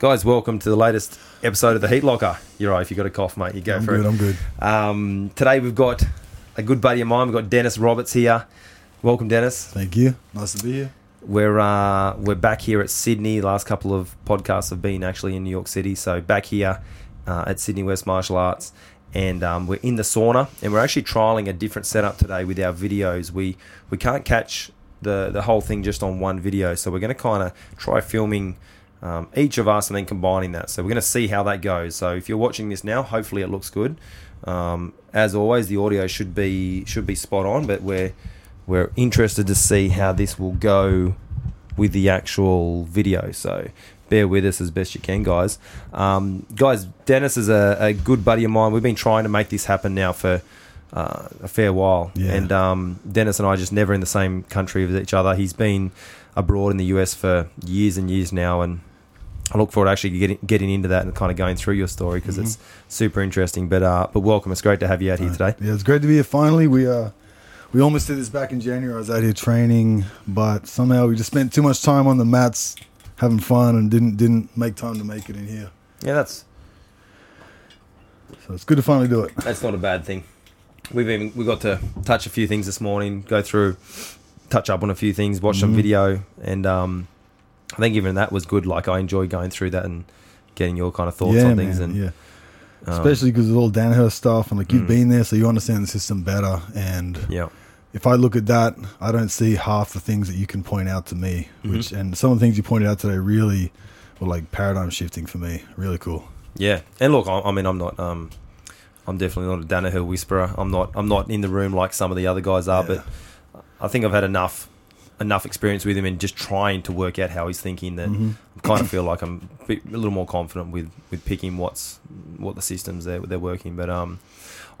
Guys, welcome to the latest episode of the Heat Locker. You're right. If you got a cough, mate, you go I'm for good. it. I'm good. Um, today we've got a good buddy of mine. We've got Denis Roberts here. Welcome, Denis. Thank you. Nice to be here. We're uh, we're back here at Sydney. The last couple of podcasts have been actually in New York City, so back here uh, at Sydney West Martial Arts, and um, we're in the sauna, and we're actually trialing a different setup today with our videos. We we can't catch the the whole thing just on one video, so we're going to kind of try filming. Um, each of us and then combining that. So we're going to see how that goes. So if you're watching this now, hopefully it looks good. Um, as always, the audio should be should be spot on, but we're we're interested to see how this will go with the actual video. So bear with us as best you can, guys. Um, guys, Denis is a, a good buddy of mine. We've been trying to make this happen now for uh, a fair while, Yeah. and um, Denis and I just never in the same country with each other. He's been abroad in the US for years and years now, and I look forward to actually getting getting into that and kind of going through your story because it's super interesting. But uh, but welcome, it's great to have you out here today. Yeah, it's great to be here. Finally, we uh, we almost did this back in January. I was out here training, but somehow we just spent too much time on the mats, having fun, and didn't didn't make time to make it in here. Yeah, that's So it's good to finally do it. That's not a bad thing. We've even we got to touch a few things this morning, go through, touch up on a few things, watch some Mhm. video, and um, I think even that was good. Like I enjoy going through that and getting your kind of thoughts yeah, on things, man, and yeah. um, Especially because it's all Danaher stuff, and like you've Mm. been there, so you understand the system better. And yeah, if I look at that, I don't see half the things that you can point out to me. Mhm. Which and some of the things you pointed out today really were like paradigm shifting for me. Really cool. yeah. And look, I, I mean, I'm not, um, I'm definitely not a Danaher whisperer. I'm not, I'm not in the room like some of the other guys are, Yeah. but I think I've had enough, enough experience with him and just trying to work out how he's thinking that. Mhm. I kind of feel like I'm a, bit, a little more confident with, with picking what's what the systems they're, they're working. But um,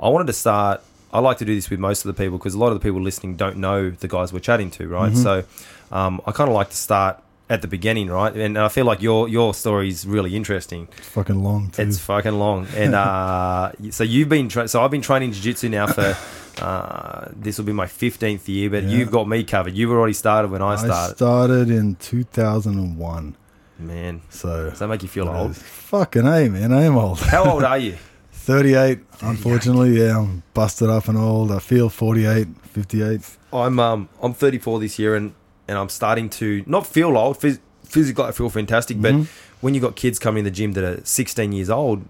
I wanted to start. I like to do this with most of the people because a lot of the people listening don't know the guys we're chatting to, right? Mhm. So um, I kind of like to start at the beginning, right? And I feel like your your story is really interesting. It's fucking long too. It's fucking long, and uh, so you've been tra- so I've been training jiu-jitsu now for. Uh, this will be my 15th year, but Yeah. you've got me covered. You've already started when I I started. started in 2001. Man, So does that make you feel old? Fucking A, man. I am old. How old are you? 38, unfortunately. Yeah, I'm busted up and old. I feel 48, 58. I'm um I'm 34 this year and and I'm starting to not feel old. Phys- physically, I feel fantastic. But Mhm. when you've got kids coming to the gym that are 16 years old,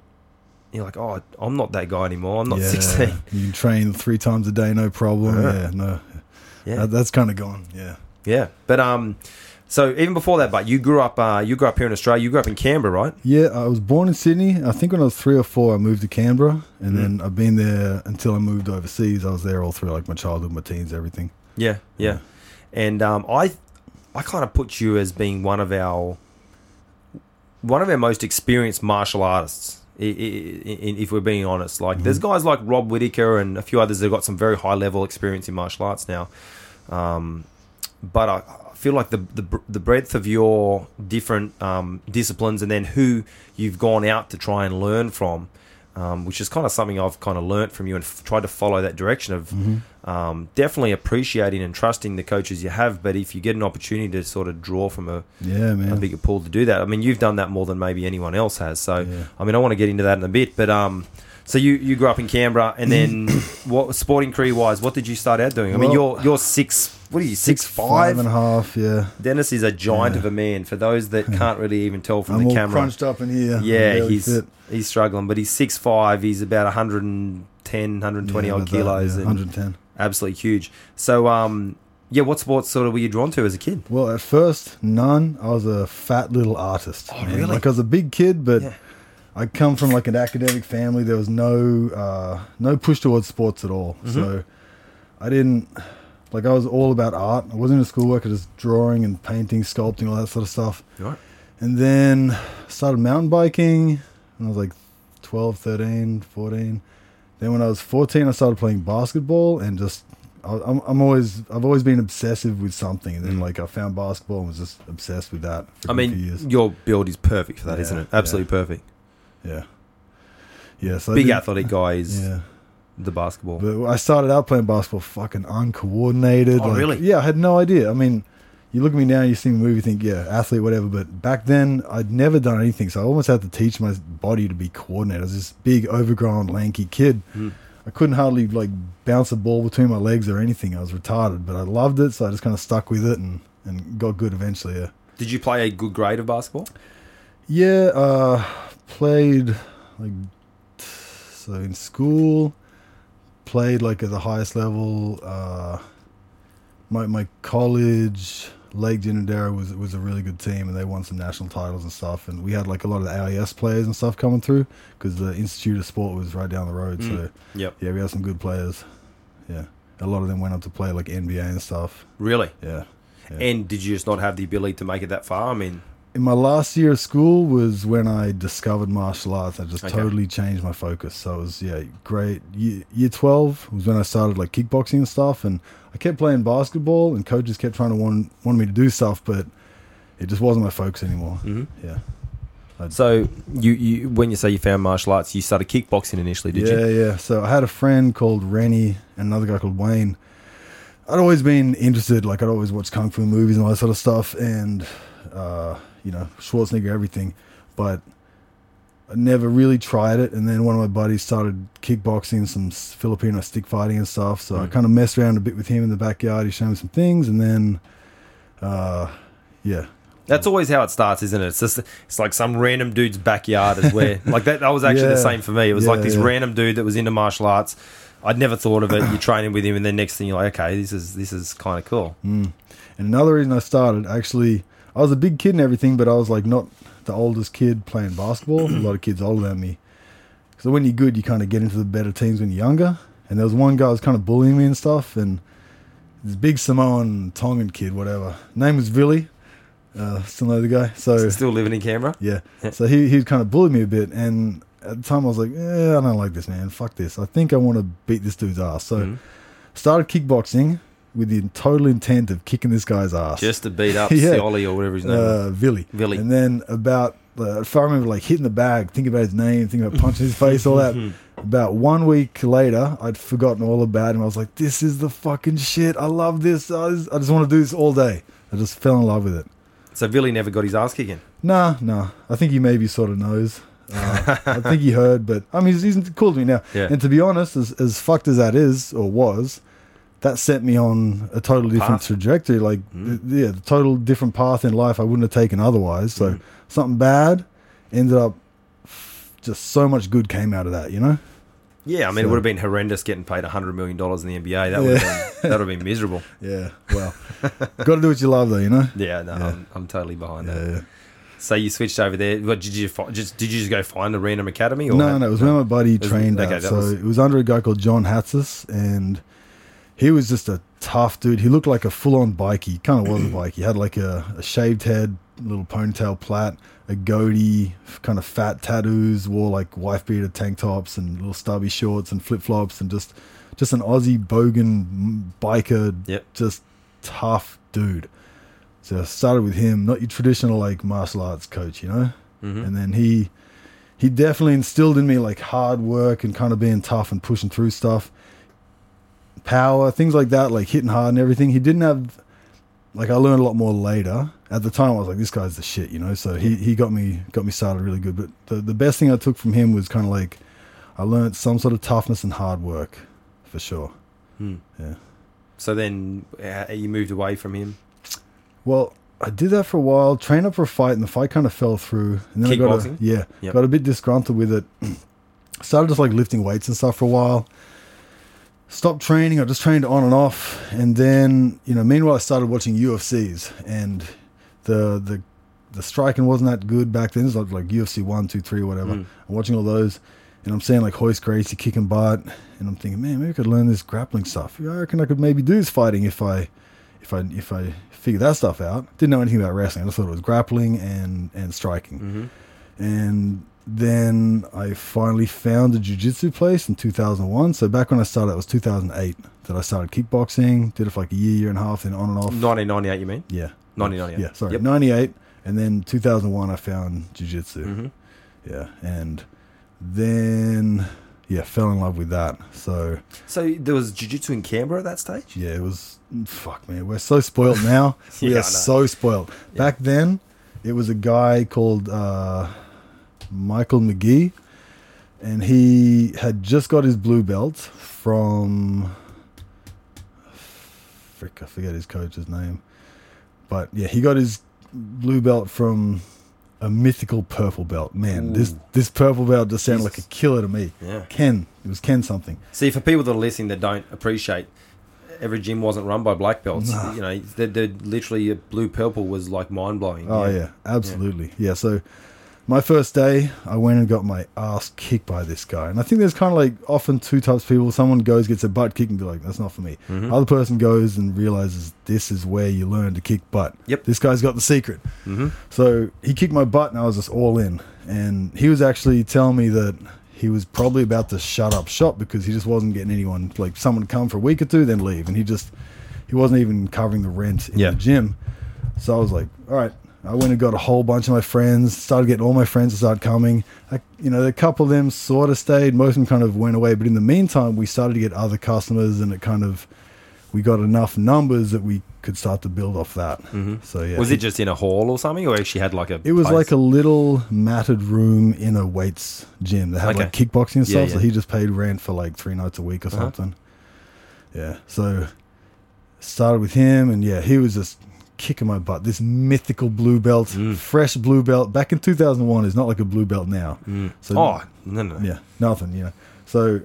you're like, oh, I'm not that guy anymore. I'm not yeah, 16. You can train three times a day, no problem. Yeah. Yeah, no. Yeah, That, that's kind of gone. Yeah. yeah. But um, so even before that, but you grew up uh you grew up here in Australia. You grew up in Canberra, right? Yeah, I was born in Sydney. I think when I was three or four, I moved to Canberra. And Mm. then I've been there until I moved overseas. I was there all through like my childhood, my teens, everything. Yeah, yeah. And um, I I kind of put you as being one of our one of our most experienced martial artists. If we're being honest, like there's guys like Rob Whitaker and a few others that have got some very high level experience in martial arts now. Um, but I, I feel like the, the the breadth of your different um, disciplines and then who you've gone out to try and learn from, um, which is kind of something I've kind of learnt from you and f- tried to follow that direction of um, definitely appreciating and trusting the coaches you have. But if you get an opportunity to sort of draw from a, Yeah, a bigger pool to do that, I mean, you've done that more than maybe anyone else has. So, Yeah. I mean, I want to get into that in a bit. But um, so you you grew up in Canberra, and then what sporting career wise, what did you start out doing? I mean, Well- you're you're six. What are you six, five five? and. Yeah. Denis is a giant Yeah. of a man. For those that can't really even tell from I'm the all camera, crunched up in here. Yeah, he's fit. he's struggling, but he's six five. He's about 110, 120 Yeah, odd about that, kilos, yeah, 110. absolutely huge. So, um, yeah, what sports sort of were you drawn to as a kid? Well, at first, none. I was a fat little artist. Oh, man. really? Like I was a big kid, but Yeah. I come from like an academic family. There was no uh, no push towards sports at all. Mm-hmm. So I didn't like. I was all about art. I wasn't into schoolwork. I was just drawing and painting, sculpting, all that sort of stuff. Right. And then started mountain biking when I was like 12, 13, 14. Then when I was 14, I started playing basketball and just I, I'm, I'm always I've always been obsessive with something. And then Mm. like I found basketball and was just obsessed with that. For I a few mean, years. your build is perfect for that, Yeah, not it? yeah. Absolutely perfect. yeah, yeah. So Big athletic guys. Yeah. The basketball. But I started out playing basketball fucking uncoordinated. Oh, like, really? Yeah, I had no idea. I mean, you look at me now, you see me move, you think, yeah, athlete, whatever. But back then, I'd never done anything, so I almost had to teach my body to be coordinated. I was this big, overgrown, lanky kid. Mm. I couldn't hardly like bounce a ball between my legs or anything. I was retarded, but I loved it, so I just kind of stuck with it and and got good eventually. Yeah. Did you play a good grade of basketball? Yeah, uh, played like so in school. Played like at the highest level. Uh, my my college Lake Ginninderra was was a really good team, and they won some national titles and stuff. And we had like a lot of the AIS players and stuff coming through because the Institute of Sport was right down the road. So Mm. Yep. yeah, we had some good players. Yeah, a lot of them went up to play like NBA and stuff. Really? Yeah. Yeah. And did you just not have the ability to make it that far? I mean, in my last year of school was when I discovered martial arts. I just Okay. totally changed my focus. So it was yeah, great. Year, year twelve was when I started like kickboxing and stuff, and I kept playing basketball, and coaches kept trying to want wanted me to do stuff, but it just wasn't my focus anymore. mhm. Yeah, so you, you when you say you found martial arts, you started kickboxing initially, did yeah, you? yeah. Yeah. So I had a friend called Rennie and another guy called Wayne. I'd always been interested, like I'd always watched kung fu movies and all that sort of stuff, and uh, you know Schwarzenegger, everything, but I never really tried it. And then one of my buddies started kickboxing, some Filipino stick fighting and stuff. So I Mm. kind of messed around a bit with him in the backyard. He showed me some things, and then, uh, yeah, That's always how it starts, isn't it? It's just it's like some random dude's backyard is where like that. That was actually the same for me. It was Yeah, like this yeah. random dude that was into martial arts. I'd never thought of it. You're training with him, and then next thing you're like, okay, this is this is kind of cool. Mm. And another reason I started, actually, I was a big kid and everything, but I was like not the oldest kid playing basketball. a lot of kids older than me. So when you're good, you kind of get into the better teams when you're younger. And there was one guy who was kind of bullying me and stuff, and this big Samoan Tongan kid, whatever. Name was Villy. Uh, still know the guy. So Still living in Canberra. yeah. So he he kind of bullied me a bit, and at the time I was like, yeah, I don't like this man. Fuck this. I think I want to beat this dude's ass. So Mhm. started kickboxing with the total intent of kicking this guy's ass. just to beat up Yeah. Sioli or whatever his name. uh, Villy. Villy. And then about, uh, if I remember, like hitting the bag, thinking about his name, thinking about punching his face, all that. About one week later, I'd forgotten all about him. I was like, this is the fucking shit. I love this. I just, I just want to do this all day. I just fell in love with it. So Villy never got his ass kicking. Nah, nah. I think he maybe sort of knows. Uh, I think he heard, but I mean, he's, he's cool to me now. Yeah. And to be honest, as, as fucked as that is or was, that set me on a totally different Path. trajectory. Like, Mm. yeah, the total different path in life I wouldn't have taken otherwise. So Mm. something bad ended up just so much good came out of that, you know? Yeah, I mean, it would have been horrendous getting paid hundred million dollars in the NBA. That would have been, that would have been miserable. Yeah. Well, got to do what you love, though, you know? Yeah, no, Yeah. I'm, I'm totally behind Yeah. that. yeah. So you switched over there. What did you fi- just did you just go find a random academy? Or No, no, it was where my buddy was- trained okay, at. So was- it was under a guy called John Hatsis, and he was just a tough dude. He looked like a full-on bikie. Kind of was a bikie. He had like a, a shaved head, little ponytail plait, a goatee, kind of fat tattoos. Wore like wife beater tank tops and little stubby shorts and flip flops, and just just an Aussie bogan biker. Yep. Just tough dude. So I started with him, not your traditional like martial arts coach, you know Mhm. and then he he definitely instilled in me like hard work and kind of being tough and pushing through stuff power things like that like hitting hard and everything he didn't have like i learned a lot more later at the time i was like this guy's the shit you know so he, he got me got me started really good but the, the best thing i took from him was kind of like i learned some sort of toughness and hard work for sure Hmm. yeah So then uh, you moved away from him. Well, I did that for a while, trained up for a fight, and the fight kind of fell through. And then I got a, Kickboxing? yeah, Yep. got a bit disgruntled with it. Started just like lifting weights and stuff for a while. Stopped training. I just trained on and off, and then you know, meanwhile, I started watching UFCs, and the the the striking wasn't that good back then. It was like, like UFC one, two, three, whatever. Mm. I'm watching all those, and I'm seeing like Royce Gracie kicking butt, and I'm thinking, man, maybe I could learn this grappling stuff. I reckon I could maybe do this fighting if I, if I, if I figure that stuff out. Didn't know anything about wrestling. I just thought it was grappling and and striking. hmm And then I finally found a jiu-jitsu place in 2001. So back when I started, it was 2008 that I started kickboxing. Did it for like a year, year and a half, then on and off. 1998, you mean? Yeah. 1998. Yeah, sorry. Yep. 98. And then 2001, I found jiu-jitsu. hmm Yeah, and then yeah, fell in love with that. So So there was jiu-jitsu in Canberra at that stage? yeah, it was fuck man. We're so spoiled now. we are so spoiled. Back then, it was a guy called uh, Michael McGee, and he had just got his blue belt from. Frick, I forget his coach's name, but yeah, he got his blue belt from a mythical purple belt. Man, this Ooh. this purple belt just sounded like a killer to me. Yeah. Ken, it was Ken something. See, for people that are listening that don't appreciate, every gym wasn't run by black belts. Nah. You know, they they literally blue purple was like mind blowing. Oh yeah, absolutely. Yeah. So my first day, I went and got my ass kicked by this guy, and I think there's kind of like often two types of people. Someone goes gets a butt kick and be like, "That's not for me." Mhm. Other person goes and realizes this is where you learn to kick butt. Yep. This guy's got the secret. hmm So he kicked my butt, and I was just all in. And he was actually telling me that he was probably about to shut up shop because he just wasn't getting anyone like someone come for a week or two, then leave, and he just he wasn't even covering the rent in Yeah. the gym. So I was like, all right. I went and got a whole bunch of my friends, started getting all my friends to start coming. I, you know, a couple of them sort of stayed, most of them kind of went away. But in the meantime, we started to get other customers, and it kind of we got enough numbers that we could start to build off that. hmm So yeah, Was it just in a hall or something, or actually had like a? it was place? like a little matted room in a weights gym that had like kickboxing and Yeah, stuff. So he just paid rent for like three nights a week or Uh-huh. something. Yeah. So started with him, and yeah, he was just kicking my butt. This mythical blue belt, Mm. fresh blue belt. Back in 2001 is not like a blue belt now. Mm. So oh no no. yeah, nothing. You know, so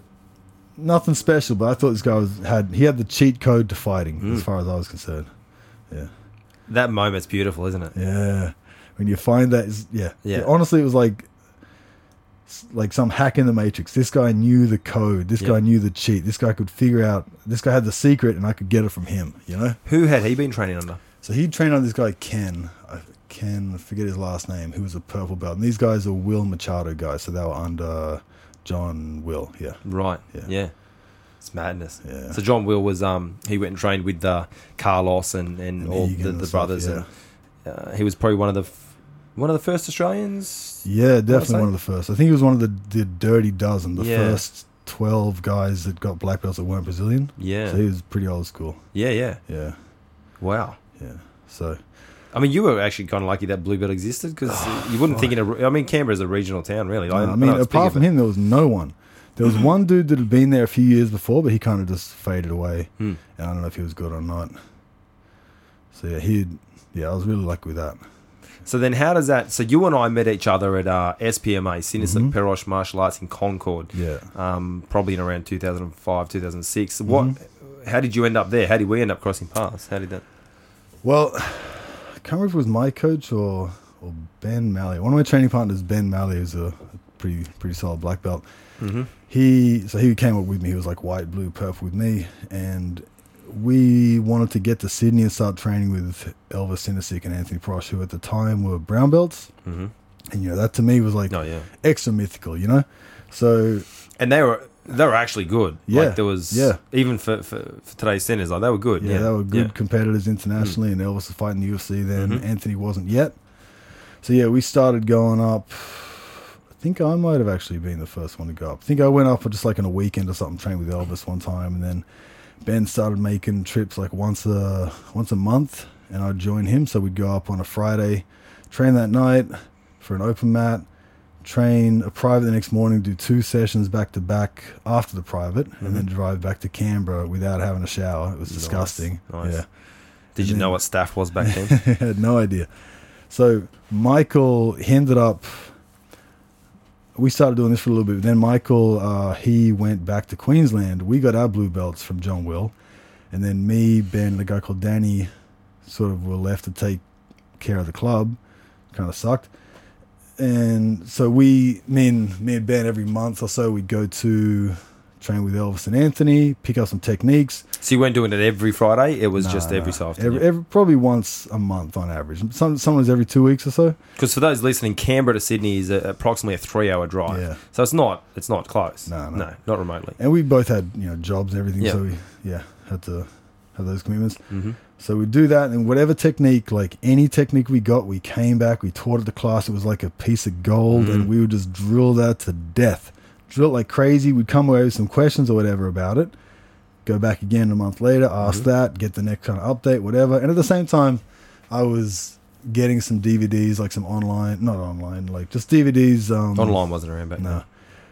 nothing special. But I thought this guy was had he had the cheat code to fighting Mm. as far as I was concerned. Yeah. That moment's beautiful, isn't it? Yeah. When you find that, is, yeah. Yeah. Honestly, it was like like some hack in the matrix. This guy knew the code. This Yep. guy knew the cheat. This guy could figure out. This guy had the secret, and I could get it from him. You know. Who had he been training under? So he trained on this guy Ken. I Ken, I forget his last name. Who was a purple belt. And these guys are Will Machado guys. So they were under John Will. Yeah. Right. Yeah. Yeah. It's madness. Yeah. So John Will was um he went and trained with uh, Carlos and, and, And all the, and the stuff, brothers yeah. and uh, he was probably one of the f- one of the first Australians. Yeah, definitely one of the first. I think he was one of the, the dirty dozen, the Yeah. first 12 guys that got black belts that weren't Brazilian. Yeah. So he was pretty old school. yeah. Yeah. Yeah. Wow. Yeah. So I mean, you were actually kind of lucky that Blue Belt existed because you wouldn't think in a. I mean, Canberra's a regional town, really. No, I, mean, apart from him, there was no one. There was one dude that had been there a few years before, but he kind of just faded away. Hmm. And I don't know if he was good or not. So yeah, he. Yeah, I was really lucky with that. So then, how does that? So you and I met each other at uh, SPMA, Sinisic Mhm. Perosh Martial Arts in Concord, Yeah. um, probably in around 2005, 2006. What? Mm-hmm. How did you end up there? How did we end up crossing paths? How did that? Well, I can't remember if it was my coach or or Ben Malley. One of my training partners, Ben Malley, is a pretty pretty solid black belt. Mm-hmm. He so he came up with me. He was like white, blue, purple with me, and we wanted to get to Sydney and start training with Elvis Sinisic and Anthony Perosh, who at the time were brown belts. Mm-hmm. And you know that to me was like Oh yeah, extra mythical, you know. So and they were they were actually good. Yeah, like there was yeah. even for, for, for today's centers, like they were good. yeah, Yeah, they were good Yeah. competitors internationally, and Elvis was fighting the UFC then. Mhm. Anthony wasn't yet. So yeah, we started going up. I think I might have actually been the first one to go up. I think I went up for just like on a weekend or something, trained with Elvis one time, and then Ben started making trips like once a once a month, and I'd join him. So we'd go up on a Friday, train that night for an open mat, train a private the next morning, do two sessions back to back after the private, and then drive back to Canberra without having a shower. It was Nice, disgusting. nice. Yeah. Did you And know what staff was back then? I had no idea. So Michael he ended up. We started doing this for a little bit. Then Michael uh, he went back to Queensland. We got our blue belts from John Will, and then me, Ben, and a guy called Danny, sort of were left to take care of the club. Kind of sucked. And so we, me and me and Ben, every month or so, we'd go to train with Elvis and Anthony, pick up some techniques, so you weren't doing it every Friday. It was Nah, just every so often. Every, every, probably once a month on average. Some sometimes every two weeks or so. Because for those listening, Canberra to Sydney is a, approximately a three-hour drive. Yeah. So it's not it's not close. No, no. not remotely. And we both had you know jobs and everything, so we yeah had to have those commitments. Mm-hmm. So we do that, and whatever technique, like any technique we got, we came back, we taught it to class. It was like a piece of gold, Mhm. and we would just drill that to death, drill it like crazy. We'd come away with some questions or whatever about it. Go back again a month later, ask Mm-hmm. that, get the next kind of update, whatever. And at the same time, I was getting some DVDs, like some online, not online, like just DVDs. Um, Online wasn't around back No, then.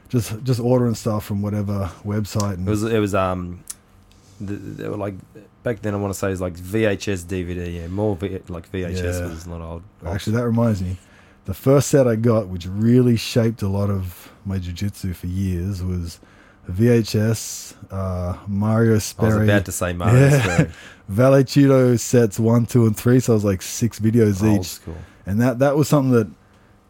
just just ordering stuff from whatever website. And It was it was um, the, they were like back then. I want to say it was like VHS DVD. Yeah, more v, like VHS Yeah. was not old. Actually, that reminds me. The first set I got, which really shaped a lot of my jiu-jitsu for years, was VHS uh, Mario I was about to say Mario Yeah. Sperry. Vale Tudo sets one, two, and three. So I was like six videos old each, school. and that that was something that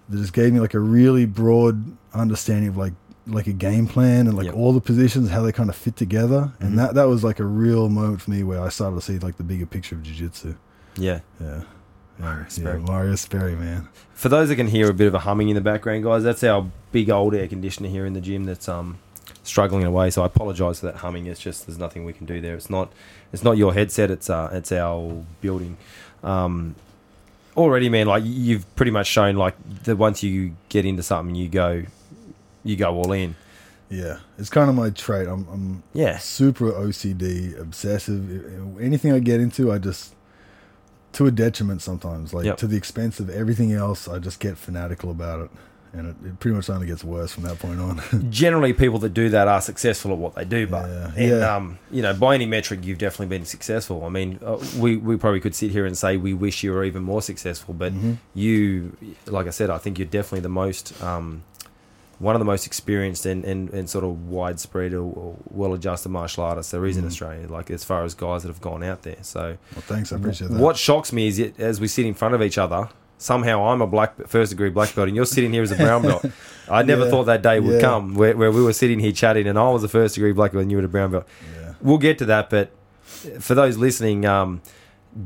that just gave me like a really broad understanding of like like a game plan and like Yep. all the positions, how they kind of fit together, and that that was like a real moment for me where I started to see like the bigger picture of jiu-jitsu. Yeah. Yeah. Mario Yeah, Sperry. Mario Sperry, man. For those that can hear a bit of a humming in the background, guys, that's our big old air conditioner here in the gym that's um struggling away. So I apologise for that humming. It's just there's nothing we can do there. It's not it's not your headset. It's uh it's our building. Um, already, man, like you've pretty much shown like that once you get into something, you go you go all in. Yeah, it's kind of my trait. I'm, I'm Yeah. super OCD, obsessive. Anything I get into, I just to a detriment sometimes. Like Yep. to the expense of everything else, I just get fanatical about it, and it, it pretty much only gets worse from that point on. Generally, people that do that are successful at what they do, but Yeah. and Yeah. um, you know, by any metric, you've definitely been successful. I mean, uh, we we probably could sit here and say we wish you were even more successful, but Mhm. you, like I said, I think you're definitely the most, um, one of the most experienced and, and, and sort of widespread or, or well-adjusted martial artists there is in Mhm. Australia. Like as far as guys that have gone out there. So Well, thanks, I appreciate that. what shocks me is it, as we sit in front of each other. Somehow I'm a black first degree black belt and you're sitting here as a brown belt. I never Yeah. thought that day would Yeah. come where, where we were sitting here chatting and I was a first degree black belt and you were a brown belt. Yeah. We'll get to that, but for those listening, um,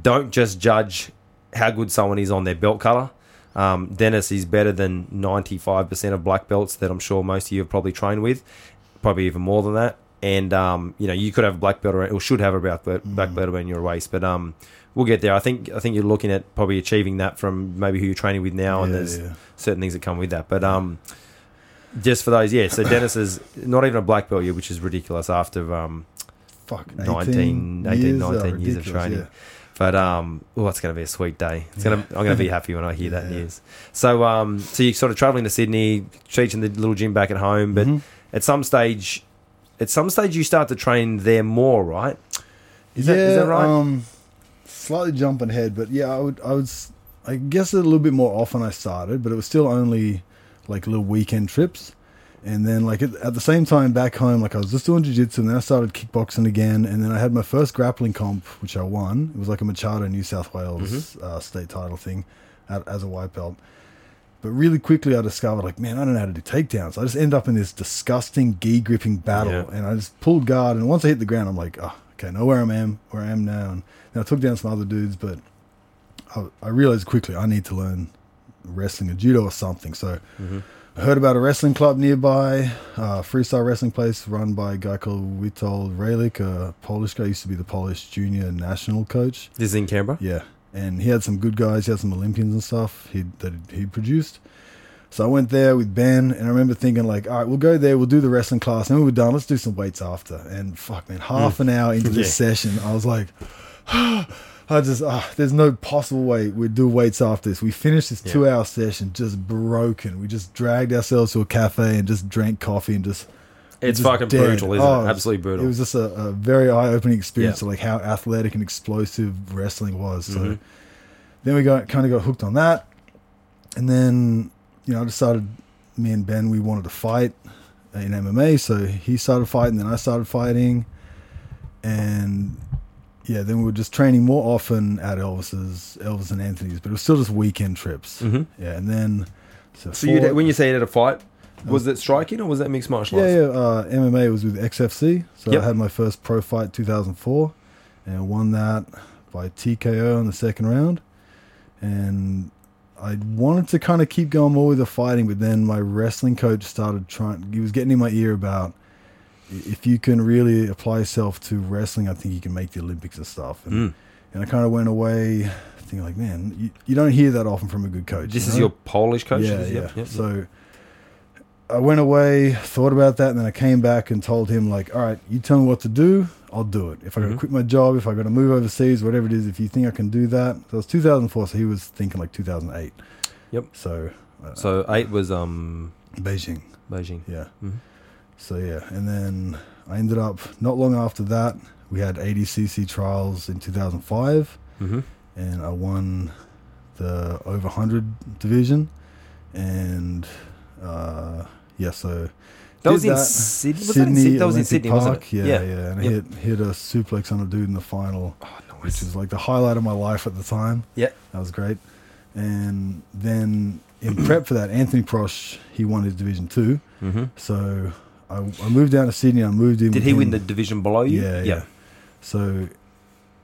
don't just judge how good someone is on their belt color. Um, Denis is better than 95% of black belts that I'm sure most of you have probably trained with, probably even more than that. And, um, you know, you could have a black belt around, or should have a black belt, black belt around your waist, but um, we'll get there. I think I think you're looking at probably achieving that from maybe who you're training with now, and Yeah, there's yeah. certain things that come with that. But um, just for those, yeah. So Denis is not even a black belt yet, which is ridiculous after um, Fuck, 19, 18, years, 19 years of training. yeah. But um, oh, it's going to be a sweet day. It's gonna, I'm going to be happy when I hear that Yeah. news. So um, so you're sort of traveling to Sydney, teaching the little gym back at home, but Mhm. at some stage, at some stage you start to train there more, right? Is that is that right? Um, slightly jumping ahead, but yeah, I would, I would, I guess a little bit more often I started, but it was still only like little weekend trips. And then, like at, at the same time back home, like I was just doing jiu-jitsu, and then I started kickboxing again, and then I had my first grappling comp, which I won. It was like a Machado New South Wales uh, state title thing, at, as a white belt. But really quickly, I discovered like, man, I don't know how to do takedowns. I just end up in this disgusting gi gripping battle, Yeah. and I just pulled guard. And once I hit the ground, I'm like, oh, okay, know where I am, where I am now. And then I took down some other dudes, but I, I realized quickly I need to learn wrestling or judo or something. So Mhm. I heard about a wrestling club nearby, uh, freestyle wrestling place run by a guy called Witold Raylik, a Polish guy. Used to be the Polish junior national coach. This is in Canberra. Yeah, and he had some good guys. He had some Olympians and stuff he that he produced. So I went there with Ben, and I remember thinking like, all right, we'll go there, we'll do the wrestling class, and we're done, let's do some weights after. And fuck, man, half an hour into this session, I was like, I just, ah, there's no possible way we'd do weights after this. We finished this Yeah. two-hour session just broken. We just dragged ourselves to a cafe and just drank coffee and just It's just fucking dead. brutal, isn't Oh, it? Absolutely brutal. it was just a, a very eye-opening experience Yeah. of like how athletic and explosive wrestling was. So Mhm. then we got kind of got hooked on that, and then you know I decided me and Ben we wanted to fight in MMA. So he started fighting, then I started fighting, and yeah, then we were just training more often at Elvis's, Elvis and Anthony's, but it was still just weekend trips. Mhm. Yeah, and then so, So four- when you say you had a fight, was it striking or was that mixed martial yeah, arts? yeah. Uh, MMA was with XFC, so Yep. I had my first pro fight 2004, and won that by TKO in the second round. And I wanted to kind of keep going more with the fighting, but then my wrestling coach started trying. He was getting in my ear about i- if you can really apply yourself to wrestling, I think you can make the Olympics and stuff. And, Mm. and I kind of went away thinking like, man, you, you don't hear that often from a good coach. This you is your Polish coach. Yeah, yeah. yep, yep. So I went away, thought about that, and then I came back and told him like, all right, you tell me what to do, I'll do it. If I got to quit my job, if I got to move overseas, whatever it is, if you think I can do that. So it was 2004, so he was thinking like 2008. Yep. So, uh, So eight was um Beijing, Beijing. yeah. Mhm. So yeah, and then I ended up not long after that. We had ADCC trials in 2005, Mm-hmm. and I won the over 100 division, and uh, yeah, so That was in Sydney. Was that in Sydney? That was in Sydney, Park, wasn't it? Yeah, yeah, and I hit hit a suplex on a dude in the final, Oh, which is like the highlight of my life at the time. Yeah. that was great. And then in prep for that, Anthony Perosh he won his division two, Mm-hmm. so I, I moved down to Sydney. I moved in. Did he win the division below you? Yeah, yeah. So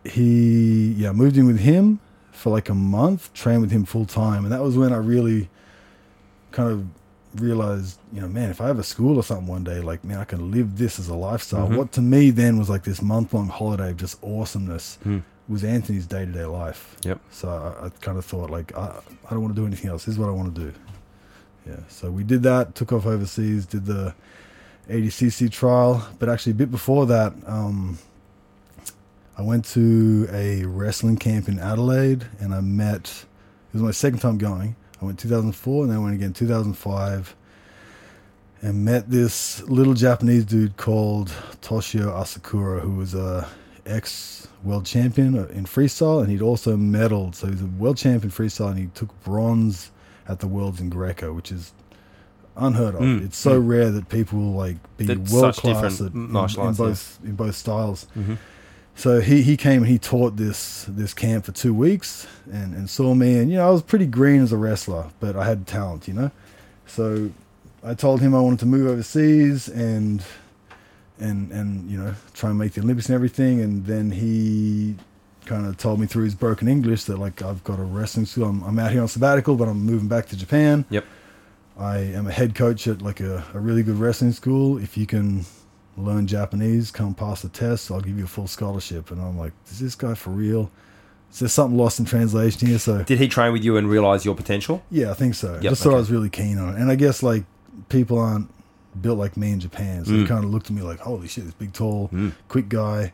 he, yeah, moved in with him for like a month, trained with him full time, and that was when I really kind of realized, you know, man, if I have a school or something one day, like, man, I can live this as a lifestyle. Mhm. What to me then was like this month long holiday of just awesomeness Hmm. was Anthony's day to day life. Yep. So I, I kind of thought, like, I, I don't want to do anything else. This is what I want to do. Yeah. So we did that, took off overseas, did the ADCC trial, but actually a bit before that, um, I went to a wrestling camp in Adelaide and I met, it was my second time going. I went 2004 and then I went again 2005 and met this little Japanese dude called Toshio Asakura, who was a ex world champion in freestyle and he'd also medaled. So he's a world champion freestyle and he took bronze at the worlds in Greco, which is unheard of. Mm, It's so mm. rare that people like be That's world class at, in, martial in arts, yeah. both in both styles. Mm-hmm. So he, he came and he taught this this camp for two weeks and, and saw me and you know I was pretty green as a wrestler, but I had talent, you know. So I told him I wanted to move overseas and and and you know try and make the Olympics and everything. And then he kind of told me through his broken English that like I've got a wrestling school. I'm, I'm out here on sabbatical, but I'm moving back to Japan. Yep. I am a head coach at like a, a really good wrestling school. If you can learn Japanese, come pass the test, I'll give you a full scholarship. And I'm like, is this guy for real? Is there something lost in translation here? So Did he train with you and realize your potential? yeah, I think so. Yep, Just thought. I was really keen on it. And I guess like people aren't built like me in Japan. So they Mm. kind of looked at me like, holy shit, this big, tall, Mm. quick guy.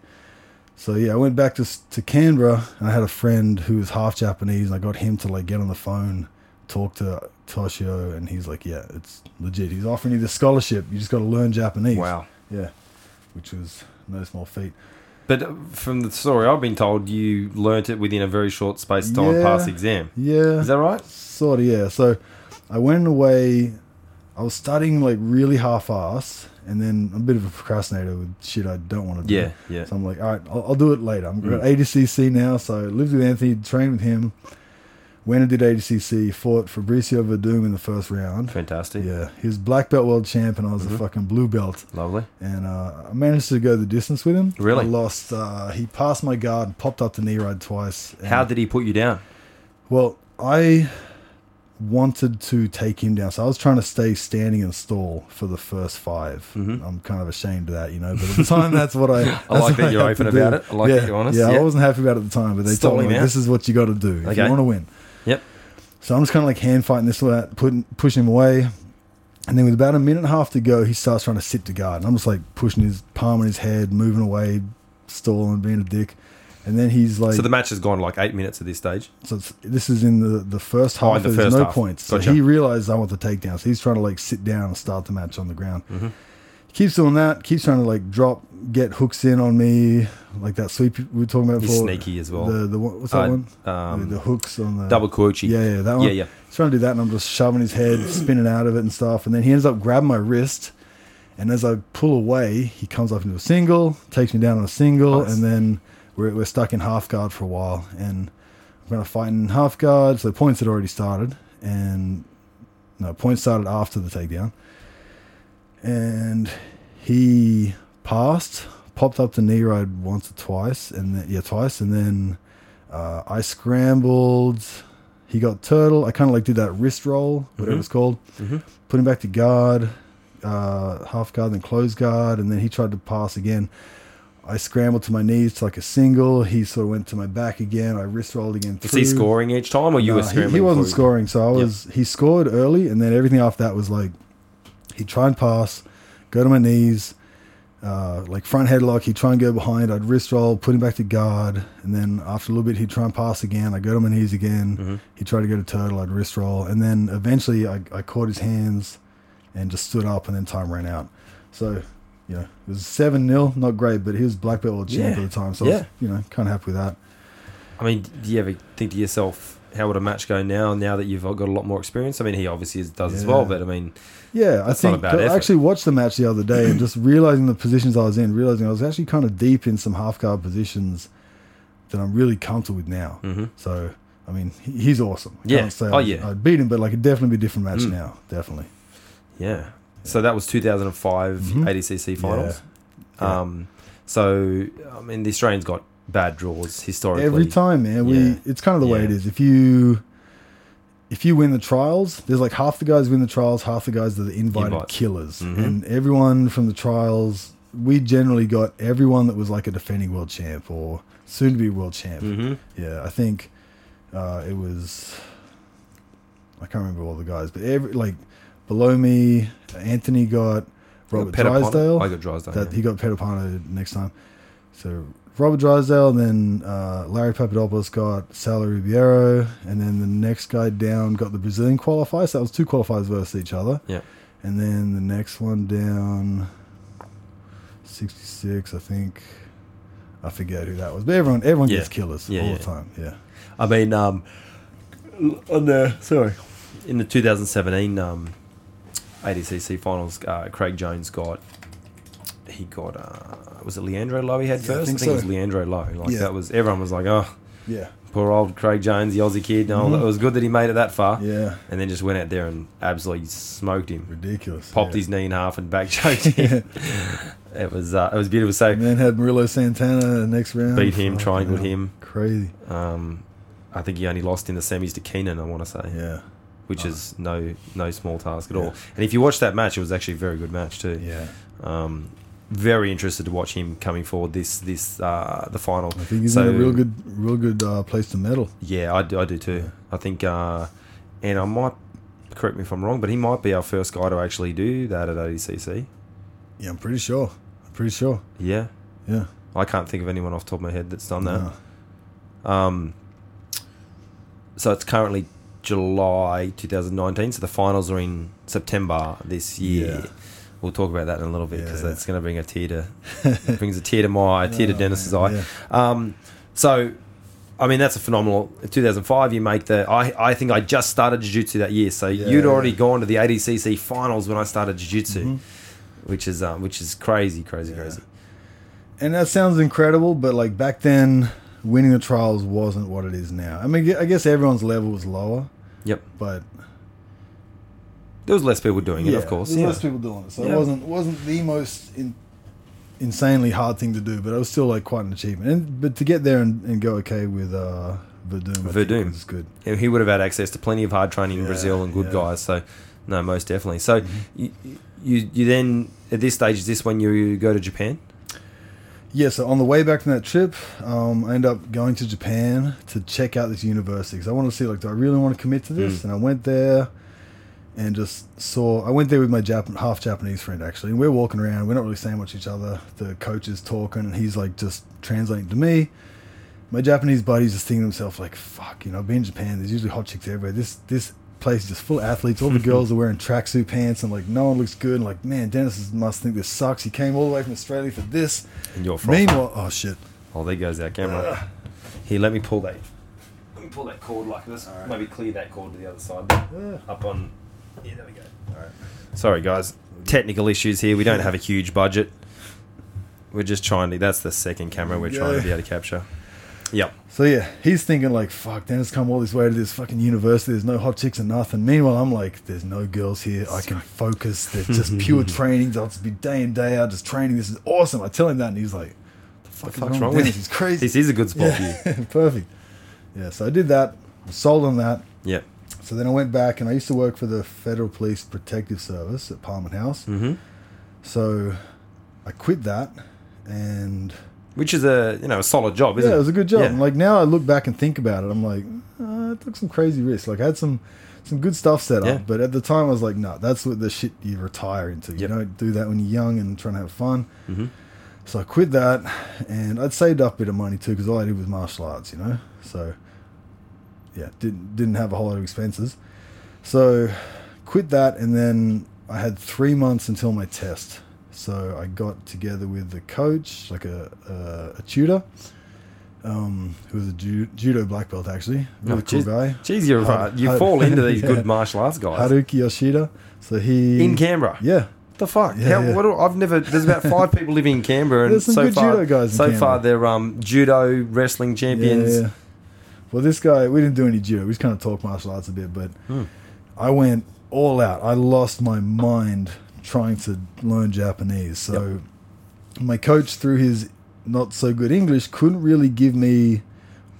So yeah, I went back to to Canberra and I had a friend who was half Japanese and I got him to like get on the phone, talk to Toshio and he's like, yeah, it's legit. He's offering you the scholarship. You just got to learn Japanese. Wow. Yeah. Which was no small feat. But uh, from the story I've been told, you learnt it within a very short space of time Yeah. passed exam. Yeah. Is that right? Sort of, yeah. So I went away. I was studying like really half-ass, and then I'm a bit of a procrastinator with shit I don't want to do. Yeah, yeah. So I'm like, all right, I'll, I'll do it later. I'm Mm. at ADCC now, so I lived with Anthony, trained with him. Went and did ADCC, fought Fabricio Werdum in the first round. Fantastic. Yeah, he was black belt world champ, and I was Mhm. a fucking blue belt. Lovely. And uh, I managed to go the distance with him. Really? I lost. Uh, he passed my guard, and popped up the knee ride twice. How did he put you down? well, I wanted to take him down, so I was trying to stay standing and stall for the first 5 Mhm. I'm kind of ashamed of that, you know. But at the time, that's what I. that's like what that you're open do. about it. I like yeah, that you're honest. Yeah, Yeah. I wasn't happy about it at the time, but they told me like, this is what you got to do if Okay. you want to win. Yep. So I'm just kind of like hand fighting this way, putting pushing him away. And then with about a minute and a half to go, he starts trying to sit to guard. And I'm just like pushing his palm on his head, moving away, stalling, being a dick. And then he's like, so the match has gone like eight minutes at this stage. so it's, this is in the, the first half. Oh, the there's first no half. points. So Gotcha. he realized I want the takedown. So he's trying to like sit down and start the match on the ground. Mhm. Keeps doing that. Keeps trying to like drop, get hooks in on me, like that sweep we were talking about He's before. sneaky as well. The the one- what's that Uh, one? Um, the, the hooks on the double Kuichi. Yeah, yeah, that one. Yeah, yeah. He's trying to do that, and I'm just shoving his head, spinning out of it and stuff. And then he ends up grabbing my wrist. And as I pull away, he comes up into a single, takes me down on a single, Nice. and then we're, we're stuck in half guard for a while. And I'm to fight in half guard. So points had already started. And no, points started after the takedown. And he passed, popped up the knee ride once or twice, and then, yeah, twice. And then uh, I scrambled. He got turtle. I kind of like did that wrist roll, whatever Mhm. it's called. hmm Put him back to guard, uh, half guard, then close guard, and then he tried to pass again. I scrambled to my knees to like a single. He sort of went to my back again. I wrist rolled again. Was he scoring each time, or you were he- scrambling? He, wasn't scoring, so I Yep. was. He scored early, and then everything after that was like He'd try and pass, go to my knees, uh, like front headlock. He'd try and go behind. I'd wrist roll, put him back to guard, and then after a little bit, he'd try and pass again. I'd go to my knees again. Mm-hmm. He'd try to go to turtle. I'd wrist roll, and then eventually I, I caught his hands and just stood up, and then time ran out. So. You know, it was seven 0 not great, but he was black belt champ Yeah. at the time, so I was, Yeah. you know, kind of happy with that. I mean, do you ever think to yourself, how would a match go now? Now that you've got a lot more experience. I mean, he obviously does as well, but I mean, Yeah, I That's think I effort. actually watched the match the other day and just realizing the positions I was in, realizing I was actually kind of deep in some half guard positions that I'm really comfortable with now. hmm So, I mean, he's awesome. I Yeah. Oh, I, yeah. I'd beat him, but like it'd definitely be a different match Mm. now. Definitely. yeah. So that was 2005 Mhm. ADCC finals. Yeah. Um, so I mean, the Australians got bad draws historically. Every time, man. We Yeah. it's kind of the way it is. If you if you win the trials, there's like half the guys win the trials, half the guys are the invited Invites. killers, Mhm. and everyone from the trials. We generally got everyone that was like a defending world champ or soon to be world champ. hmm Yeah, I think uh, it was. I can't remember all the guys, but every like below me, Anthony got Robert Drysdale. I got Drysdale. that yeah. he got Pé de Pano next time. So Robert Drysdale, and then uh, Larry Papadopoulos got Saulo Ribeiro, and then the next guy down got the Brazilian qualifier. So that was two qualifiers versus each other. Yeah. And then the next one down, sixty six, I think. I forget who that was, but everyone everyone Yeah. gets killers Yeah, all yeah. the time. Yeah. I mean, um, on the sorry, in the 2017 um, ADCC finals, uh, Craig Jones got he got uh, was it Leandro Lo he had Yeah, I first? think it was. Leandro Lo. Like Yeah. that was everyone was like, oh, Yeah. poor old Craig Jones, the Aussie kid. No, Mhm. it was good that he made it that far, Yeah. and then just went out there and absolutely smoked him. Ridiculous. Popped yeah. his knee in half and back choked him. it was uh, it was beautiful. So And then had Murilo Santana the next round. beat him, Fucking triangled hell. him. Crazy. Um, I think he only lost in the semis to Keenan. I want to say. Yeah. which Oh. is no no small task at Yeah. all. And if you watch that match, it was actually a very good match too. Yeah. Um, very interested to watch him coming forward this this uh, the final. I think he's So- in a real good, real good uh, place to medal. Yeah, I do, I do too. I think, uh, and I might correct me if I'm wrong, but he might be our first guy to actually do that at ADCC. Yeah, I'm pretty sure. I'm pretty sure. Yeah, Yeah. I can't think of anyone off the top of my head that's done that. No. Um, so it's currently July 2019. So the finals are in September this year. Yeah. We'll talk about that in a little bit because Yeah. that's going to bring a tear to brings a tear to my a tear to Oh, Denis's eye. Um, so, I mean, that's a phenomenal. 2005, you make the. I, I think I just started jiu jitsu that year, so Yeah, you'd already gone to the ADCC finals when I started jiu jitsu, Mhm. which is um, which is crazy, crazy, Yeah. crazy. And that sounds incredible, but like back then, winning the trials wasn't what it is now. I mean, I guess everyone's level was lower, Yep, but there was less people doing it, of Yeah, course. there's Yeah. less people doing it, so Yeah. it wasn't wasn't the most in, insanely hard thing to do, but it was still like quite an achievement. And but to get there and, and go okay with uh, Werdum, I think Werdum. was good. Yeah, he would have had access to plenty of hard training in Brazil and good yeah. Mm-hmm. guys. So, no, most definitely. So, you, you you then at this stage is this when you go to Japan? Yeah, so on the way back from that trip, um, I ended up going to Japan to check out this university because I wanted to see, like, do I really want to commit to this? Mm. And I went there and just saw. I went there with my Jap- half Japanese friend actually, and we're walking around. We're not really saying much to each other. The coach is talking, and he's like just translating to me. My Japanese buddy's just thinking to himself, like, "Fuck, you know, I've been in Japan. There's usually hot chicks everywhere. This this place is just full of athletes. All the girls are wearing tracksuit pants, and like no one looks good. And like, man, Denis must think this sucks. He came all the way from Australia for this." And you're from. Meanwhile, oh shit. Oh, there goes our camera. Here, let me pull that. Let me pull that cord like this. Alright. Maybe clear that cord to the other side. Yeah. Up on. Yeah, there we go. All right. Sorry, guys. Technical issues here. We don't have a huge budget. We're just trying to. That's the second camera we're trying to be able to capture. Yep. So yeah, he's thinking like, "Fuck, Denis come all this way to this fucking university. There's no hot chicks and nothing." Meanwhile, I'm like, "There's no girls here. I can focus. There's just pure training. I'll just be day in day out just training. This is awesome." I tell him that, and he's like, "The fuck is fuck's wrong, wrong with with Denis? you? He's crazy." This is a good spot for you. Perfect. Yeah, so I did that. I Sold on that. Yep. So then I went back, and I used to work for the Federal Police Protective Service at Parliament House. Mm-hmm. So I quit that, and Which is a you know a solid job, isn't yeah, it? it was a good job. Yeah. And, Like now, I look back and think about it. I'm like, uh, I took some crazy risks. Like I had some some good stuff set Yeah. up, but at the time I was like, no, that's what the shit you retire into. You Yep. don't do that when you're young and trying to have fun. hmm So I quit that, and I'd saved up a bit of money too because all I did was martial arts, you know. So yeah, didn't didn't have a whole lot of expenses. So quit that, and then I had three months until my test. So I got together with the coach, like a a, a tutor, um, who was a ju- judo black belt actually, really Oh, cool geez. guy, Jeez, you're right. You fall into these Yeah. good martial arts guys Haruki Yoshida. So he in Canberra. yeah, The fuck? Yeah, How, yeah. What do, I've never. There's about five people living in Canberra, and There's some so good far, judo guys so far they're um, judo wrestling champions. Yeah. Well, this guy, we didn't do any judo. We just kind of talked martial arts a bit, but Hmm. I went all out. I lost my mind trying to learn Japanese. So my coach, through his not so good English, couldn't really give me,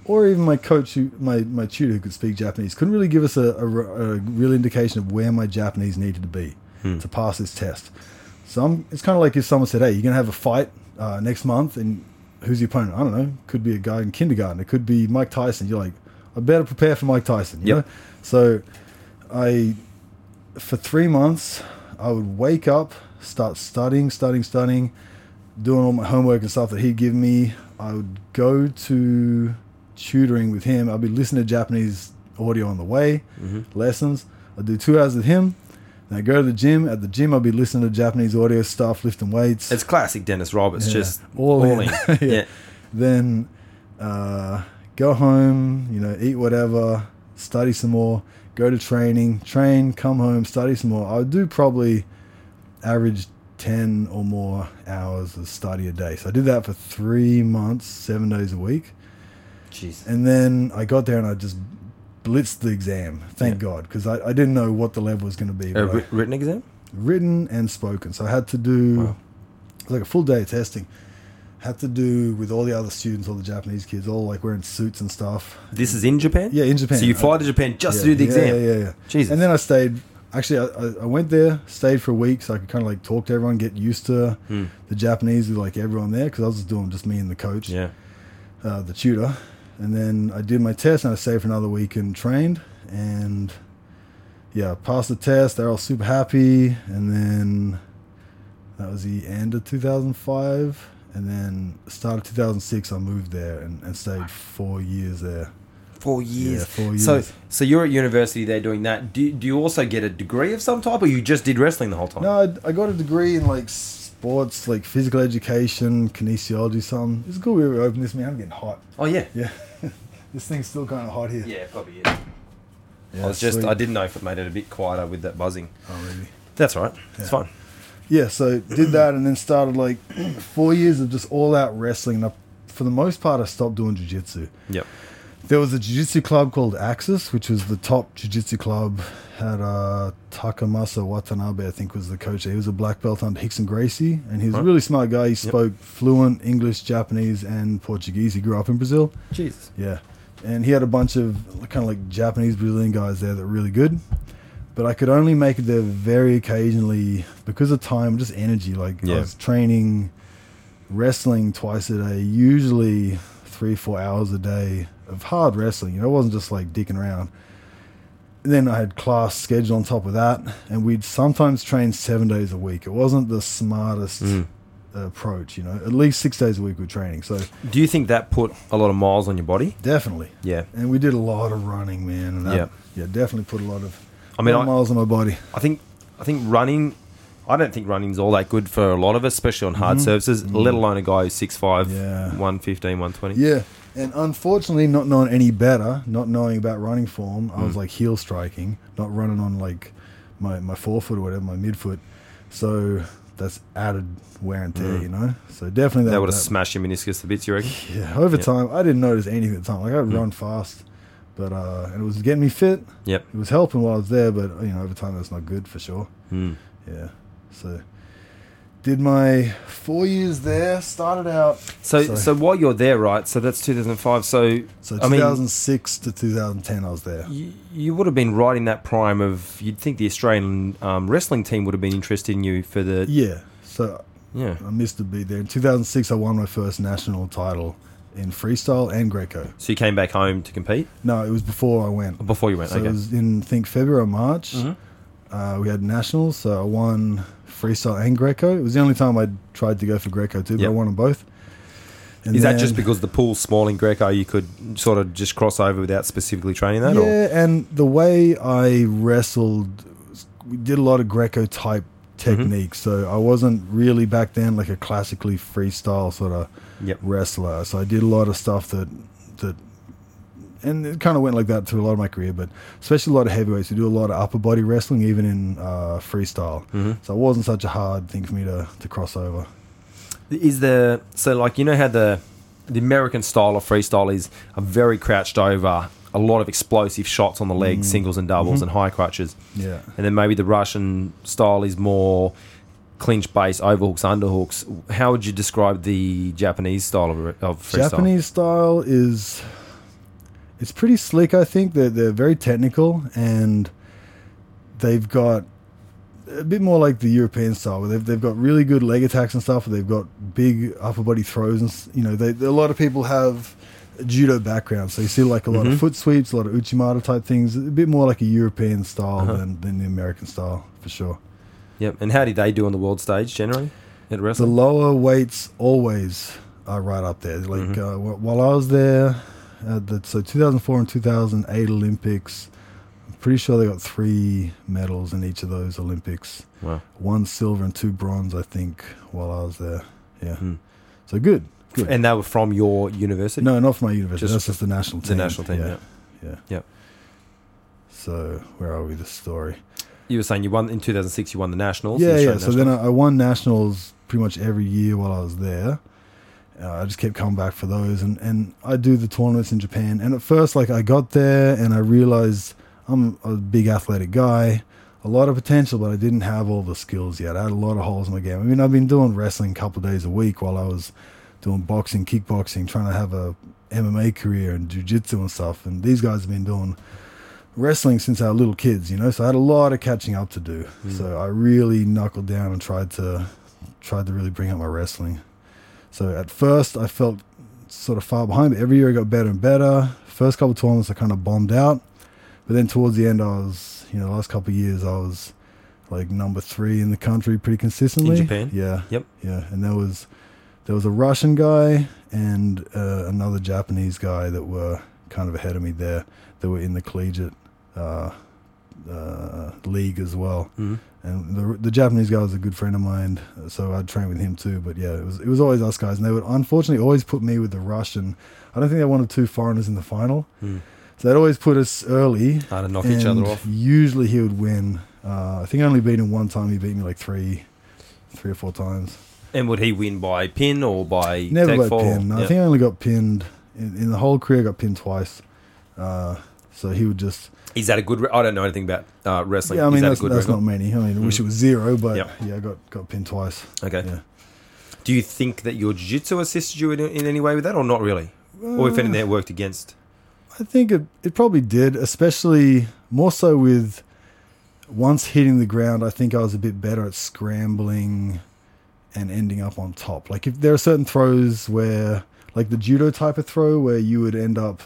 or even my coach, who, my my tutor who could speak Japanese, couldn't really give us a, a, a real indication of where my Japanese needed to be Hmm. to pass this test. So I'm, it's kind of like if someone said, "Hey, you're gonna have a fight uh, next month, and who's your opponent?" I don't know. Could be a guy in kindergarten. It could be Mike Tyson. You're like, I better prepare for Mike Tyson. You Yep. know? So I, for three months, I would wake up, start studying, studying, studying, doing all my homework and stuff that he'd give me. I would go to tutoring with him. I'd be listening to Japanese audio on the way, Mhm. lessons. I'd do two hours with him. I go to the gym. At the gym, I'd be listening to Japanese audio stuff, lifting weights. It's classic Denis Roberts, Yeah. just All all, in. in. Yeah. yeah. then uh, go home, you know, eat whatever, study some more, go to training, train, come home, study some more. I would do probably average 10 or more hours of study a day. So I did that for three months, seven days a week. Jeez. And then I got there and I just blitzed the exam. Thank Yeah. God, because I, I didn't know what the level was going to be. A wri- written exam? written and spoken. So I had to do Wow. like a full day of testing. Had to do with all the other students, all the Japanese kids, all like wearing suits and stuff. This is in Japan. Yeah, in Japan. So you fly to Japan just to do the yeah, exam. Yeah, yeah, yeah. Jesus. And then I stayed. Actually, I, I- went there, stayed for a week, so I could kind of like talk to everyone, get used to Hmm. the Japanese with like everyone there, because I was just doing just me and the coach, Yeah. uh, the tutor. And then I did my test, and I stayed for another week and trained, and yeah, passed the test. They're all super happy, and then that was the end of 2005. And then start of 2006, I moved there and, and stayed four years there. Four years. Yeah, four So, years. so you're at university there doing that. Do, do you also get a degree of some type, or you just did wrestling the whole time? No, I, I got a degree in like sports, like physical education, kinesiology, something. It's cool we open this, man. I'm getting hot. Oh yeah. Yeah. this thing's still kind of hot here. Yeah, probably. Is. Yeah, I was just. sweet. I didn't know if it made it a bit quieter with that buzzing. Oh, really? That's all right. It's fine. Yeah, so did that and then started like four years of just all out wrestling. And I, for the most part, I stopped doing jiu-jitsu. Yep. There was a jiu-jitsu club called Axis, which was the top jiu-jitsu club. Had uh, Takamasa Watanabe, I think, was the coach. He was a black belt under Rickson Gracie, and he was a really smart guy. He spoke fluent English, Japanese, and Portuguese. He grew up in Brazil. Jesus. Yeah, and he had a bunch of kind of like Japanese Brazilian guys there that were really good. But I could only make it there very occasionally because of time, just energy. Like Yeah. I was training, wrestling twice a day, usually three, four hours a day of hard wrestling. You know, it wasn't just like dicking around. And then I had class scheduled on top of that, and we'd sometimes train seven days a week. It wasn't the smartest Mm. approach, you know. At least six days a week with training. So Do you think that put a lot of miles on your body? definitely. Yeah. And we did a lot of running, man. And that, Yeah. yeah, definitely put a lot of, I mean, I- miles on my body. I think. I think running. I don't think running's all that good for a lot of us, especially on hard Mhm. surfaces. Mm. Let alone a guy who's 6'5", Yeah. 115, 120. Yeah, and unfortunately, not knowing any better, not knowing about running form, I was Mm. like heel striking, not running on like my my forefoot or whatever, my midfoot. So that's added wear and tear, Mm. you know. So definitely that, That would have smashed your meniscus to bits, you reckon? Yeah, over time, I didn't notice anything at the time. Like I'd Mm. run fast, but uh, and it was getting me fit. Yep. It was helping while I was there, but you know, over time, that's not good for sure. Mm. Yeah. So did my four years there. Started out So, Sorry. so while you're there, right? So that's 2005. So, so I mean- 2006 to 2010. I was there. you, you would have been right in that prime of. You'd think the Australian um, wrestling team would have been interested in you for the. Yeah. So Yeah. I missed a beat there. In 2006, I won my first national title in freestyle and Greco. So you came back home to compete No, it was before I went. before you went. So okay. it was in I think February or March. Mhm. Uh, we had nationals, so I won freestyle and Greco. It was the only time I tried to go for Greco too, but Yep. I won them both. And Is that then- just because the pool's small in Greco, you could sort of just cross over without specifically training that? Or? Yeah, and the way I wrestled, we did a lot of Greco type Mm-hmm. techniques. So I wasn't really back then like a classically freestyle sort of Yep. wrestler. So I did a lot of stuff that that, and it kind of went like that through a lot of my career. But especially a lot of heavyweights, we do a lot of upper body wrestling, even in uh, freestyle. Mhm. So it wasn't such a hard thing for me to to cross over. Is the so like you know how the the American style of freestyle is a very crouched over, a lot of explosive shots on the legs, Mm. singles and doubles, Mhm. and high crutches, Yeah. and then maybe the Russian style is more clinch base, overhooks, underhooks. How would you describe the Japanese style of, of freestyle? Japanese style is it's pretty slick. I think they're they're very technical and they've got a bit more like the European style, where they've they've got really good leg attacks and stuff. They've got big upper body throws, and you know, they, a lot of people have a judo background, so you see like a lot Mhm. of foot sweeps, a lot of uchimata type things. A bit more like a European style Uh-huh. than than the American style for sure. Yep. And how did they do on the world stage generally at The lower weights always are right up there. Like Mhm. uh, while I was there, at the, so 2004 and 2008 Olympics, I'm pretty sure they got three medals in each of those Olympics. wow. One silver and two bronze, I think, while I was there. Yeah, Hmm. so good. Good. And they were from your university. no, not from my university. Just That's just the national the team. national team. Yeah. yeah. Yep. So where are we? The story. You were saying you won in 2006. You won the nationals. Yeah, the yeah. Australian So then. I, I won nationals pretty much every year while I was there. Uh, I just kept coming back for those, and and I do the tournaments in Japan. And at first, like I got there, and I realized I'm a big athletic guy, a lot of potential, but I didn't have all the skills yet. I had a lot of holes in my game. I mean, I've been doing wrestling a couple of days a week while I was doing boxing, kickboxing, trying to have a MMA career and jujitsu and stuff. And these guys have been doing wrestling since our little kids, you know. So I had a lot of catching up to do. Mm. So I really knuckled down and tried to tried to really bring up my wrestling. So at first I felt sort of far behind, but every year I got better and better. First couple of tournaments I kind of bombed out, but then towards the end I was, you know, the last couple of years I was like number three in the country pretty consistently. In Japan? Yeah. Yep. Yeah, and there was there was a Russian guy and uh, another Japanese guy that were kind of ahead of me there. That were in the collegiate uh, uh, league as well. Mhm. And the the Japanese guy was a good friend of mine, so I'd train with him too. But yeah, it was it was always us guys, and they would unfortunately always put me with the Russian. I don't think they wanted two foreigners in the final, Mm. so they'd always put us early. Hard to knock each other off. Usually he would win. Uh, I think I only beat him one time. He beat me like three, three or four times. And would he win by pin or by Never fall? pinned. No, I think I only got pinned in, in the whole career. I got pinned twice. Uh, so he would just. Is that a good? Re- I don't know anything about uh, wrestling. Yeah, I mean Is that that's, a good that's not many. I mean, I wish it was zero, but Yep. yeah, I got got pinned twice. Okay. Yeah. Do you think that your jiu-jitsu assisted you in, in any way with that, or not really? or if Uh, anything, it worked against? I think it it probably did, especially more so with once hitting the ground. I think I was a bit better at scrambling and ending up on top. Like if there are certain throws where, like the judo type of throw, where you would end up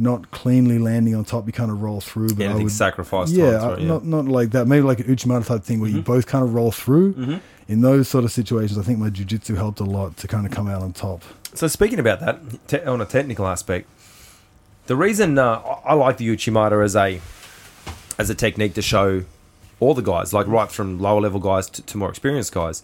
not cleanly landing on top, you kind of roll through. But I Anything would, sacrificed? yeah, time, through, not not like that. Maybe like an Uchimata type thing where you Mhm. both kind of roll through. hmm In those sort of situations, I think my jujitsu helped a lot to kind of come out on top. So speaking about that, te- on a technical aspect, the reason uh, I I like the Uchimata as a as a technique to show all the guys, like right from lower level guys to, to more experienced guys.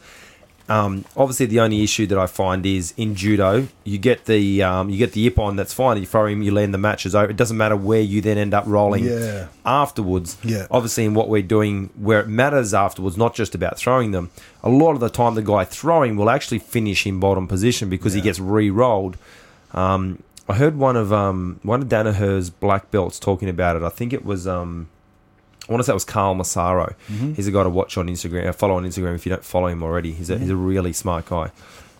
Um, obviously, the only issue that I find is in judo, you get the um, you get the ippon. That's fine. You throw him, you land the matches over. It doesn't matter where you then end up rolling Yeah, afterwards. yeah, Obviously, in what we're doing, where it matters afterwards, not just about throwing them. A lot of the time, the guy throwing will actually finish in bottom position because he gets re-rolled. Um, I heard one of um, one of Danaher's black belts talking about it. I think it was um, I want to say it was Carl Massaro. Mhm. He's a guy to watch on Instagram. uh, Follow on Instagram if you don't follow him already. He's a, he's a really smart guy.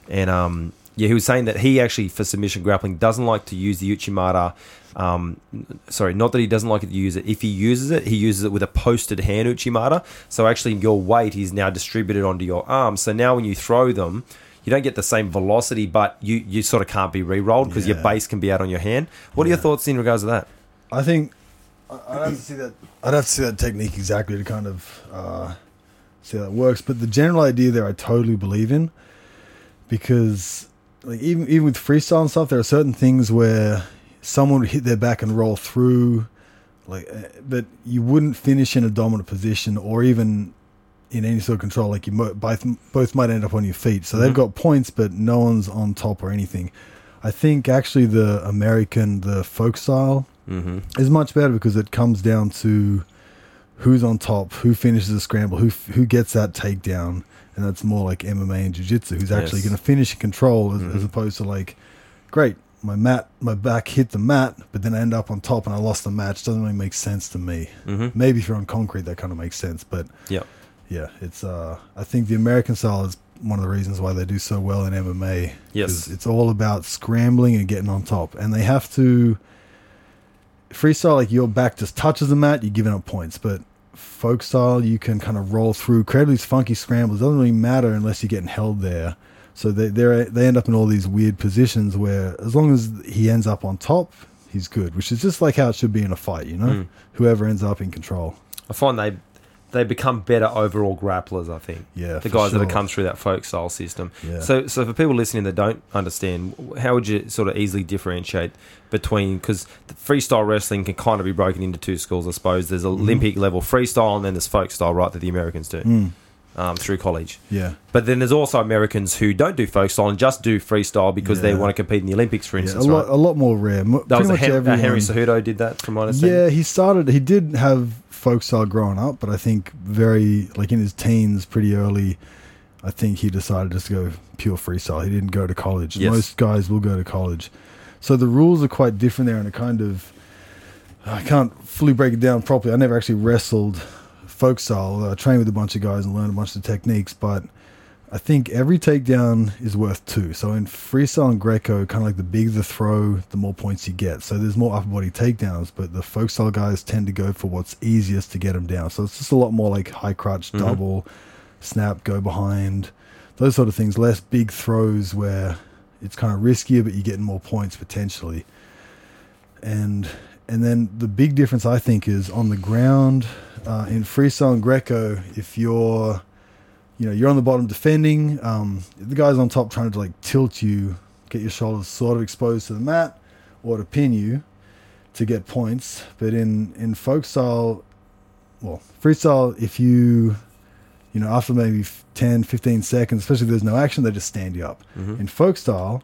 And um, yeah, he was saying that he actually for submission grappling doesn't like to use the Uchimata. Um, sorry, not that he doesn't like to use it. If he uses it, he uses it with a posted hand Uchimata. So actually, your weight is now distributed onto your arm. So now when you throw them, you don't get the same velocity, but you, you sort of can't be re-rolled because your base can be out on your hand. What are your thoughts in regards to that? I think I'd have to see that. I'd have to see that technique exactly to kind of uh, see how that works. But the general idea there, I totally believe in, because like even even with freestyle and stuff, there are certain things where someone would hit their back and roll through, like, uh, but you wouldn't finish in a dominant position or even in any sort of control. Like you mo- both both might end up on your feet, so they've Mhm. got points, but no one's on top or anything. I think actually the American, the folk style Mm-hmm. is much better because it comes down to who's on top, who finishes the scramble, who who gets that takedown, and that's more like MMA and jiu-jitsu, who's actually Yes. going to finish in control as, as Mhm. opposed to like, great, my mat, my back hit the mat, but then I end up on top and I lost the match. Doesn't really make sense to me. Mm-hmm. Maybe if you're on concrete, that kind of makes sense, but Yep. yeah, it's. uh I think the American style is one of the reasons why they do so well in MMA. Yes. it's all about scrambling and getting on top, and they have to freestyle like your back just touches the mat, you're giving up points. But folk style, you can kind of roll through, create these funky scrambles. It doesn't really matter unless you're getting held there. So they they they end up in all these weird positions where as long as he ends up on top, he's good. Which is just like how it should be in a fight, you know. Mm. Whoever ends up in control. I find they they become better overall grapplers. I think Yeah, the guys that have come through that folk style system. Yeah. So, so for people listening that don't understand, how would you sort of easily differentiate between because freestyle wrestling can kind of be broken into two schools, I suppose. There's Olympic level freestyle, and then there's folk style, right? That the Americans do Mm, um, through college. yeah. But then there's also Americans who don't do folk style and just do freestyle because they want to compete in the Olympics, for Yeah, a instance. lot, right? a lot more rare. That was pretty a much uh, everyone. Henry Cejudo did that, from my understanding. Yeah, he started. He did have folk style growing up, but I think very like in his teens, pretty early. I think he decided just to go pure freestyle. He didn't go to college. Yes. Most guys will go to college, so the rules are quite different there, and it kind of I can't fully break it down properly. I never actually wrestled folk style. I trained with a bunch of guys and learned a bunch of techniques, but I think every takedown is worth two. So in freestyle and Greco, kind of like the bigger the throw, the more points you get. So there's more upper body takedowns, but the folk style guys tend to go for what's easiest to get them down. So it's just a lot more like high crutch, Mhm. double, snap, go behind, those sort of things. Less big throws where it's kind of riskier, but you're getting more points potentially. And and then the big difference I think is on the ground uh, in freestyle and Greco. If you're you know you're on the bottom defending, um, the guy's on top trying to like tilt you, get your shoulders sort of exposed to the mat, or to pin you to get points. But in in folk style, well, freestyle, if you you know after maybe 10, 15 seconds, especially if there's no action, they just stand you up. Mhm. In folk style,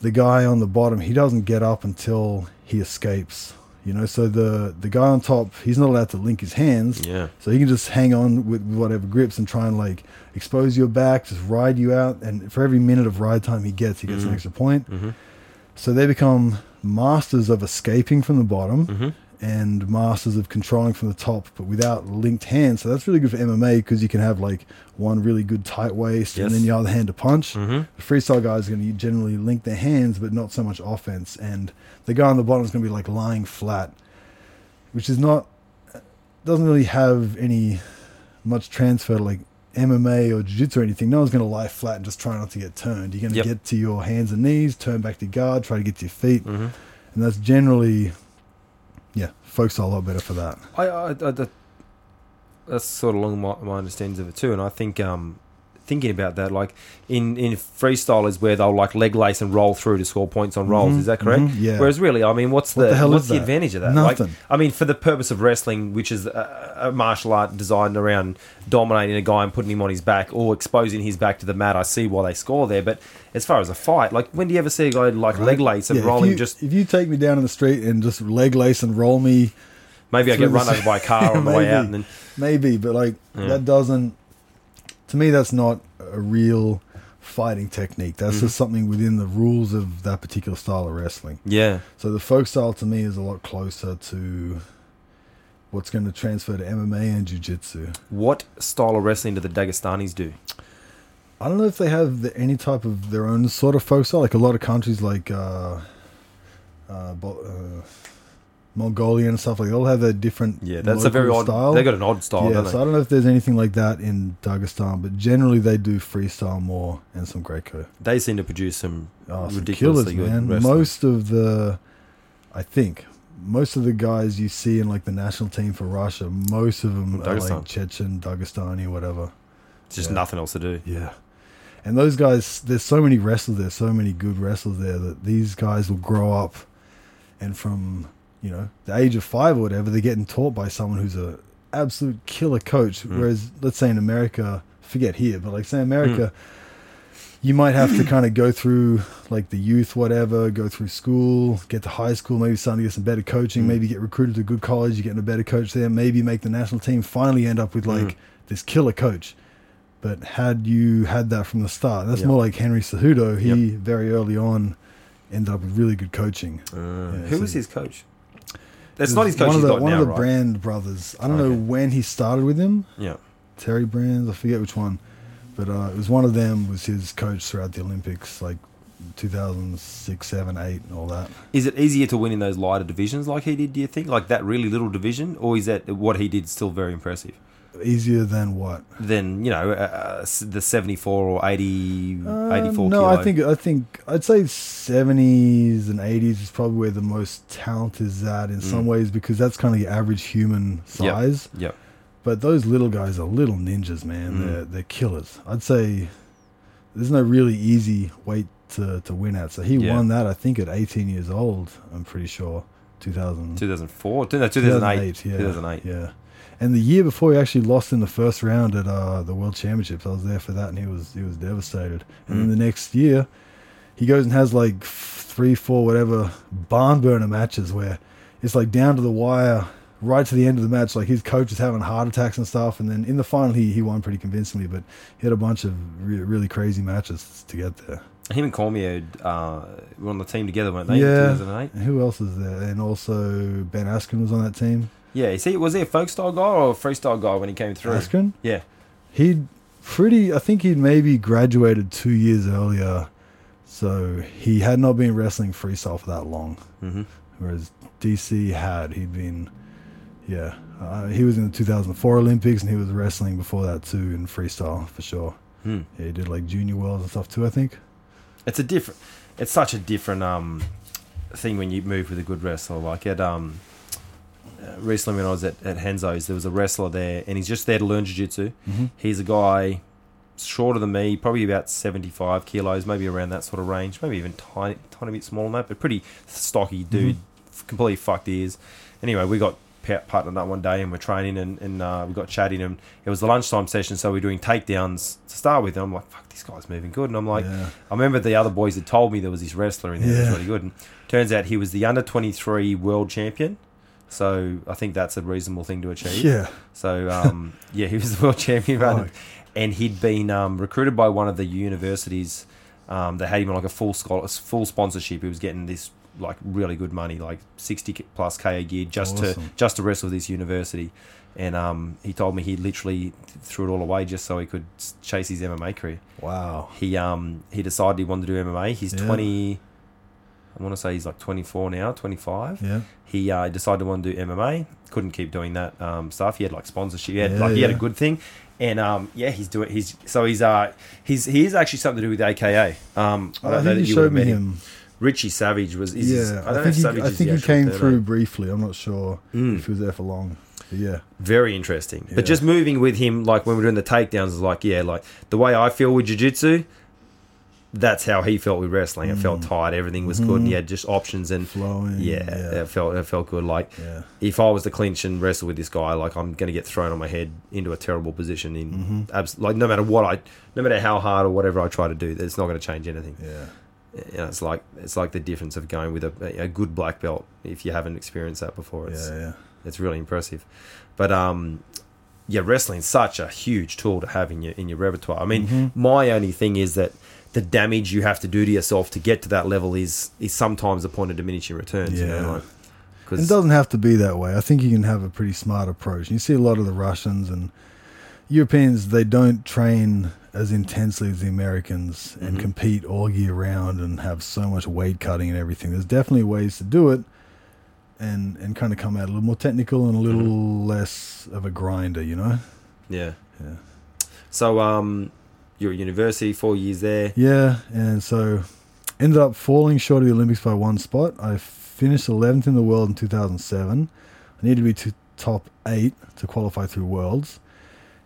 the guy on the bottom he doesn't get up until he escapes. You know, so the the guy on top he's not allowed to link his hands. Yeah. So he can just hang on with whatever grips and try and like expose your back, just ride you out. And for every minute of ride time he gets, he gets Mhm. an extra point. Mm-hmm. So they become masters of escaping from the bottom Mm-hmm. and masters of controlling from the top, but without linked hands. So that's really good for MMA because you can have like one really good tight waist Yes. and then the other hand to punch. Mm-hmm. The freestyle guys are going to generally link their hands, but not so much offense. And the guy on the bottom is going to be like lying flat, which is not doesn't really have any much transfer to like MMA or jiu-jitsu or anything. No one's going to lie flat and just try not to get turned. You're going to Yep. get to your hands and knees, turn back to guard, try to get to your feet, Mm-hmm. and that's generally, yeah, folks are a lot better for that. I, I, I that, that's sort of along my, my understandings of it too, and I think um, thinking about that, like in in freestyle is where they'll like leg lace and roll through to score points on rolls. Mhm, Is that correct? mhm, yeah. Whereas really, I mean, what's What the, the hell what's the advantage of that? Like, Nothing. I mean, for the purpose of wrestling, which is a, a martial art designed around dominating a guy and putting him on his back or exposing his back to the mat, I see why they score there. But as far as a fight, like when do you ever see a guy like leg lace and Yeah, roll him you, just if you take me down in the street and just leg lace and roll me, maybe I get run over by a car on the way Maybe. out and then maybe, but like Yeah. that doesn't. To me, that's not a real fighting technique. That's Mhm. just something within the rules of that particular style of wrestling. yeah. So the folk style to me is a lot closer to what's going to transfer to MMA and jiu-jitsu. What style of wrestling do the Dagestanis do? I don't know if they have the, any type of their own sort of folk style. Like a lot of countries, like uh, uh, uh, Mongolian and stuff like. They all have their different Yeah, that's a very odd. style. They got an odd style, yeah, don't so? I don't know if there's anything like that in Dagestan, but generally they do freestyle more and some Greco. They seem to produce some Oh, ridiculously killers, good man. wrestling. Most of the, I think, most of the guys you see in like the national team for Russia, most of them are like Chechen, Dagestani, whatever. It's just Yeah. nothing else to do. Yeah. And those guys, there's so many wrestlers there, so many good wrestlers there that these guys will grow up and from, you know, the age of five or whatever, they're getting taught by someone who's a absolute killer coach. Mm. Whereas, let's say in America, forget here, but like say Mm. America, you might have to kind of go through like the youth, whatever, go through school, get to high school, maybe start to get some better coaching, Mm. maybe get recruited to a good college, you get a better coach there, maybe make the national team, finally end up with like Mm. this killer coach. But had you had that from the start, that's Yeah. more like Henry Cejudo. He Yep. very early on ended up with really good coaching. Uh, Yeah, who so- was his coach? That's not his coach One of the, one now, of the right? Brands brothers. I don't know when he started with him. Yeah. Terry Brands, I forget which one, but uh, it was one of them was his coach throughout the Olympics, like 2006, 7, 8, and all that. Is it easier to win in those lighter divisions like he did? Do you think like that really little division, or is that what he did still very impressive? Easier than what? Than you know uh, uh, the seventy four or 80, Uh, 84 no, kilo. I think I think I'd say seventies and eighties is probably where the most talent is at in some Mm. ways because that's kind of the average human size. Yep. But those little guys are little ninjas, man. Mm. They're they're killers. I'd say there's no really easy weight to, to win at. So he Yeah. won that I think at 18 years old. I'm pretty sure. 2000, two thousand four, no, two thousand eight, yeah, two thousand eight. Yeah. And the year before he actually lost in the first round at uh, the World Championships, I was there for that, and he was he was devastated. And then Mm. the next year, he goes and has like three, four, whatever barn burner matches where it's like down to the wire, right to the end of the match. Like his coach is having heart attacks and stuff, and then in the final he he won pretty convincingly. But he had a bunch of re- really crazy matches to get there. Him and Cormier uh, were on the team together, weren't they? Yeah. two thousand eight. Who else is there? And also Ben Askren was on that team. Yeah, is he was he a folk style guy or a freestyle guy when he came through? Askren. Yeah. He'd pretty. I think he'd maybe graduated two years earlier, so he had not been wrestling freestyle for that long. hmm Whereas DC had. He'd been, yeah. Uh, he was in the 2004 Olympics and he was wrestling before that too in freestyle for sure. Hmm. Yeah, he did like junior worlds and stuff too. I think. It's a different. It's such a different um thing when you move with a good wrestler. Like at um recently when I was at, at Renzo's, there was a wrestler there, and he's just there to learn jiu-jitsu. Mm-hmm. He's a guy shorter than me, probably about seventy-five kilos, maybe around that sort of range, maybe even tiny, tiny bit smaller than that, but pretty stocky dude, f- completely fucked ears. Anyway, we got pa- partnered up one day and we're training and, and uh, we got chatting and it was the lunchtime session, so we are doing takedowns to start with. And I'm like, fuck, this guy's moving good. And I'm like, yeah. I remember the other boys had told me there was this wrestler in there that was Yeah. really good. And turns out he was the under 23 world champion. So I think that's a reasonable thing to achieve. Yeah. So um, yeah, he was the world champion, Fuck. and, he'd been um, recruited by one of the universities. Um, they had him on like a full scholar, full sponsorship. He was getting this like really good money, like sixty plus k a year, just Awesome. to just to wrestle with this university. And um, he told me he literally threw it all away just so he could chase his MMA career. Wow. He um he decided he wanted to do MMA. He's Yeah. twenty. I want to say he's like twenty four now, twenty five Yeah. he uh, decided to want to do MMA. Couldn't keep doing that um, stuff. He had like sponsorship. He had Yeah, like he had a good thing, and um, yeah, he's doing. He's so he's uh he's he is actually something to do with AKA. Um, I I, don't know think that you showed me him. him. Richie Savage was. Is his- Yeah, I don't know I if think he, I think he came third through briefly. I'm not sure Mm. if he was there for long. Yeah. Very interesting. Yeah. But just moving with him, like when we we're doing the takedowns, is like yeah, like the way I feel with jiu-jitsu, That's how he felt with wrestling. It felt Mm. tight. Everything was good, and he had just options. And Flowing. yeah, Yeah. it felt it felt good. Like yeah. if I was to clinch and wrestle with this guy, like I'm going to get thrown on my head into a terrible position. In Mhm. abs- like no matter what I, no matter how hard or whatever I try to do, it's not going to change anything. Yeah. You know, it's like it's like the difference of going with a, a good black belt if you haven't experienced that before. It's Yeah. Yeah. it's really impressive. But um, yeah, wrestling's such a huge tool to have in your in your repertoire. I mean, Mhm. my only thing is that the damage you have to do to yourself to get to that level is is sometimes a point of diminishing returns. You Yeah. know, like, It doesn't have to be that way. I think you can have a pretty smart approach. You see a lot of the Russians and Europeans, they don't train as intensely as the Americans and Mhm. compete all year round and have so much weight cutting and everything. There's definitely ways to do it, and and kind of come out a little more technical and a little Mm-hmm. less of a grinder, you know. Yeah. Yeah. So um, you're at university, four years there. Yeah, and so ended up falling short of the Olympics by one spot. I finished 11th in the world in 2007. I needed to be to top eight to qualify through Worlds,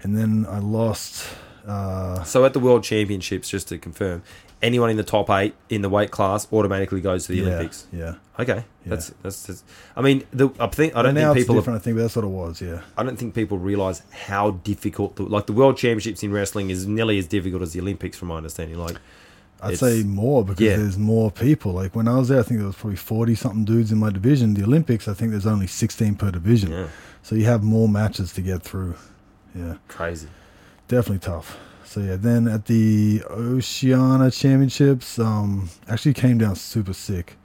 and then I lost. Uh, So at the World Championships, just to confirm, anyone in the top eight in the weight class automatically goes to the yeah, Olympics. Yeah, Okay, Yeah. that's, that's that's. I mean, the I think I don't now think it's people. different. I think but that's what it was. Yeah, I don't think people realize how difficult, the, like the World Championships in wrestling, is nearly as difficult as the Olympics, from my understanding. Like, I'd say more because yeah. there's more people. Like when I was there, I think there was probably 40 something dudes in my division. The Olympics, I think there's only 16 per division, yeah, so you have more matches to get through. Yeah. crazy. Definitely tough. So yeah, then at the Oceania Championships, um, actually came down super sick.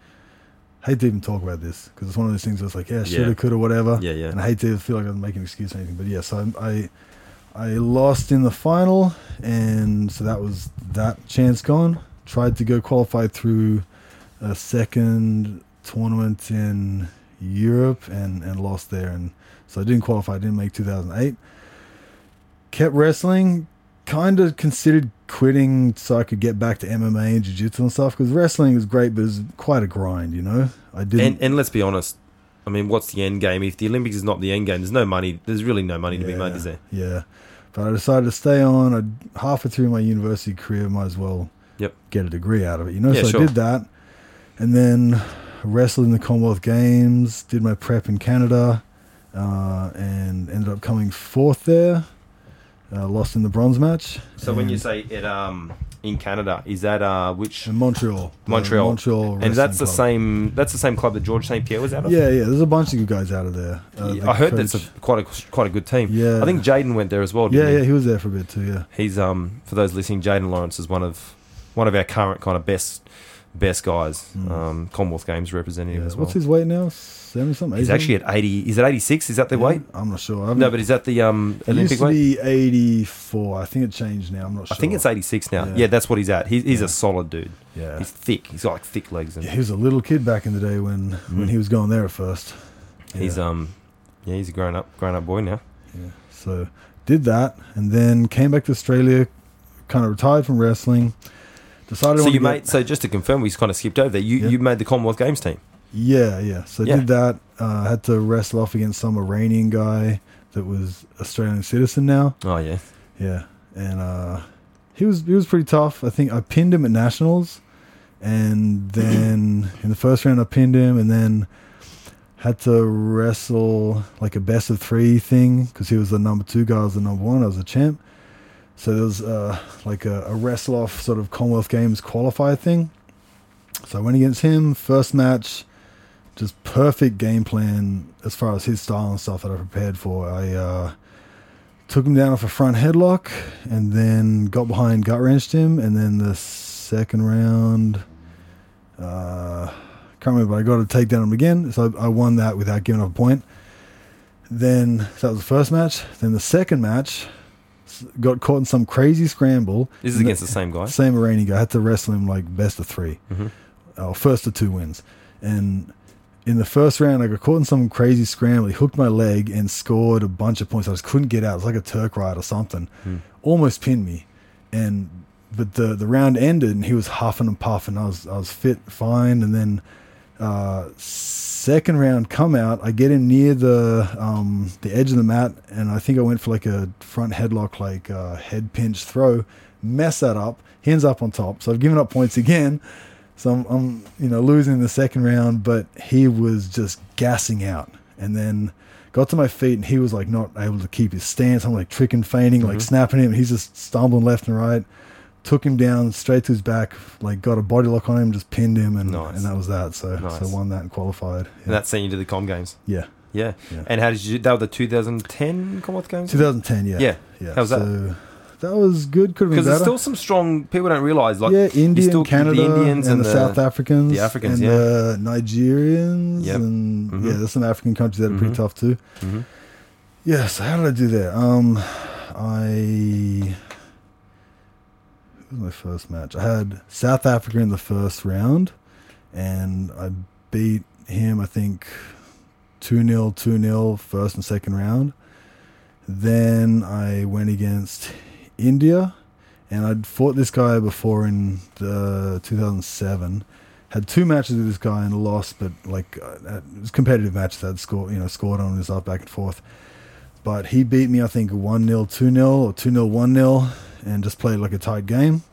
I Hate to even talk about this because it's one of those things that's like, yeah, shoulda, Yeah. coulda, whatever. Yeah, yeah. And I hate to feel like I'm making an excuse or anything, but yeah, so I, I, I lost in the final, and so that was that chance gone. Tried to go qualify through a second tournament in Europe and and lost there, and so I didn't qualify. I didn't make 2008. Kept wrestling. Kind of considered quitting so I could get back to MMA and jiu-jitsu and stuff because wrestling is great, but it's quite a grind, you know. I didn't. And and let's be honest. I mean, what's the end game? If the Olympics is not the end game, there's no money. There's really no money to be made, is there? Yeah. But I decided to stay on. I halfway through my university career, might as well Yep. get a degree out of it, you know. Yeah, so sure. I did that, and then wrestled in the Commonwealth Games. Did my prep in Canada, uh, and ended up coming fourth there. Uh, lost in the bronze match. So when you say it um in Canada, is that uh which in Montreal, Montreal. Montreal, and that's the club. same that's the same club that George St Pierre was out of. Yeah, yeah. There's a bunch of good guys out of there. Uh, Yeah, the I heard that's a, quite a quite a good team. Yeah. I think Jayden went there as well. yeah, Didn't yeah. he? He was there for a bit too. Yeah. He's um for those listening, Jayden Lawrence is one of one of our current kind of best best guys. Mm. Um, Commonwealth Games representative yeah. as well. What's his weight now? Seventy something. He's 80? actually at eighty. Is it eighty six? Is that the Yeah, weight? I'm not sure. No, but is that the um It used Olympic to weight? be 84. I think it changed now. I'm not sure. I think it's eighty six now. Yeah. Yeah. that's what he's at. He's, he's a solid dude. Yeah. He's thick. He's got like thick legs and he was a little kid back in the day when, when Mm. he was going there at first. he's um yeah he's a grown up grown up boy now. yeah. So did that and then came back to Australia, kind of retired from wrestling. Decided So you get- made so just to confirm, we kind of skipped over there. You Yeah. you made the Commonwealth Games team. Yeah, yeah. So Yeah. did that. Uh, had to wrestle off against some Iranian guy that was Australian citizen now. Oh yeah. Yeah, and uh, he was he was pretty tough. I think I pinned him at nationals, and then in the first round I pinned him, and then had to wrestle like a best of three thing because he was the number two guy, I was the number one, I was a champ. So there was uh, like a, a wrestle off sort of Commonwealth Games qualifier thing. So I went against him first match. Just perfect game plan as far as his style and stuff that I prepared for. I uh, took him down off a front headlock and then got behind, gut wrenched him, and then the second round, uh, can't remember. I got to take down him again, so I, I won that without giving up a point. Then so that was the first match. Then the second match, got caught in some crazy scramble. This is against the same guy. Same Iranian guy. I had to wrestle him like best of three hmm uh, first to two wins. And in the first round, I got caught in some crazy scramble. He hooked my leg and scored a bunch of points. I just couldn't get out. It was like a Turk ride or something. Hmm. Almost pinned me. And but the the round ended and he was huffing and puffing. I was I was fit, fine. And then uh, second round come out. I get him near the um, the edge of the mat, and I think I went for like a front headlock, like uh, head pinch throw. Mess that up. He ends up on top. So I've given up points again. So I'm, I'm, you know, losing the second round, but he was just gassing out. And then got to my feet, and he was like not able to keep his stance. I'm like tricking, feigning, like Mhm. snapping him. He's just stumbling left and right. Took him down straight to his back, like got a body lock on him, just pinned him, and Nice. and that was that. So Nice. so won that and qualified. And Yeah. that's sent you to the Com Games. yeah. Yeah. Yeah. And how did you? That was the 2010 Commonwealth Games. 2010, yeah. Yeah. Yeah. How was that? So that was good. Could have been Because there's still some strong people don't realize like yeah, India, still Canada, the Indians and, and the, the- South Africans, the Africans, and yeah. the Nigerians, Yep. and Mhm. yeah, there's some African countries that are Mhm. pretty tough too. Mhm. Yeah, so how did I do there? Um, I was my first match? I had South Africa in the first round, and I beat him. I think 2 0, 2 0, first and second round. Then I went against India, and I'd fought this guy before in the 2007. Had two matches with this guy and lost, but like uh, it was competitive matches. I'd scored, you know, scored on his off back and forth. But he beat me, I think, 1 0, 2 0, or 2 0, 1 0, and just played like a tight game.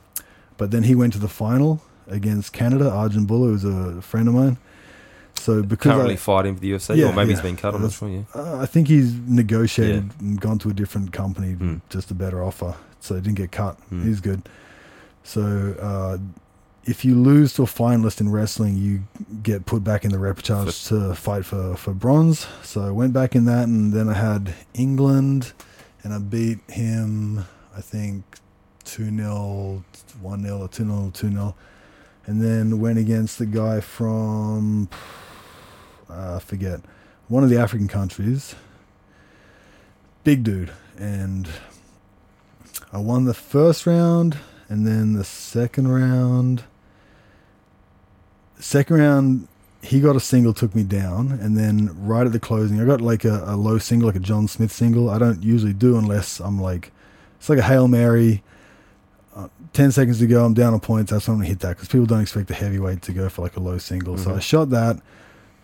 But then he went to the final against Canada. Arjan Bhullar, who's a friend of mine. So because Currently I, fighting for the UFC, Yeah, or maybe yeah. he's been cut. I'm not sure. Yeah. uh, I think he's negotiated and gone to a different company, Mm. just a better offer. So he didn't get cut. Mm. He's good. So uh, if you lose to a finalist in wrestling, you get put back in the repertoire to fight for, for bronze. So I went back in that, and then I had England, and I beat him, I think, 2 0, 1 0, or 2 0, 2 0. And then went against the guy from, uh, I forget, one of the African countries. Big dude. And I won the first round, and then the second round. Second round, he got a single, took me down, and then right at the closing, I got like a, a low single, like a John Smith single. I don't usually do unless I'm like, it's like a hail mary. Uh, Ten seconds to go, I'm down on points. That's when I'm gonna hit that because people don't expect a heavyweight to go for like a low single. So I shot that,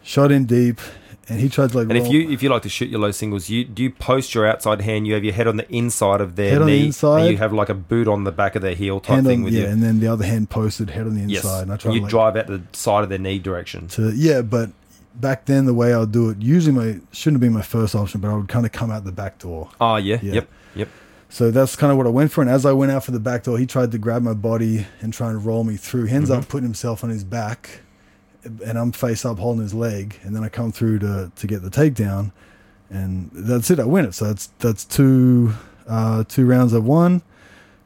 shot in deep, and he tried to like. And if you if you like to shoot your low singles, you do you post your outside hand. You have your head on the inside of their Head on the inside. and you have like a boot on the back of their heel type hand thing on, with yeah, you. and then the other hand posted head on the inside. Yes, and I try you to like, drive out the side of their knee direction. to yeah, but back then the way I would do it, usually my shouldn't have been my first option, but I would kind of come out the back door. Oh yeah, Yeah. yep, yep. So that's kind of what I went for. And as I went out for the back door, he tried to grab my body and try and roll me through. He ends Mhm. up putting himself on his back, and I'm face up holding his leg, and then I come through to to get the takedown, and that's it. I win it. So that's that's two uh, two rounds I've won.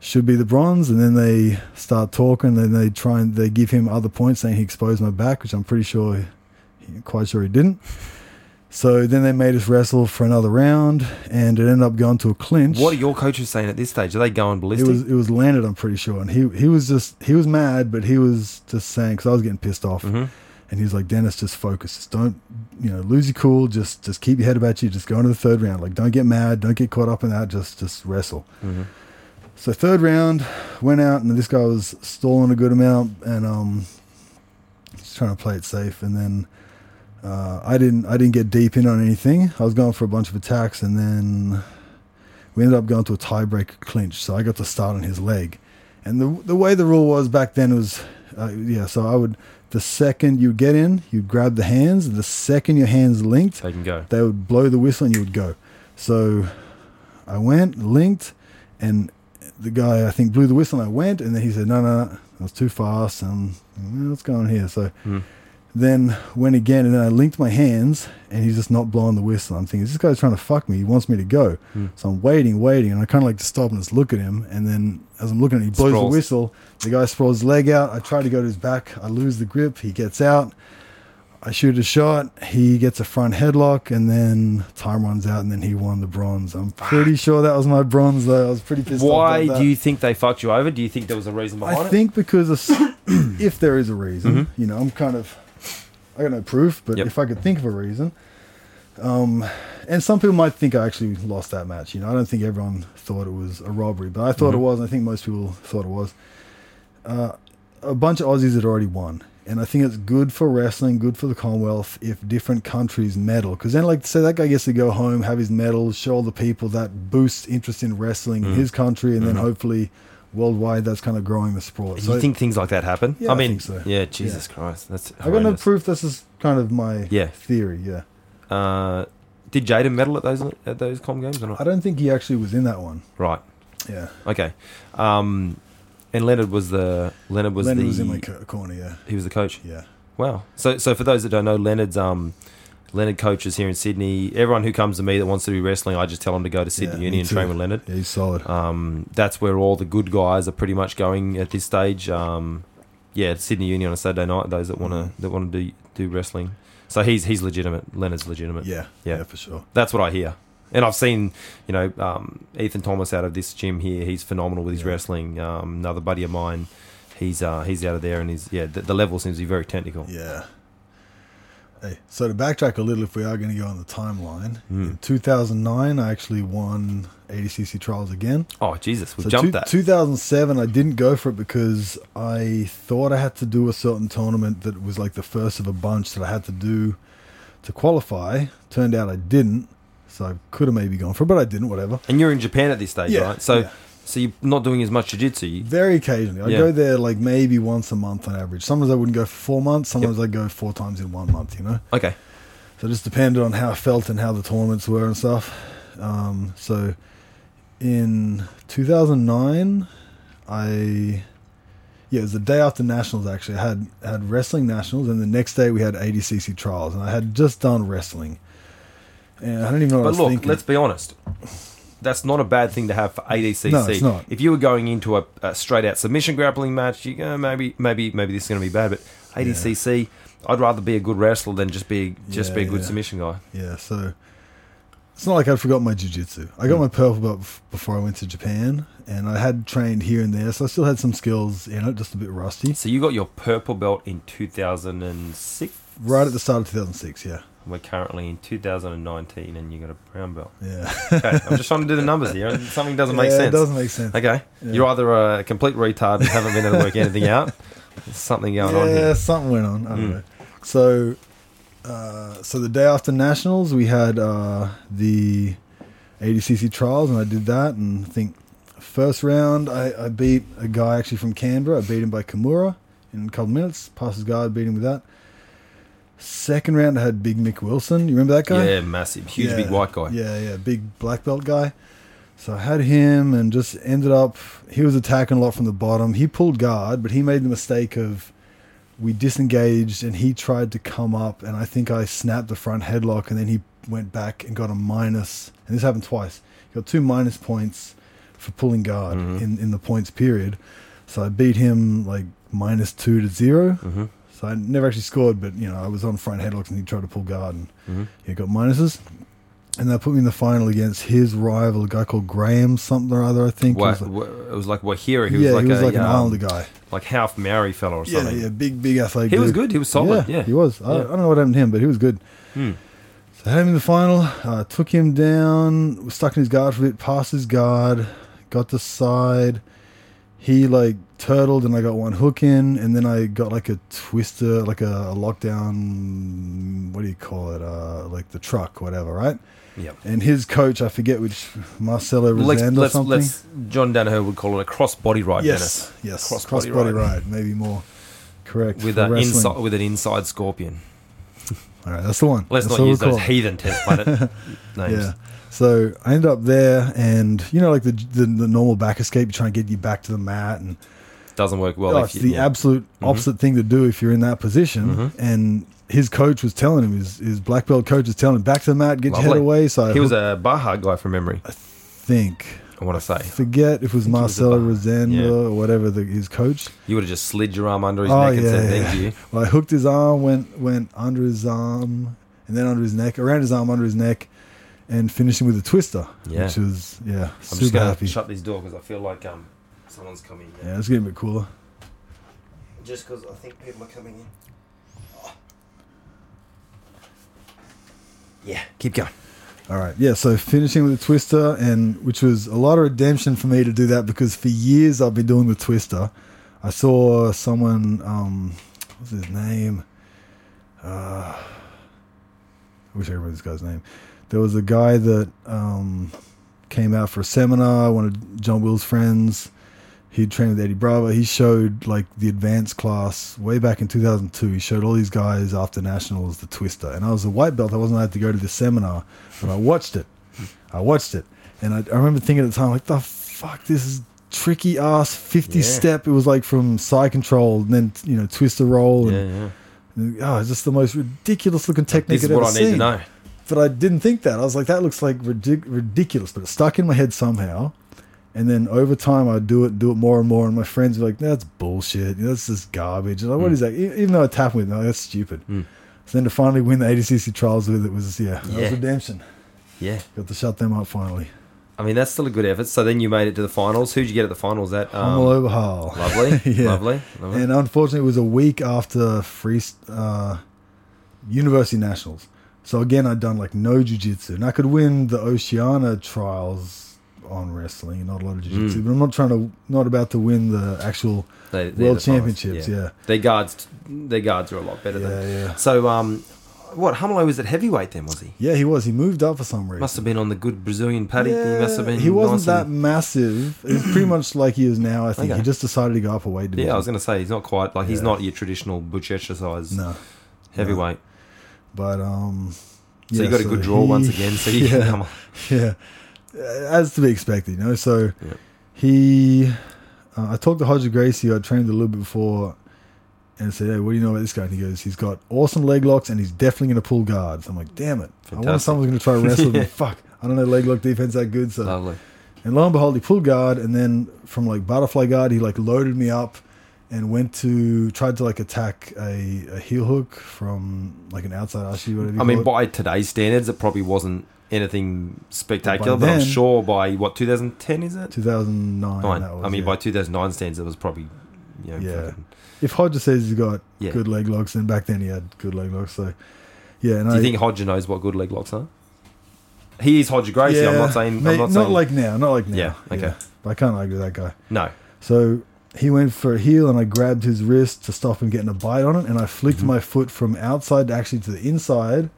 Should be the bronze, and then they start talking. Then they try and they give him other points, saying he exposed my back, which I'm pretty sure, he, quite sure he didn't. So then they made us wrestle for another round, and it ended up going to a clinch. What are your coaches saying at this stage? Are they going It ballistic? was it was landed. I'm pretty sure, and he he was just he was mad, but he was just saying because I was getting pissed off, hmm and he was like, "Denis, just focus. Just don't you know lose your cool. Just just keep your head about you. Just go into the third round. Like don't get mad. Don't get caught up in that. Just just wrestle." hmm So third round went out, and this guy was stalling a good amount, and um, just trying to play it safe. And then uh, I didn't I didn't get deep in on anything. I was going for a bunch of attacks, and then we ended up going to a tiebreak clinch. So I got to start on his leg, and the the way the rule was back then was uh, yeah. So I would the second you get in, you'd grab the hands. The second your hands linked, They can go. they would blow the whistle and you would go. So I went, linked, and the guy I think blew the whistle and I went, and then he said, "No, no, no, that was too fast." And what's going on here? So Mm. Then went again, and then I linked my hands, and he's just not blowing the whistle. I'm thinking, this guy's trying to fuck me. He wants me to go. Mm. So I'm waiting, waiting, and I kind of like to stop and just look at him. And then as I'm looking at him, he blows Sprawls. the whistle. The guy sprawls his leg out. I try to go to his back. I lose the grip. He gets out. I shoot a shot. He gets a front headlock, and then time runs out, and then he won the bronze. I'm pretty sure that was my bronze, though. I was pretty pissed off. Why do you think they fucked you over? Do you think there was a reason behind I it? I think because of, if there is a reason, Mhm. you know, I'm kind of, I got no proof, but Yep. if I could think of a reason, um, and some people might think I actually lost that match. You know, I don't think everyone thought it was a robbery, but I thought Mhm. it was. And I think most people thought it was. Uh, a bunch of Aussies had already won. And I think it's good for wrestling, good for the Commonwealth if different countries medal. Because then, like, say that guy gets to go home, have his medals, show all the people that boosts interest in wrestling in Mhm. his country, and then Mhm. hopefully worldwide that's kind of growing the sport. Do you think things like that happen? Yeah, I I mean, so. yeah, Jesus Christ, that's I got no proof. This is kind of my Yeah. theory. Yeah, Uh, did Jayden medal at those at those com games or not? I don't think he actually was in that one. Right. Yeah, Okay. Um, and Leonard was the Leonard was Leonard the was in my co- corner. Yeah, he was the coach. yeah, Wow. So so for those that don't know, Leonard's um Leonard coaches here in Sydney. Everyone who comes to me that wants to do wrestling, I just tell them to go to Sydney Yeah, Uni and too. train with Leonard. yeah. He's solid. Um, that's where all the good guys are pretty much going at this stage. Um, yeah, Sydney Uni on a Saturday night. Those that want to that want to do do wrestling. So he's he's legitimate. Leonard's legitimate. yeah, yeah. yeah, for sure. That's what I hear. And I've seen, you know, um, Ethan Thomas out of this gym here. He's phenomenal with his Yeah. wrestling. Um, another buddy of mine, he's uh, he's out of there, and he's yeah, the, the level seems to be very technical. Yeah. Hey, so to backtrack a little, if we are going to go on the timeline, Hmm. in 2009, I actually won ADCC trials again. Oh Jesus, we So jumped two- that. 2007, I didn't go for it because I thought I had to do a certain tournament that was like the first of a bunch that I had to do to qualify. Turned out I didn't, so I could have maybe gone for it, but I didn't. Whatever. and you're in Japan at this stage, Yeah, right? So, yeah. So you're not doing as much jiu-jitsu. Very occasionally, I Yeah. go there like maybe once a month on average. Sometimes I wouldn't go for four months. Sometimes I'd go four times in one month. You know. okay. So it just depended on how I felt and how the tournaments were and stuff. Um, so in 2009, I yeah, it was the day after nationals. Actually, I had had wrestling nationals, and the next day we had ADCC trials, and I had just done wrestling, and I don't even know what I But was look, thinking. let's be honest. That's not a bad thing to have for ADCC. No, it's not. If you were going into a, a straight out submission grappling match, you go maybe maybe maybe this is going to be bad. But ADCC, I'd rather be a good wrestler than just be just Yeah, be a good yeah. submission guy. Yeah, so it's not like I'd forgot my jiu-jitsu. I got Mm. my purple belt before I went to Japan, and I had trained here and there, so I still had some skills in it, just a bit rusty. So you got your purple belt in 2006. Right at the start of 2006, yeah. We're currently in 2019, and you got a brown belt. Yeah. Okay, I'm just trying to do the numbers here. Something doesn't make Yeah, sense. It doesn't make sense. Okay, Yeah. you're either a complete retard and haven't been able to work anything out. There's something going on yeah, something went on. I don't Mm. know. So, uh, so the day after nationals, we had uh, the ADCC trials, and I did that. And I think first round, I, I beat a guy actually from Canberra. I beat him by Kimura in a couple minutes. Passed his guard, beat him with that. Second round, I had Big Mick Wilson. You remember that guy? Yeah, massive, huge, Yeah. big white guy. Yeah, yeah, big black belt guy. So I had him and just ended up he was attacking a lot from the bottom. He pulled guard, but he made the mistake of we disengaged and he tried to come up and I think I snapped the front headlock and then he went back and got a minus and this happened twice. He got two minus points for pulling guard Mhm. in, in the points period. So I beat him like minus two to zero. hmm So I never actually scored, but you know, I was on front headlocks and he tried to pull guard and hmm he got minuses. And that put me in the final against his rival, a guy called Graham something or other, I think. Wa- It was like- wa- it was like Wahira. He yeah, was like he was a, like an um, Islander guy. like half Maori fella or something. yeah, big, big athletic. He was good. He was solid. Yeah. he was. I, Yeah. I don't know what happened to him, but he was good. Hmm. So I had him in the final. Uh, took him down. Was stuck in his guard for a bit. Passed his guard. Got the side. He like turtled, and I got one hook in, and then I got like a twister, like a, a lockdown. What do you call it? Uh, like the truck, whatever, right? Yep. And his coach, I forget which Marcelo Let's, Rosendo or let's, something. let's, John Danaher would call it a cross body ride, yes, yes, Cross cross, body body, ride. ride. maybe more correct. With, a inside, with an inside scorpion. All right, that's the one. Let's That's not use those heathen test planet names. Yeah. So I ended up there, and you know, like the the, the normal back escape, you try and get you back to the mat, and Doesn't work well. oh, it's the yeah. absolute opposite thing to do if you're in that position. Mhm. And his coach was telling him, his his black belt coach was telling him, back to the mat, get your head away. So He was a Baja guy from memory, I think I want to say. forget if it was think he was a Marcelo Baja. Rosendo Yeah. or whatever the, his coach. You would have just slid your arm under his Oh, neck and said yeah, thank yeah. you. Well, I hooked his arm, went went under his arm, and then under his neck, around his arm, under his neck, and finished him with a twister. Yeah. Which was yeah, I'm super happy. shut this door because I feel like um someone's coming. Yeah, it's getting a bit cooler. Just because I think people are coming in. Yeah, keep going. All right, yeah. So finishing with the twister, and which was a lot of redemption for me to do that because for years I've been doing the twister. I saw someone, um, what's his name? Uh, I wish I remember this guy's name. There was a guy that um, came out for a seminar. One of John Will's friends. He trained with Eddie Bravo. He showed like the advanced class way back in 2002. He showed all these guys after nationals the twister, and I was a white belt. I wasn't allowed to go to the seminar, but I watched it. I watched it, and I, I remember thinking at the time, like, the fuck, this is tricky ass 50 Yeah. step. It was like from side control and then you know twister roll, Yeah, and, yeah. and, oh, it's just the most ridiculous looking technique This is I've what ever I need seen to know. but I didn't think that. I was like, that looks like ridic- ridiculous, but it stuck in my head somehow. And then over time, I'd do it, do it more and more, and my friends were like, "That's bullshit. That's just garbage." And like, what Mm. is that? Even though I tap with, no, that's stupid. Mm. So then to finally win the ADCC trials with it was, yeah, that Yeah. was redemption. Yeah. Got to shut them up finally. I mean, that's still a good effort. So then you made it to the finals. Who'd you get at the finals? That um, Hummel over Hull. lovely, Yeah. lovely, lovely. And unfortunately, it was a week after free uh, university nationals. So again, I'd done like no jiu-jitsu, and I could win the Oceania trials on wrestling, not a lot of jiu-jitsu. Mm. But I'm not trying to, not about to win the actual They, world the championships. Yeah, Their guards, their guards are a lot better yeah, than. yeah. So, um, what Humlo was at heavyweight then? Was he? Yeah, he was. He moved up for some reason. Must have been on the good Brazilian paddock. he must have been. He wasn't nice that and- massive. Was pretty much like he is now. I think Okay. he just decided to go up a weight division. Yeah, I was going to say he's not quite like he's not your traditional butch exercise no, heavyweight. but um, So you yeah, got a good draw he- once again. So you yeah, can come on. yeah, as to be expected, you know. So Yeah. he, uh, I talked to Hodger Gracie. I trained a little bit before, and said, "Hey, what do you know about this guy?" And he goes, "He's got awesome leg locks, and he's definitely going to pull guards." I'm like, "Damn it! I wanted Fantastic. someone going to try to wrestle Yeah. me. Fuck, I don't know leg lock defense that good." So Lovely. And lo and behold, he pulled guard, and then from like butterfly guard, he like loaded me up and went to tried to like attack a, a heel hook from like an outside ashi, whatever. I mean, it. by today's standards, it probably wasn't anything spectacular, But but, I'm sure by what 2010 is it? 2009. That was, I mean, yeah. by 2009 stands, it was probably you know. Yeah. fucking- if Hodger says he's got Yeah. good leg locks, then back then he had good leg locks. So yeah, and Do you think Hodger knows what good leg locks are? He is Hodger Gracie. I'm not saying. mate, I'm not, not saying. like now, not like now. Yeah, okay. But I can't argue with that guy. no. So he went for a heel, and I grabbed his wrist to stop him getting a bite on it, and I flicked Mhm. my foot from outside to actually to the inside,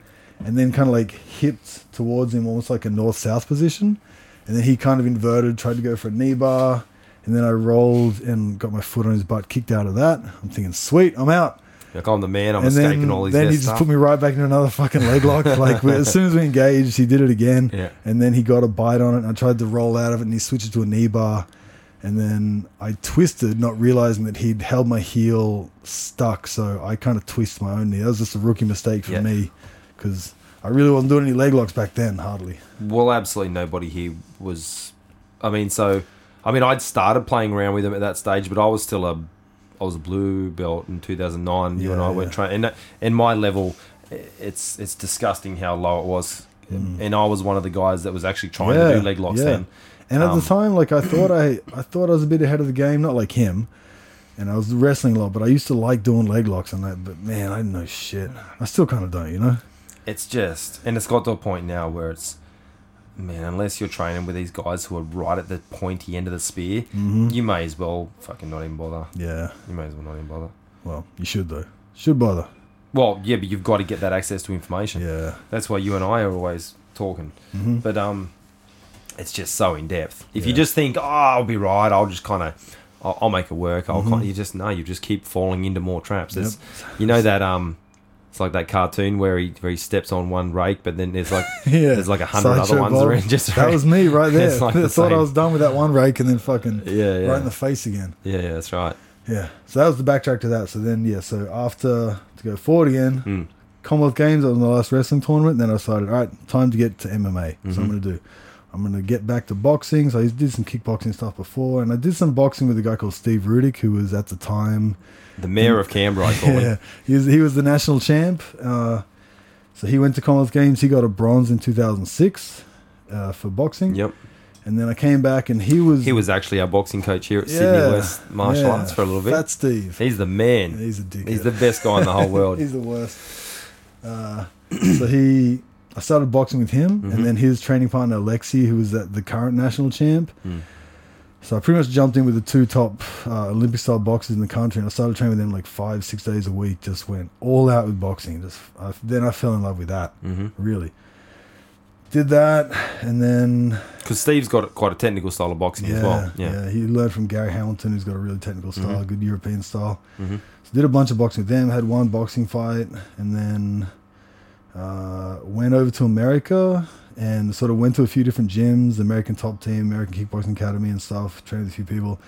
and then kind of like hipped towards him, almost like a north south position, and then he kind of inverted, tried to go for a knee bar, and then I rolled and got my foot on his butt, kicked out of that. I'm thinking, sweet, I'm out. Like I'm the man. I'm and then, all these then he just stuff. put me right back into another fucking leg lock. Like as soon as we engaged, he did it again. Yeah. And then he got a bite on it, and I tried to roll out of it, and he switched it to a knee bar. And then I twisted, not realizing that he'd held my heel stuck. So I kind of twisted my own knee. That was just a rookie mistake for Yeah. me because I really wasn't doing any leg locks back then, hardly. Well, absolutely nobody here was. I mean, so I mean, I'd started playing around with him at that stage, but I was still a, I was a blue belt in 2009. you and Yeah, I went yeah. train, and that- and my level, it's it's disgusting how low it was. Mm. And I was one of the guys that was actually trying to do leg locks yeah. then. And at Um, the time, like I thought I, I thought I was a bit ahead of the game, not like him. And I was wrestling a lot, but I used to like doing leg locks and that. But man, I didn't know shit. I still kind of don't, you know. It's just, and it's got to a point now where it's, man, unless you're training with these guys who are right at the pointy end of the spear, Mm-hmm. you may as well fucking not even bother. Yeah. You may as well not even bother. Well, you should though. Should bother. Well, yeah, but you've got to get that access to information. Yeah. That's why you and I are always talking. hmm But um, it's just so in depth. If you just think, oh, I'll be right, I'll just kind of, I'll, I'll make it work. I'll Mhm. kind you just no, you just keep falling into more traps. Yep. You know that um, it's like that cartoon where he where he steps on one rake, but then there's like yeah. there's like a hundred other ones Bob. around just That was me right there. Like I the thought I was done with that one rake and then fucking yeah, yeah, right in the face again. yeah, yeah. That's right. Yeah. So that was the backtrack to that. So then, yeah. So after to go forward again, Mm. Commonwealth Games. I was in the last wrestling tournament. Then I decided, all right, time to get to MMA. So Mhm. I'm going to do. I'm going to get back to boxing. So I did some kickboxing stuff before, and I did some boxing with a guy called Steve Rudick, who was at the time. The mayor of Canberra, I call Yeah, him. he was he was the national champ. Uh, so he went to Commonwealth Games. He got a bronze in 2006 uh, for boxing. Yep, And then I came back, and he was he was actually our boxing coach here at Yeah, Sydney West Martial yeah, Arts for a little bit. Fat Steve. He's the man. He's a dickhead. He's the best guy in the whole world. He's the worst. Uh, so he, I started boxing with him, Mhm. and then his training partner Alexi, who was the current national champ. Mm. So I pretty much jumped in with the two top uh, Olympic style boxers in the country, and I started training with them like five, six days a week. Just went all out with boxing. Just I, then I fell in love with that. hmm Really did that, and then Because Steve's got quite a technical style of boxing yeah, as well. yeah, Yeah. he learned from Gary Hamilton, who's got a really technical style, Mhm. good European style. hmm So did a bunch of boxing with them. Had one boxing fight, and then uh, went over to America and sort of went to a few different gyms, American Top Team, American Kickboxing Academy, and stuff. Trained with a few people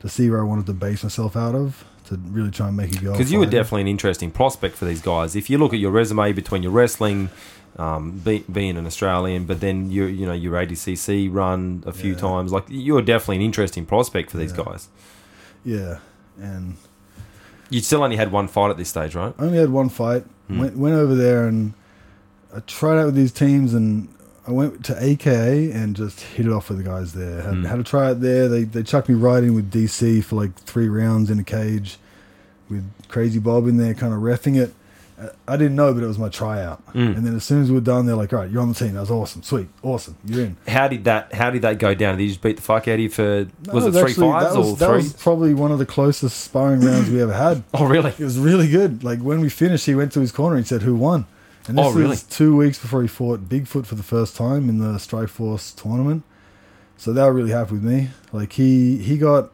to see where I wanted to base myself out of to really try and make it go. Because you were definitely an interesting prospect for these guys. If you look at your resume between your wrestling, um, be, being an Australian, but then you you know your ADCC run a few Yeah. times, like you were definitely an interesting prospect for these Yeah. guys. yeah, and You still only had one fight at this stage, right? I only had one fight. Hmm. Went went over there and I tried out with these teams and. I went to AKA and just hit it off with the guys there. Had, Hmm. had to try it there. They they chucked me right in with DC for like three rounds in a cage, with Crazy Bob in there, kind of refing it. I didn't know, but it was my tryout. Mm. And then as soon as we were done, they're like, "All right, you're on the team. That was awesome, sweet, awesome, you're in." How did that? How did that go down? Did you just beat the fuck out of you for? No, was it was three actually- fives that was, or that three? was probably one of the closest sparring rounds we ever had. oh really? It was really good. Like when we finished, he went to his corner and said, "Who won?" And this Oh, really? was two weeks before he fought Bigfoot for the first time in the Strikeforce tournament. So they were really happy with me. Like he he got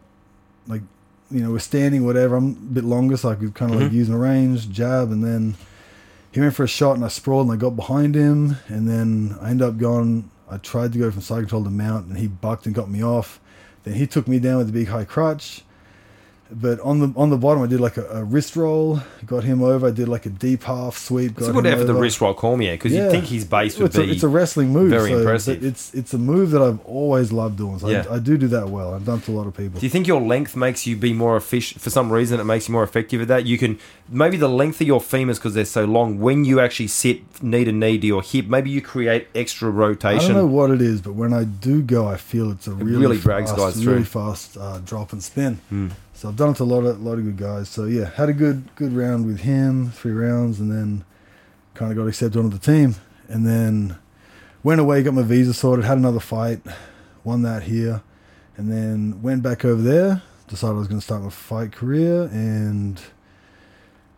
like you know we're standing whatever. I'm a bit longer, so I could kind of like use my mm-hmm. range, jab, and then he went for a shot and I sprawled and I got behind him, and then I ended up going. I tried to go from side control to mount, and he bucked and got me off. Then he took me down with a big high crutch. But on the on the bottom, I did like a, a wrist roll, got him over. I did like a deep half sweep. It's got a good effort, the wrist roll Cormier, because Yeah. you'd think his base would it's, a, be. it's a wrestling move. very so impressive. It's it's a move that I've always loved doing. So Yeah. I, I do do that well. I've done it to a lot of people. Do you think your length makes you be more efficient? For some reason, it makes you more effective at that. You can maybe the length of your femurs because they're so long. When you actually sit knee to knee to your hip, maybe you create extra rotation. I don't know what it is, but when I do go, I feel it's a really, really drags fast, guys really through. fast uh, drop and spin. Hmm. So I've done it to a lot of lot of good guys. So yeah, had a good good round with him, three rounds, and then kind of got accepted onto the team, and then went away, got my visa sorted, had another fight, won that here, and then went back over there. Decided I was going to start my fight career, and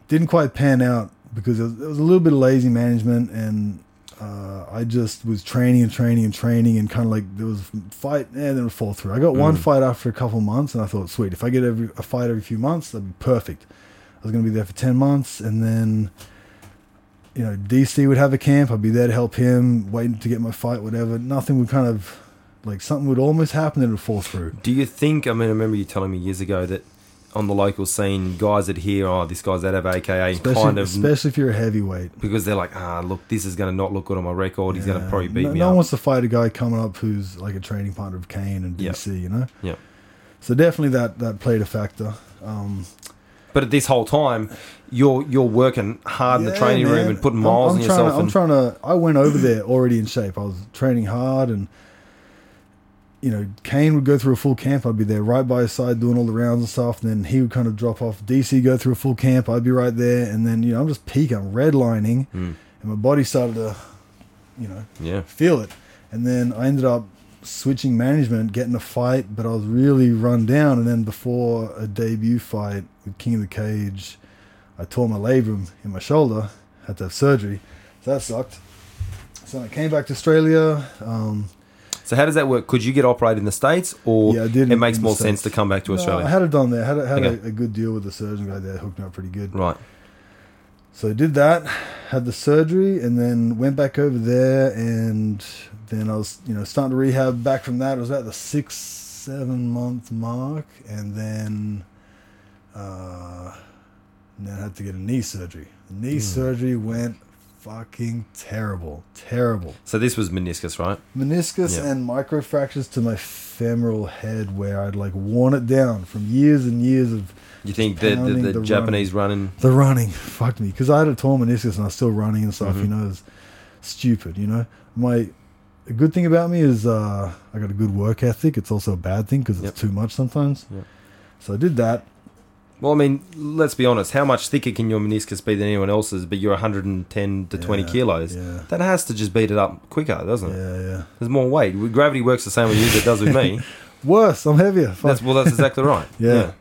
didn't quite pan out because it was, it was a little bit of lazy management and. Uh, I just was training and training and training and kind of like there was a fight and then it would fall through. I got one Mm. fight after a couple months and I thought, sweet, if I get every a fight every few months, that'd be perfect. I was going to be there for 10 months and then, you know, DC would have a camp. I'd be there to help him, waiting to get my fight, whatever. Nothing would kind of, like something would almost happen and it would fall through. Do you think? I mean, I remember you telling me years ago that on the local scene, guys that hear, oh, this guy's out of AKA, Especially, kind of especially if you're a heavyweight. because they're like, ah, look, this is going to not look good on my record. He's going to probably beat no, me no up. one wants to fight a guy coming up who's like a training partner of Cain and Yep. DC, you know? Yep. So definitely that, that played a factor. Um, But at this whole time, you're you're working hard in the Yeah, training room and putting I'm- miles I'm, in trying yourself. To, I'm trying to. I went over there already in shape. I was training hard, and you know, Cain would go through a full camp. I'd be there right by his side doing all the rounds and stuff. And then he would kind of drop off. DC go through a full camp. I'd be right there, and then you know, I'm just peaking, I'm redlining, Mm, and my body started to, you know, yeah. feel it. And then I ended up switching management, getting a fight, but I was really run down. And then before a debut fight with King of the Cage, I tore my labrum in my shoulder, had to have surgery. So that sucked. So I came back to Australia. Um, So how does that work? Could you get operated in the states, or Yeah, it makes more sense to come back to no, Australia? I had it done there. Had, a, had Okay. a, a good deal with the surgeon guy there, hooked me up pretty good. right. So I did that, had the surgery, and then went back over there, and then I was, you know, starting to rehab. Back from that, it was at the six, seven month mark, and then, uh, and then I had to get a knee surgery. The knee Hmm. surgery went fucking terrible, terrible. So this was meniscus, right? Meniscus Yeah. and microfractures to my femoral head, where I'd like worn it down from years and years of You think the, the, the, the Japanese running? the running fucked me because I had a torn meniscus and I was still running and stuff. Mhm. You know, it's stupid. You know, my a good thing about me is uh, I got a good work ethic. It's also a bad thing because it's Yep. too much sometimes. Yep. So I did that. Well, I mean, let's be honest. How much thicker can your meniscus be than anyone else's? But you're 110 to 20 kilos. Yeah, That has to just beat it up quicker, doesn't it? yeah, yeah. There's more weight. Gravity works the same with you as it does with me. Worse, I'm heavier. That's well, that's exactly right. Yeah.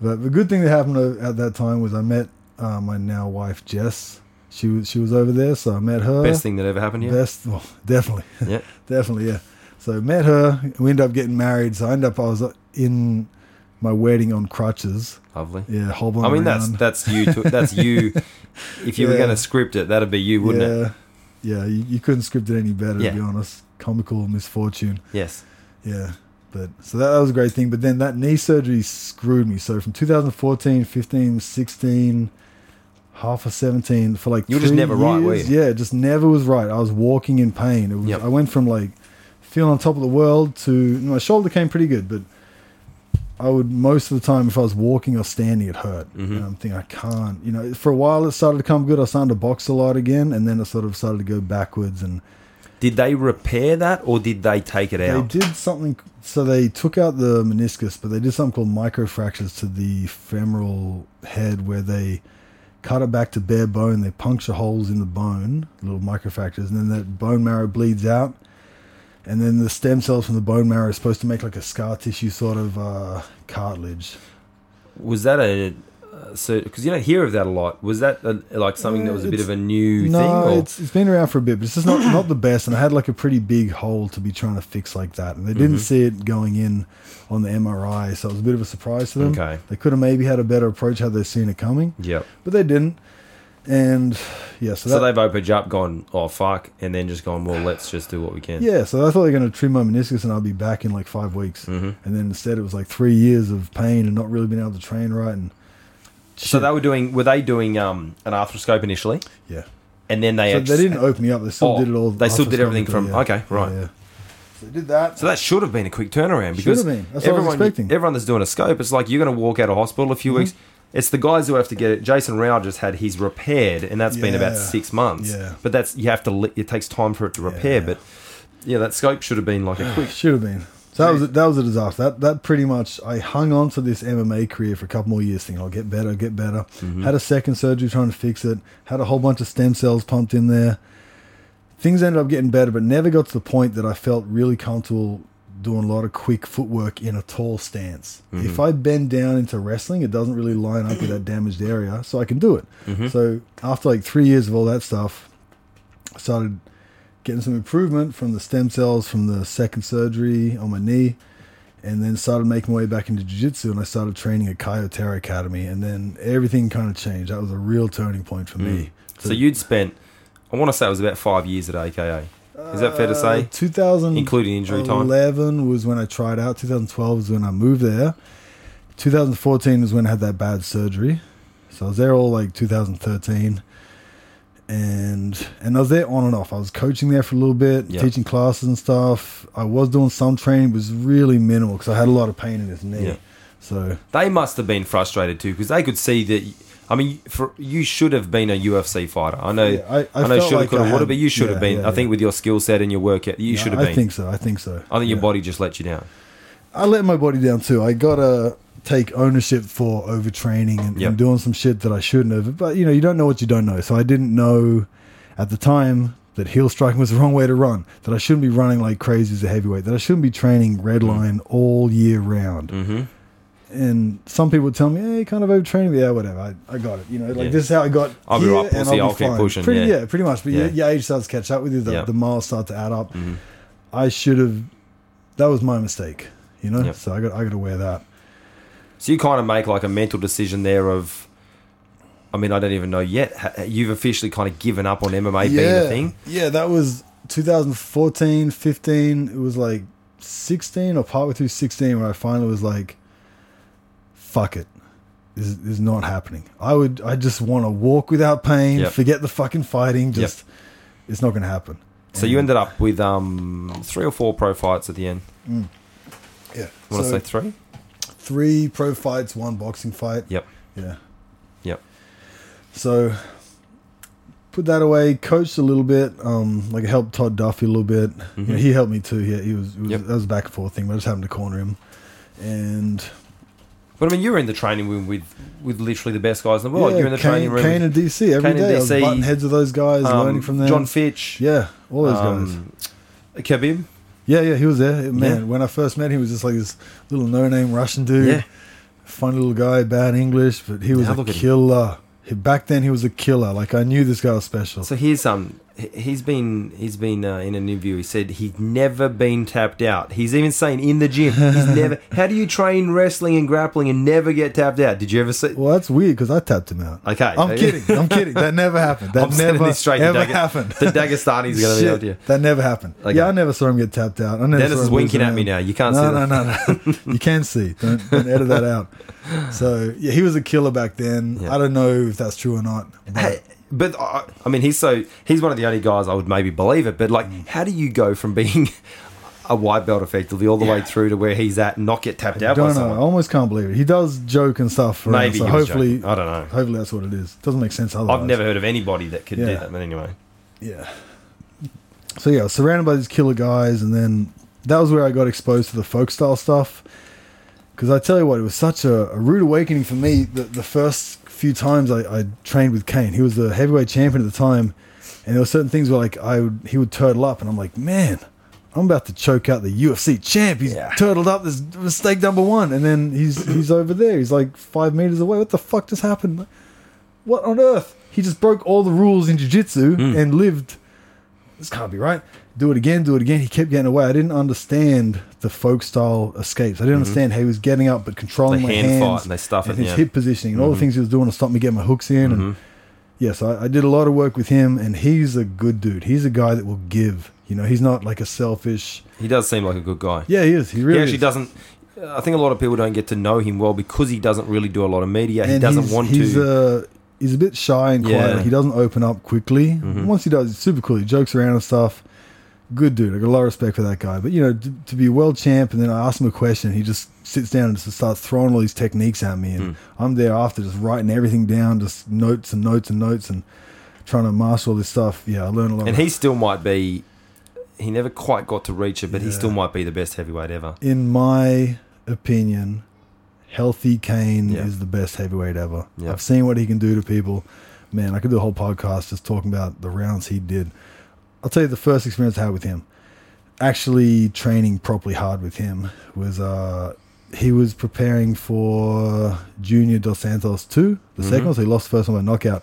But the good thing that happened at that time was I met uh, my now wife Jess. She was she was over there, so I met her. Best thing that ever happened to you. Best, well, definitely. Yeah. definitely, yeah. So met her. We ended up getting married. So I ended up I was in my wedding on crutches. Lovely. Yeah, hobbling I mean, that's around. that's you. To, that's you. If you were going to script it, that'd be you, wouldn't yeah, it? Yeah, you, you couldn't script it any better Yeah. to be honest. Comical misfortune. Yes. Yeah. But so that, that was a great thing. But then that knee surgery screwed me. So from 2014, 15, 16, half of 17 for like You were just never right, were you? Yeah, just never was right. I was walking in pain. It was. Yep. I went from like feeling on top of the world to my shoulder came pretty good, but I would most of the time if I was walking or standing, it hurt. Mhm. And I'm thinking I can't. You know, for a while it started to come good. I started to box a lot again, and then it sort of started to go backwards and. Did they repair that, or did they take it out? They did something. So they took out the meniscus, but they did something called microfractures to the femoral head, where they cut it back to bare bone. They puncture holes in the bone, little microfractures, and then that bone marrow bleeds out. And then the stem cells from the bone marrow are supposed to make like a scar tissue sort of uh, cartilage. Was that a uh, so? Because you don't hear of that a lot. Was that a, like something that was a bit of a new no, thing? Or? it's it's been around for a bit, but it's just not not the best. And I had like a pretty big hole to be trying to fix like that, and they didn't Mhm. see it going in on the MRI, so it was a bit of a surprise to them. Okay. They could have maybe had a better approach had they seen it coming, Yep. but they didn't. And yeah, so, So, they've opened up, gone, oh fuck, and then just gone, well, let's just do what we can. yeah, so I thought they were going to trim my meniscus and I'll be back in like five weeks. hmm And then instead, it was like three years of pain and not really being able to train right. And So they were doing, were they doing um, an arthroscope initially, yeah, and then they so actually, they didn't open me up. They still Oh, did it all. they still did everything from- arthroscopically, okay, right. Yeah, yeah. So they did that. So that should have been a quick turnaround Should because have been. That's what I was everyone, expecting. everyone that's doing a scope, it's like you're going to walk out of hospital a few Mhm. weeks. It's the guys who have to get it. Jason Rao just had his repaired, and that's been about six months. Yeah. But that's you have to. li- It takes time for it to repair. But yeah, that scope should have been like a quick. Should have been. So that was a, that was a disaster. That that pretty much I hung on to this MMA career for a couple more years, thinking I'll get better, get better. Mhm. Had a second surgery trying to fix it. Had a whole bunch of stem cells pumped in there. Things ended up getting better, but never got to the point that I felt really comfortable doing a lot of quick footwork in a tall stance. Mhm. If I bend down into wrestling, it doesn't really line up with that damaged area, so I can do it. Mhm. So after like three years of all that stuff, I started getting some improvement from the stem cells from the second surgery on my knee, and then started making my way back into jiu-jitsu and I started training at Caio Terra Academy, and then everything kind of changed. That was a real turning point for me. So you'd spent, I want to say it was about five years at AKA, Is that fair to say? Uh, 2000 including injury time. 11 was when I tried out. 2012 was when I moved there. 2014 was when I had that bad surgery. So I was there all like 2013. And and I was there on and off. I was coaching there for a little bit, Yeah. teaching classes and stuff. I was doing some training, it was really minimal because I had a lot of pain in this knee. So They must have been frustrated too because they could see that. I mean, for you should have been a UFC fighter. I know. yeah, I, I, I, know, should have, could have, would have, but you should have been. yeah, I think yeah. with your skill set and your work, you Yeah, should have I been. I think so. I think so. I think your body just let you down. I let my body down too. I gotta take ownership for overtraining and, Yep. and doing some shit that I shouldn't have. But you know, you don't know what you don't know. So I didn't know at the time that heel striking was the wrong way to run. That I shouldn't be running like crazy as a heavyweight. That I shouldn't be training red line all year round. Mm-hmm. And some people tell me, "Hey, kind of overtraining." Yeah, whatever. I, I got it. You know, like Yeah. this is how I got. I'll be here right, and I'll, I'll be keep fine. pushing, Pretty, yeah. yeah. pretty much. But Yeah. your, your age starts to catch up with you. The, Yeah. the miles start to add up. Mm-hmm. I should have. That was my mistake. You know, Yep. so I got I got to wear that. So you kind of make like a mental decision there of. I mean, I don't even know yet. You've officially kind of given up on MMA being a thing. Yeah, that was 2014, 15. It was like 16 or partway through 16 where I finally was like, fuck it. This is, not happening. I would, I just want to walk without pain, Yep. forget the fucking fighting. Just, it's not going to happen. So you ended up with um, three or four pro fights at the end. yeah. I want to So say three. three pro fights, one boxing fight. Yep. Yeah. Yep. So put that away. Coached a little bit. Um, like helped Todd Duffy a little bit. You know, he helped me too. He, he was, it was Yep. that was a back and forth thing. But I just happened to corner him, and But I mean, you were in the training room with with literally the best guys in the world. yeah, You're in the Cain, training room. Cain and DC every Cain day. I was DC, heads with those guys, um, learning from them. Jon Fitch. yeah, all those guys. um, Khabib. Yeah, yeah, he was there. Man, Yeah. when I first met him, he was just like this little no-name Russian dude. Yeah. funny little guy, bad English, but he was Now a killer. Back then, he was a killer. Like I knew this guy was special. So here's um he's been he's been uh, in an interview. He said he's never been tapped out. He's even saying in the gym he's never. How do you train wrestling and grappling and never get tapped out? Did you ever see? well, that's weird because I tapped him out. Okay, I'm kidding. I'm kidding. That never happened. That I'm never straight ever Dag- happened. The Dagestani's going to be Shit, out. That never happened. Okay. Yeah, I never saw him get tapped out. I never Denis is winking at me an now. You can't no, see no, that. no, no. you can see. Don't, don't edit that out. So yeah, he was a killer back then. Yeah. I don't know if that's true or not. but- Hey, but uh, I mean, he's so he's one of the only guys I would maybe believe it. But like, Mm. how do you go from being a white belt effectively all the way through to where he's at, and not get tapped out by don't know. I almost can't believe it. He does joke and stuff. around, Maybe so hopefully, joking. I don't know. hopefully that's what it is. Doesn't make sense otherwise. I've never heard of anybody that could do Yeah. that. But anyway, Yeah. So yeah, I was surrounded by these killer guys, and then that was where I got exposed to the folk style stuff. Because I tell you what, it was such a, a rude awakening for me. The, the first few times I, I trained with Cain, he was the heavyweight champion at the time, and there were certain things where like I would, he would turtle up, and I'm like, man, I'm about to choke out the UFC champ. He's Yeah. turtled up. This mistake number one, and then he's he's over there. He's like five meters away. What the fuck just happened? What on earth? He just broke all the rules in jiu-jitsu Hmm. and lived. This can't be right. Do it again. Do it again. He kept getting away. I didn't understand the folk style escapes. I didn't understand how he was getting up but controlling Mm-hmm. The my hand fight hands and they stuff and it, his yeah. Mm-hmm. hip positioning and all the things he was doing to stop me getting my hooks in. And yes, I, I did a lot of work with him, and he's a good dude. He's a guy that will give. You know, he's not like a selfish. He does seem like a good guy. Yeah, he is. He really he actually is. doesn't. I think a lot of people don't get to know him well because he doesn't really do a lot of media. he doesn't he's, want he's, to. Uh, he's a bit shy and quiet. Yeah. He doesn't open up quickly. Mhm. Once he does, it's super cool. He jokes around and stuff. Good dude. I got a lot of respect for that guy. But you know, to, to be a world champ, and then I ask him a question, he just sits down and just starts throwing all these techniques at me, and Mm. I'm there after just writing everything down, just notes and notes and notes, and trying to master all this stuff. Yeah, I learned a lot. and he still might be. He never quite got to reach it, but he still might be the best heavyweight ever. in my opinion, healthy Cain Yeah. is the best heavyweight ever. Yeah. I've seen what he can do to people. Man, I could do a whole podcast just talking about the rounds he did. I'll tell you the first experience I had with him. Actually training properly hard with him was uh he was preparing for Junior Dos Santos 2, the second Mhm. one, so he lost the first one by knockout.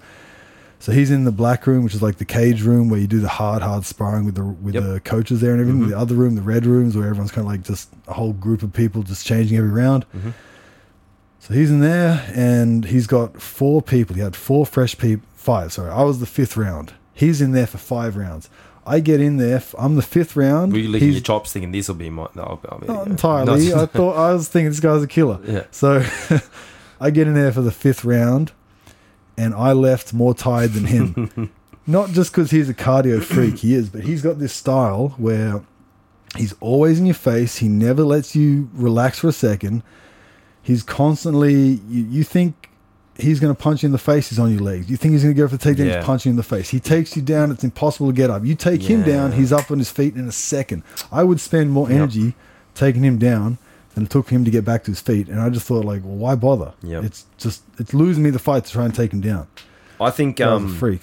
So he's in the black room, which is like the cage room where you do the hard, hard sparring with the with Yep. the coaches there and everything. Mhm. The other room, the red rooms, where everyone's kind of like just a whole group of people just changing every round. Mhm. So he's in there, and he's got four people. He had four fresh people, five. Sorry, I was the fifth round. He's in there for five rounds. I get in there. I'm the fifth round. Were you licking He's- your chops, thinking this will be my? No, I'll, I'll, not entirely. I thought I was thinking this guy's a killer. yeah. So I get in there for the fifth round, and I left more tired than him. Not just because he's a cardio freak, he is, but he's got this style where he's always in your face. He never lets you relax for a second. He's constantly, you, you think he's going to punch you in the face, he's on your legs. You think he's going to go for the takedown, Yeah. he's punching you in the face. He takes you down, it's impossible to get up. You take him down, he's up on his feet in a second. I would spend more Yep. energy taking him down than it took him to get back to his feet. And I just thought, like, well, why bother? Yep. It's just, it's losing me the fight to try and take him down. I think I was a um, freak.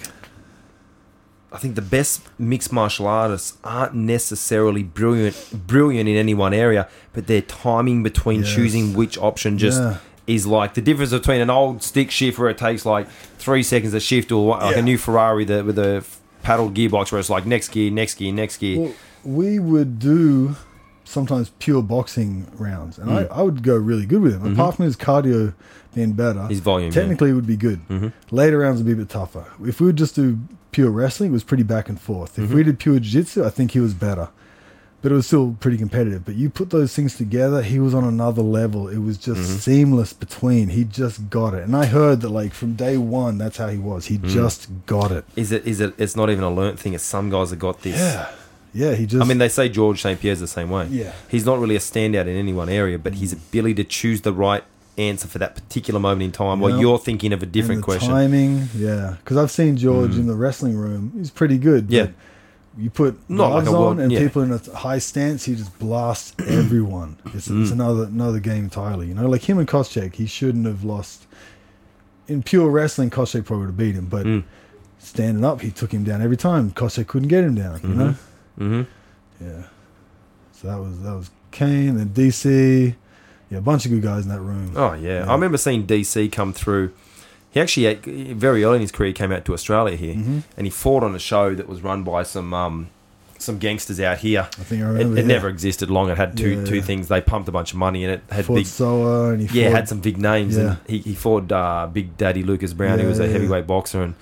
I think the best mixed martial artists aren't necessarily brilliant, brilliant in any one area, but their timing between Yes. choosing which option just Yeah. Is like the difference between an old stick shift where it takes like three seconds to shift, or like Yeah. a new Ferrari that with a paddle gearbox where it's like next gear, next gear, next gear. Well, we would do sometimes pure boxing rounds, and Mm. I, I would go really good with him. Mhm. Apart from his cardio being better, His volume, technically it would be good. Yeah. hmm Later rounds would be a bit tougher. If we would just do pure wrestling, it was pretty back and forth. If Mhm. we did pure jiu-jitsu, I think he was better. But it was still pretty competitive. But you put those things together, he was on another level. It was just Mhm. seamless between. He just got it. And I heard that like from day one, that's how he was. He Mm. just got it. Is it? Is it? It's not even a learnt thing. It's some guys have got this. Yeah. Yeah, he just I mean, they say George St. Pierre's the same way. Yeah. He's not really a standout in any one area, but his ability to choose the right answer for that particular moment in time while Yeah. you're thinking of a different question. Timing, yeah. Because I've seen George Mm. in the wrestling room. He's pretty good. Yeah. You put Not gloves like on world- and yeah. people in a high stance. He just blasts everyone. It's, it's Mm. another another game entirely. You know, like him and Koscheck, he shouldn't have lost. In pure wrestling, Koscheck probably would have beat him, but Mm. standing up, he took him down every time. Koscheck couldn't get him down. You know, hmm yeah. So that was that was Cain and DC. Yeah, a bunch of good guys in that room. Oh yeah. Yeah. I remember seeing DC come through. He actually had, very early in his career came out to Australia here, Mhm. and he fought on a show that was run by some um, some gangsters out here. I think I It, remember. it yeah. never existed long. It had two Yeah, two yeah. things. They pumped a bunch of money in it. Had fought big Soa and he yeah, fought, had some big names, and he, he fought uh, Big Daddy Lucas Browne, who was a heavyweight boxer, and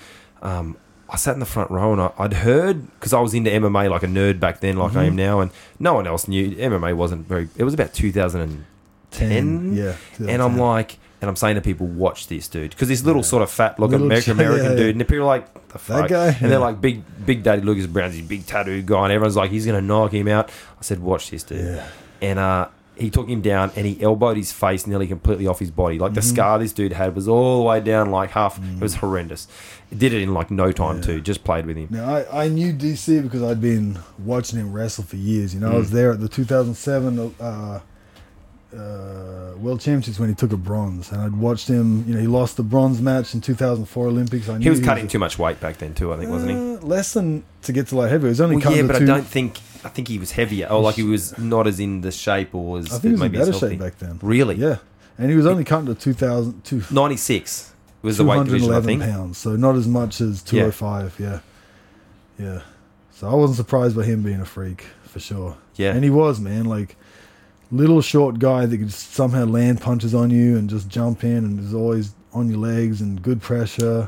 um, I sat in the front row and I, I'd heard because I was into MMA like a nerd back then, like I Mhm. am now, and no one else knew MMA wasn't very. It was about 2010, 10, yeah. and I'm like, and I'm saying to people, watch this dude because this little Yeah. sort of fat looking American American yeah, dude, and the people are like, the fuck, that guy, and they're like, big Big Daddy Lucas Browne's this big tattoo guy, and everyone's like, he's gonna knock him out. I said, watch this dude yeah, and uh, he took him down and he elbowed his face nearly completely off his body. Like the Mhm. scar this dude had was all the way down, like half. Mm. It was horrendous. It did it in like no time Yeah. too. Just played with him. Now I, I knew DC because I'd been watching him wrestle for years. You know, I was Mm. there at the 2007 uh, uh, World Championships when he took a bronze, and I'd watched him. You know, he lost the bronze match in 2004 Olympics. I He was cutting too much weight back then too. I think, wasn't he? Uh, less than to get to light heavy. He was only Well, yeah, but I don't think. I think he was heavier. Oh, like he was not as in the shape or was. I think he was in maybe as better shape back then. Really? Yeah, and he was only cutting to 2000 to 96 was the weight division, I 211 think. pounds, so not as much as 205. Yeah. yeah, So I wasn't surprised by him being a freak for sure. Yeah. and he was man, like little short guy that could somehow land punches on you and just jump in and is always on your legs and good pressure.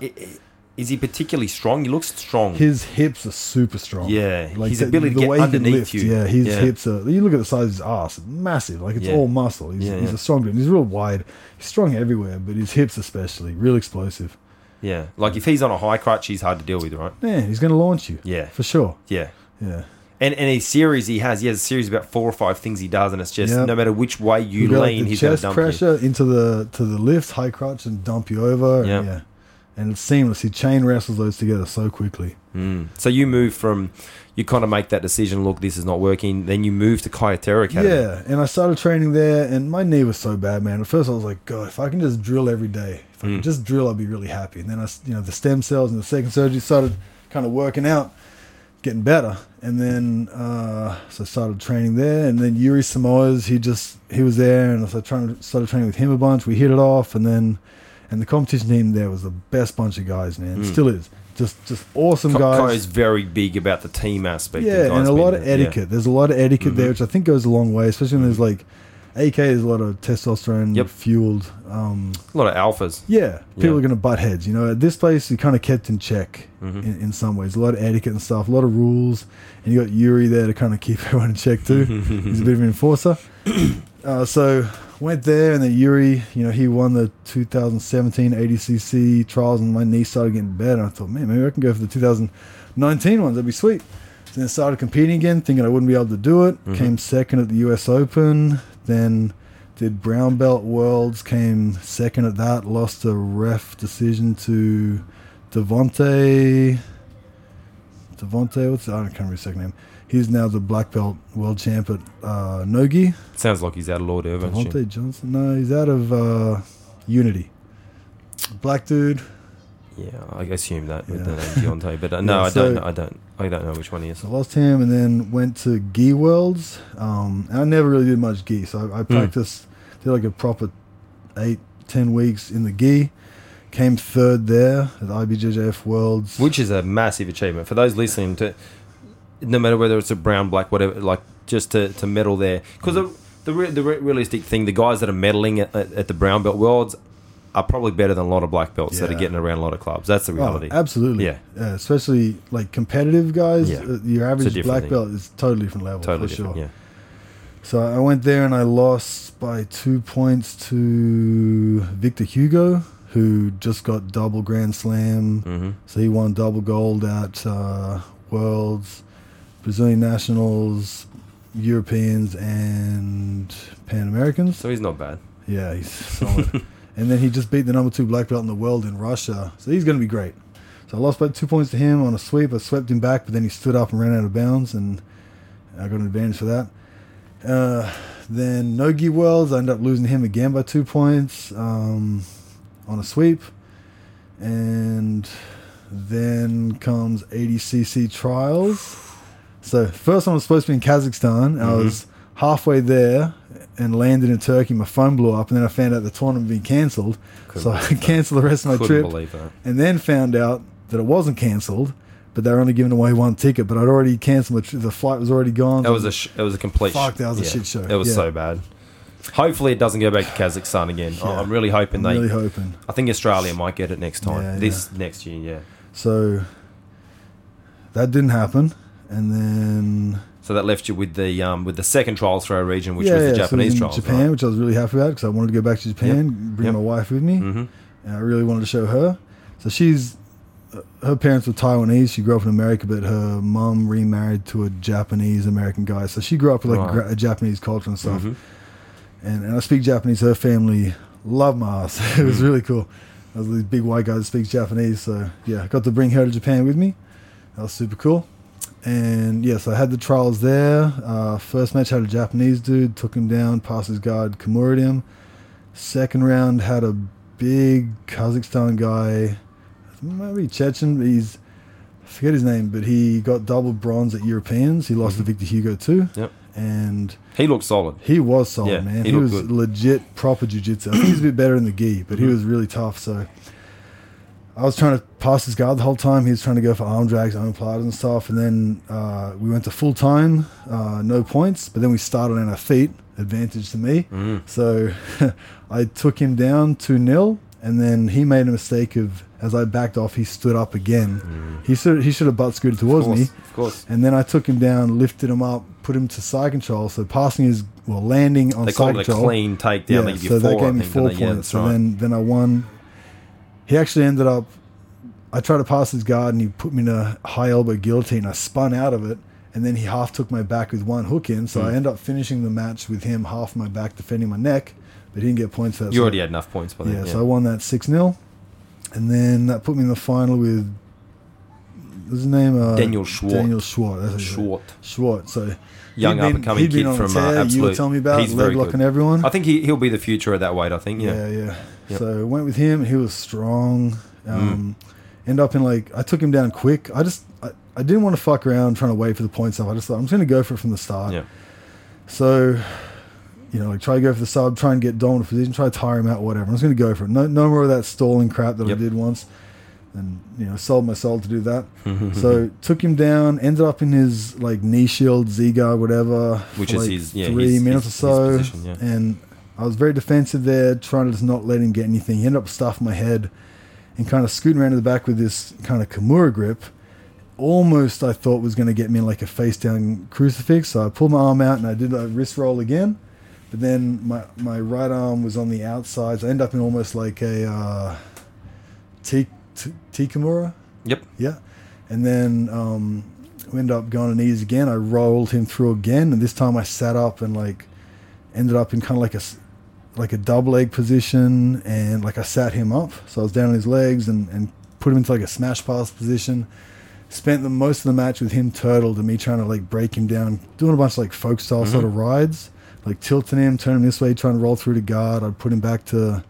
Is he particularly strong? He looks strong. His hips are super strong. Yeah, his the- ability to the get way he can underneath lift, you. Yeah, his Yeah. hips are. You look at the size of his ass, massive. Like it's Yeah. all muscle. He's, Yeah, he's yeah. a strong dude. He's real wide. He's strong everywhere, but his hips especially, real explosive. yeah, like if he's on a high crutch, he's hard to deal with, right? Man, he's going to launch you Yeah, for sure. yeah. Yeah. And and his series he has, he has a series about four or five things he does, and it's just Yep. no matter which way you, like, lean, the he's going to chest dump pressure into the to the lift, high crotch, and dump you over. Yep. And, yeah, and it's seamless. He chain wrestles those together so quickly. Mm. So you move from, you kind of make that decision. Look, this is not working. Then you move to Caio Terra Academy. Yeah, and I started training there, and my knee was so bad, man. At first, I was like, God, if I can just drill every day, if I Mm. can just drill, I'll be really happy. And then I, you know, the stem cells and the second surgery started kind of working out, getting better. And then, uh, so I started training there, and then Yuri Simões, he just he was there, and so I trying started training with him a bunch. We hit it off, and then, and the competition team there was the best bunch of guys, man. Mm. Still is. Just, just awesome Ka- guys. Caio's very big about the team aspect. Yeah, guys and a lot of there. Yeah. etiquette. There's a lot of etiquette Mhm. there, which I think goes a long way, especially when there's like AK. is a lot of testosterone Yep. fueled. Um, A lot of alphas. yeah, people Yeah. are going to butt heads. You know, at this place, you kind of kept in check Mhm. in, in some ways. A lot of etiquette and stuff, a lot of rules, and you got Yuri there to kind of keep everyone in check too. He's a bit of an enforcer. Uh, so went there, and then Yuri, you know, he won the 2017 ADCC trials, and my knee started getting better. And I thought, man, maybe I can go for the 2019 ones. That'd be sweet. So then started competing again, thinking I wouldn't be able to do it. Mhm. Came second at the US Open. Then did brown belt worlds. Came second at that. Lost a ref decision to Devonte. Devonte, what's I can't remember his second name. He's now the black belt world champ at uh, Nogi. Sounds like he's out of Lloyd Irvin. shit. Devhonte Johnson. No, he's out of uh, Unity. Black dude. Yeah, I assume that with Yeah. the name Deontay, but uh, no, Yeah, I so- don't. know- I don't. I don't know which one he is. I lost him and then went to Gi Worlds. Um, and I never really did much Gi, so Hmm. I, I practiced, did like a proper eight, ten weeks in the Gi. Came third there at IBJJF Worlds. Which is a massive achievement for those listening to. No matter whether it's a brown, black, whatever, like just to, to medal there, because the the, re- the re- realistic thing, the guys that are medaling at, at, at the brown belt worlds are probably better than a lot of black belts that are getting around a lot of clubs. That's the Oh, reality. absolutely. Yeah. Uh, especially like competitive guys. Yeah. uh, your average black thing. belt is totally different level totally for different. sure. Yeah. So I went there and I lost by two points to Victor Hugo, who just got double Grand Slam. hmm So he won double gold at uh, Worlds, Brazilian Nationals, Europeans, and Pan Americans. So he's not bad. Yeah, he's solid. and then he just beat the number two black belt in the world in Russia. So he's going to be great. So I lost by two points to him on a sweep. I swept him back, but then he stood up and ran out of bounds, and I got an advantage for that. Uh, then Nogi Worlds, I ended up losing him again by two points um, on a sweep. And then comes ADCC Trials. So first one was supposed to be in Kazakhstan. I Mhm. was halfway there and landed in Turkey. My phone blew up, and then I found out the tournament had been cancelled. So I cancelled the rest of my trip. Couldn't trip, believe that. and then found out that it wasn't cancelled, but they were only giving away one ticket. But I'd already cancelled tri- the flight was already gone. That was a sh- it was a complete Fuck, that was a shit show. It was Yeah. so bad. Hopefully, it doesn't go back to Kazakhstan again. Yeah. I'm really hoping I'm they. really hoping. I think Australia might get it next time. This next year, yeah. So that didn't happen, and then So that left you with the um, with the second trials for our region, which was the yeah, so it Japanese in trials. Japan, which I was really happy about because I wanted to go back to Japan, bring Yep. my wife with me. hmm and I really wanted to show her. So she's uh, her parents were Taiwanese. She grew up in America, but her mum remarried to a Japanese American guy. So she grew up with like Right. gra- a Japanese culture and stuff. hmm And, and I speak Japanese. Her family love my ass. it was Mm. really cool. I was these big white guy that speaks Japanese. So yeah, I got to bring her to Japan with me. That was super cool. And yes, I had the trials there. Uh, first match had a Japanese dude, took him down, passed his guard, Kimura him. Second round had a big Kazakhstan guy, maybe Chechen. but He's I forget his name, but he got double bronze at Europeans. He lost Mhm. to Victor Hugo too, Yep. and He looked solid. he was solid, Yeah, man. he He, was good. legit proper jiu-jitsu. I think he's a bit better in the gi, but he Mhm. was really tough. So I was trying to pass his guard the whole time. He was trying to go for arm drags, arm platters and stuff. And then uh, we went to full time, uh, no points. But then we started on our feet, advantage to me. Mm. So I took him down 2 0. And then he made a mistake of, as I backed off, he stood up again. Mm. He should, he should have butt scooted towards of course, me. Of course. And then I took him down, lifted him up, put him to side control. So passing his, well, landing on They call side it a control. clean takedown. yeah, they so four, that gave me 4 don't? Yeah, points. that's so then, then I won. He actually ended up. I tried to pass his guard and he put me in a high elbow guillotine. I spun out of it and then he half took my back with one hook in. So Hmm. I ended up finishing the match with him half my back defending my neck, but he didn't get points for that. You So- already had enough points by then. yeah, Yeah, so I won that 6 0. And then that put me in the final with. What's his name? Uh, Daniel Schwartz. Daniel Schwartz. That's his name. Short, Schwartz. So young up and coming kid from uh, tear. You were telling me about He's leg locking good. everyone. I think he he'll be the future of that weight. I think. Yeah. Yeah, yeah. Yep. So I went with him. He was strong. Um, End up in like I took him down quick. I just I, I didn't want to fuck around trying to wait for the points up. I just thought I'm just going to go for it from the start. Yeah. So, you know, like try to go for the sub, try and get dominant position, try to tire him out, whatever. I'm just going to go for it. No, no more of that stalling crap that Yep. I did once, and you know, sold my soul to do that. so took him down. Ended up in his like knee shield, Z guard, whatever, Which for, is like, his- yeah, three his- minutes his- or so, position, yeah. and I was very defensive there, trying to just not let him get anything. He ended up stuffing my head and kind of scooting around to the back with this kind of Kimura grip. Almost, I thought was going to get me in like a face down crucifix. So I pulled my arm out and I did a wrist roll again. But then my, my right arm was on the outside. So I ended up in almost like a uh, T, T, T Kimura. Yep. Yeah. And then um, we ended up going to knees again. I rolled him through again. And this time I sat up and like ended up in kind of like a like a double leg position and like I sat him up. So I was down on his legs and, and put him into like a smash pass position. Spent the most of the match with him turtled and me trying to like break him down, doing a bunch of like folk style mm-hmm. sort of rides, like tilting him, turning him this way, trying to roll through to guard. I'd put him back to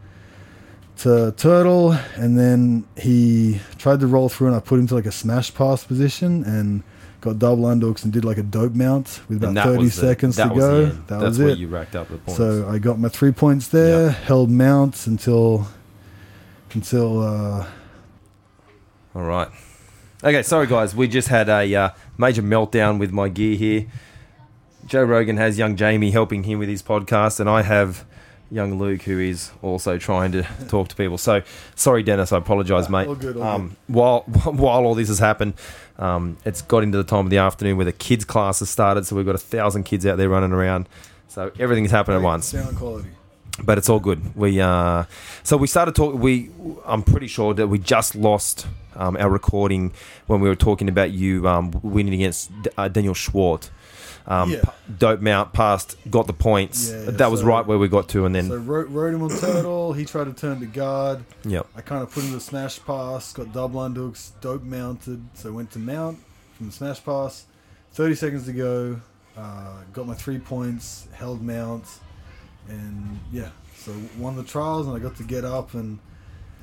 to turtle, and then he tried to roll through, and I put him to like a smash pass position and got double underhooks and did like a dope mount with about thirty was the- seconds that to go. That That's was where it. you racked up the points. So I got my three points there, Yeah. held mounts until until uh, All right. Okay, sorry guys, we just had a uh, major meltdown with my gear here. Joe Rogan has young Jamie helping him with his podcast, and I have young Luke who is also trying to talk to people. So sorry, Denis, I apologise, mate. all good, all um, while while all this has happened, um, it's got into the time of the afternoon where the kids' class has started, so we've got a thousand kids out there running around. So everything's happening at once Sound quality. but it's all good. We uh, so we started talking. We I'm pretty sure that we just lost um, our recording when we were talking about you um, winning against uh, Daniel Schwartz. Um, Yeah. p- Dope mount passed, got the points. Yeah, that was so- right where we got to, and then So rode, rode him on turtle. He tried to turn to guard. yep, I kind of put him to smash pass. Got double underhooks, dope mounted. So went to mount from the smash pass. Thirty seconds to go. Uh, got my three points. Held mount, and yeah. So won the trials, and I got to get up and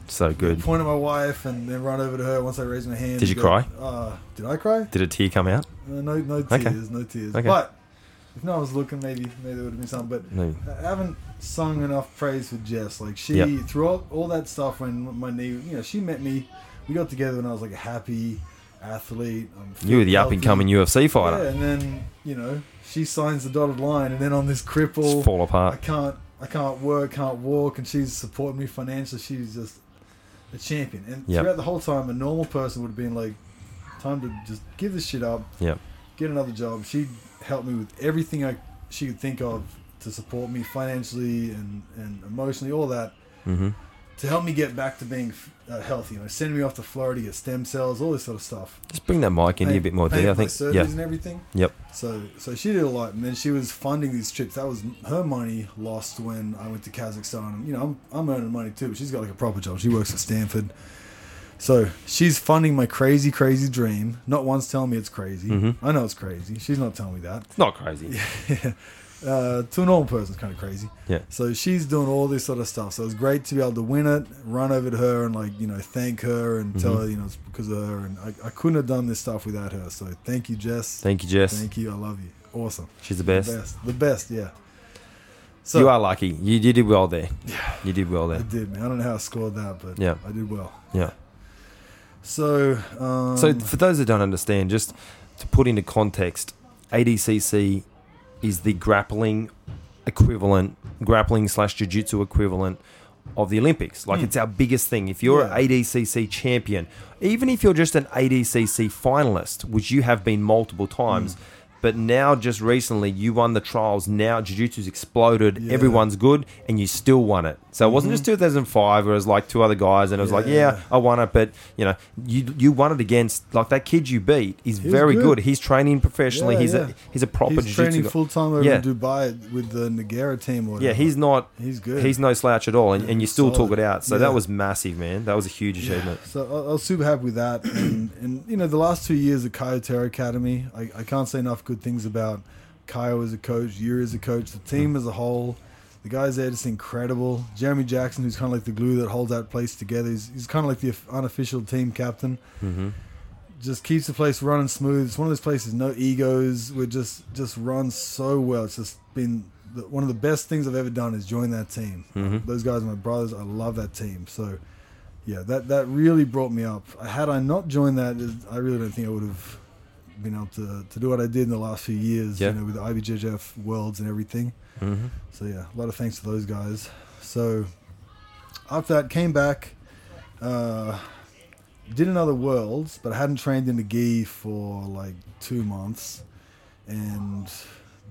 so good. point at my wife, and then run over to her once I raised my hand. Did you go, cry? Uh, did I cry? Did a tear come out? Uh, no, no tears, Okay. no tears. Okay. But if no one was looking, maybe maybe there would have been something. But No. I haven't sung enough praise for Jess. Like she Yep. throughout all that stuff when my knee, you know, she met me. We got together when I was like a happy athlete. You were the up and coming UFC fighter. Yeah, and then you know she signs the dotted line, and then on this cripple, Just fall I can't, I can't work, can't walk, and she's supporting me financially. She's just a champion. And Yep. throughout the whole time, a normal person would have been like, time to just give this shit up Yep. get another job. She helped me with everything I she could think of to support me financially and, and emotionally, all that hmm to help me get back to being uh, healthy. You know, sending me off to Florida to get stem cells, all this sort of stuff. Just bring that mic in here a bit more, there. I think. surgeries Yeah. and everything. Yep. So so she did a lot, and then she was funding these trips. That was her money lost when I went to Kazakhstan. You know, I'm I'm earning money too, but she's got like a proper job. She works at Stanford. So she's funding my crazy, crazy dream. Not once telling me it's crazy. Mhm. I know it's crazy. She's not telling me that. It's not crazy. uh, to a normal person, it's kind of crazy. Yeah. So she's doing all this sort of stuff. So it was great to be able to win it, run over to her and like you know thank her and tell Mhm. her you know it's because of her. And I, I couldn't have done this stuff without her. So thank you, Jess. Thank you, Jess. Thank you. I love you. Awesome. She's the best. The best. The best. Yeah. So you are lucky. You, you did well there. Yeah. You did well there. I did, man. I don't know how I scored that, but Yeah. I did well. Yeah. So, um, So for those that don't understand, just to put into context, ADCC is the grappling equivalent, grappling slash jiu-jitsu equivalent of the Olympics. Like Hmm. it's our biggest thing. If you're Yeah. an ADCC champion, even if you're just an ADCC finalist, which you have been multiple times, Hmm. But now just recently you won the trials. Now jiu-jitsu's exploded. Yeah. Everyone's good, and you still won it. So it wasn't Mhm. just 2005 where it was like two other guys, and it was like, Yeah. yeah, I won it, but you know, you you won it against like that kid you beat. He's He's very good. good. He's training professionally. Yeah, he's yeah. a he's a proper he's jiu-jitsu training full time over Yeah. in Dubai with the Nagara team. Or Yeah, he's not. he's good. He's no slouch at all, and, Yeah, and you still solid. took it out. So Yeah. that was massive, man. That was a huge achievement. So I, I was super happy with that, and, and you know the last two years at Caio Terra Academy, I, I can't say enough good things about Caio as a coach, Yuri as a coach, the team as a whole. The guys there just incredible. Jeremy Jackson, who's kind of like the glue that holds that place together, he's, he's kind of like the unofficial team captain. hmm Just keeps the place running smooth. It's one of those places, no egos. We just just run so well. It's just been the, one of the best things I've ever done is join that team. Mhm. Those guys are my brothers. I love that team. So, yeah, that that really brought me up. Had I not joined that, I really don't think I would have been able to, to do what I did in the last few years. Yeah. You know, with the IBJJF worlds and everything. hmm So yeah, a lot of thanks to those guys. So after that, came back, uh, did another worlds, but I hadn't trained in the gi for like two months, and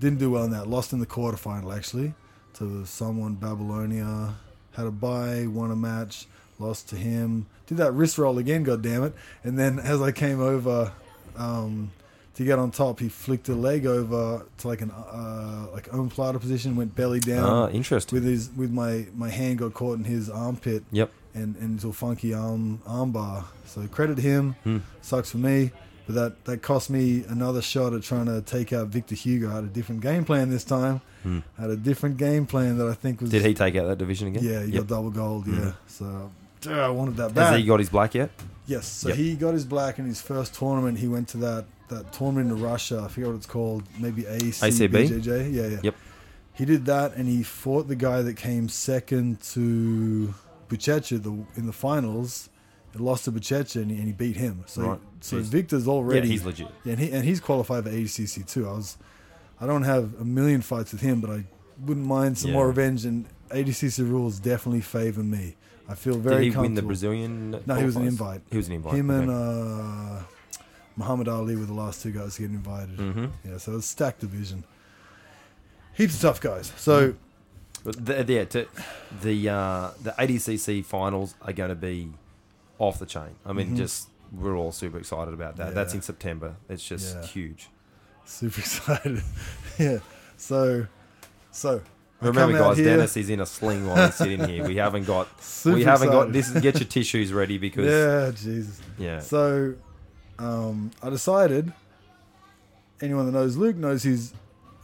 didn't do well in that. Lost in the quarterfinal actually to someone Babylonia. Had a bye, won a match, lost to him. Did that wrist roll again, god damn it! And then as I came over. Um, to get on top, he flicked a leg over to like an uh, like omoplata position, went belly down Ah, interesting. with his with my my hand got caught in his armpit Yep. and and into a funky arm arm bar. So credit him. Hmm. Sucks for me, but that that cost me another shot at trying to take out Victor Hugo. I had a different game plan this time. Hmm. I had a different game plan that I think was Did he take out that division again? Yeah, he Yep. got double gold. Mhm. Yeah, so. I wanted that Has he got his black yet? Yes, so Yep. he got his black in his first tournament. He went to that, that tournament in Russia. I forget what it's called. Maybe AC, ACB? BJJ. Yeah, yeah. Yep. He did that, and he fought the guy that came second to Buchecha the, in the finals. And lost to Buchecha, and he, and he beat him. So, Right. so He's- Victor's already yeah, he's legit. yeah, and he and he's qualified for ADCC too. I was, I don't have a million fights with him, but I wouldn't mind some Yeah. more revenge. And ADCC rules definitely favor me. I feel very Did he win the Brazilian? No, he was an invite. He was an invite. Him and uh, Mahamed Aly were the last two guys to get invited. Mm-hmm. Yeah, so it was stacked division. Heaps of tough guys. So But the, yeah, to, the uh, the ADCC finals are going to be off the chain. I mean, Mhm. just we're all super excited about that. That's in September. It's just Yeah. huge. super excited. yeah. So, so Remember, guys, here, Denis is in a sling while he's sitting here. We haven't got super we haven't got this. Is, get your tissues ready because yeah, Jesus. Yeah, So, um, I decided. Anyone that knows Luke knows he's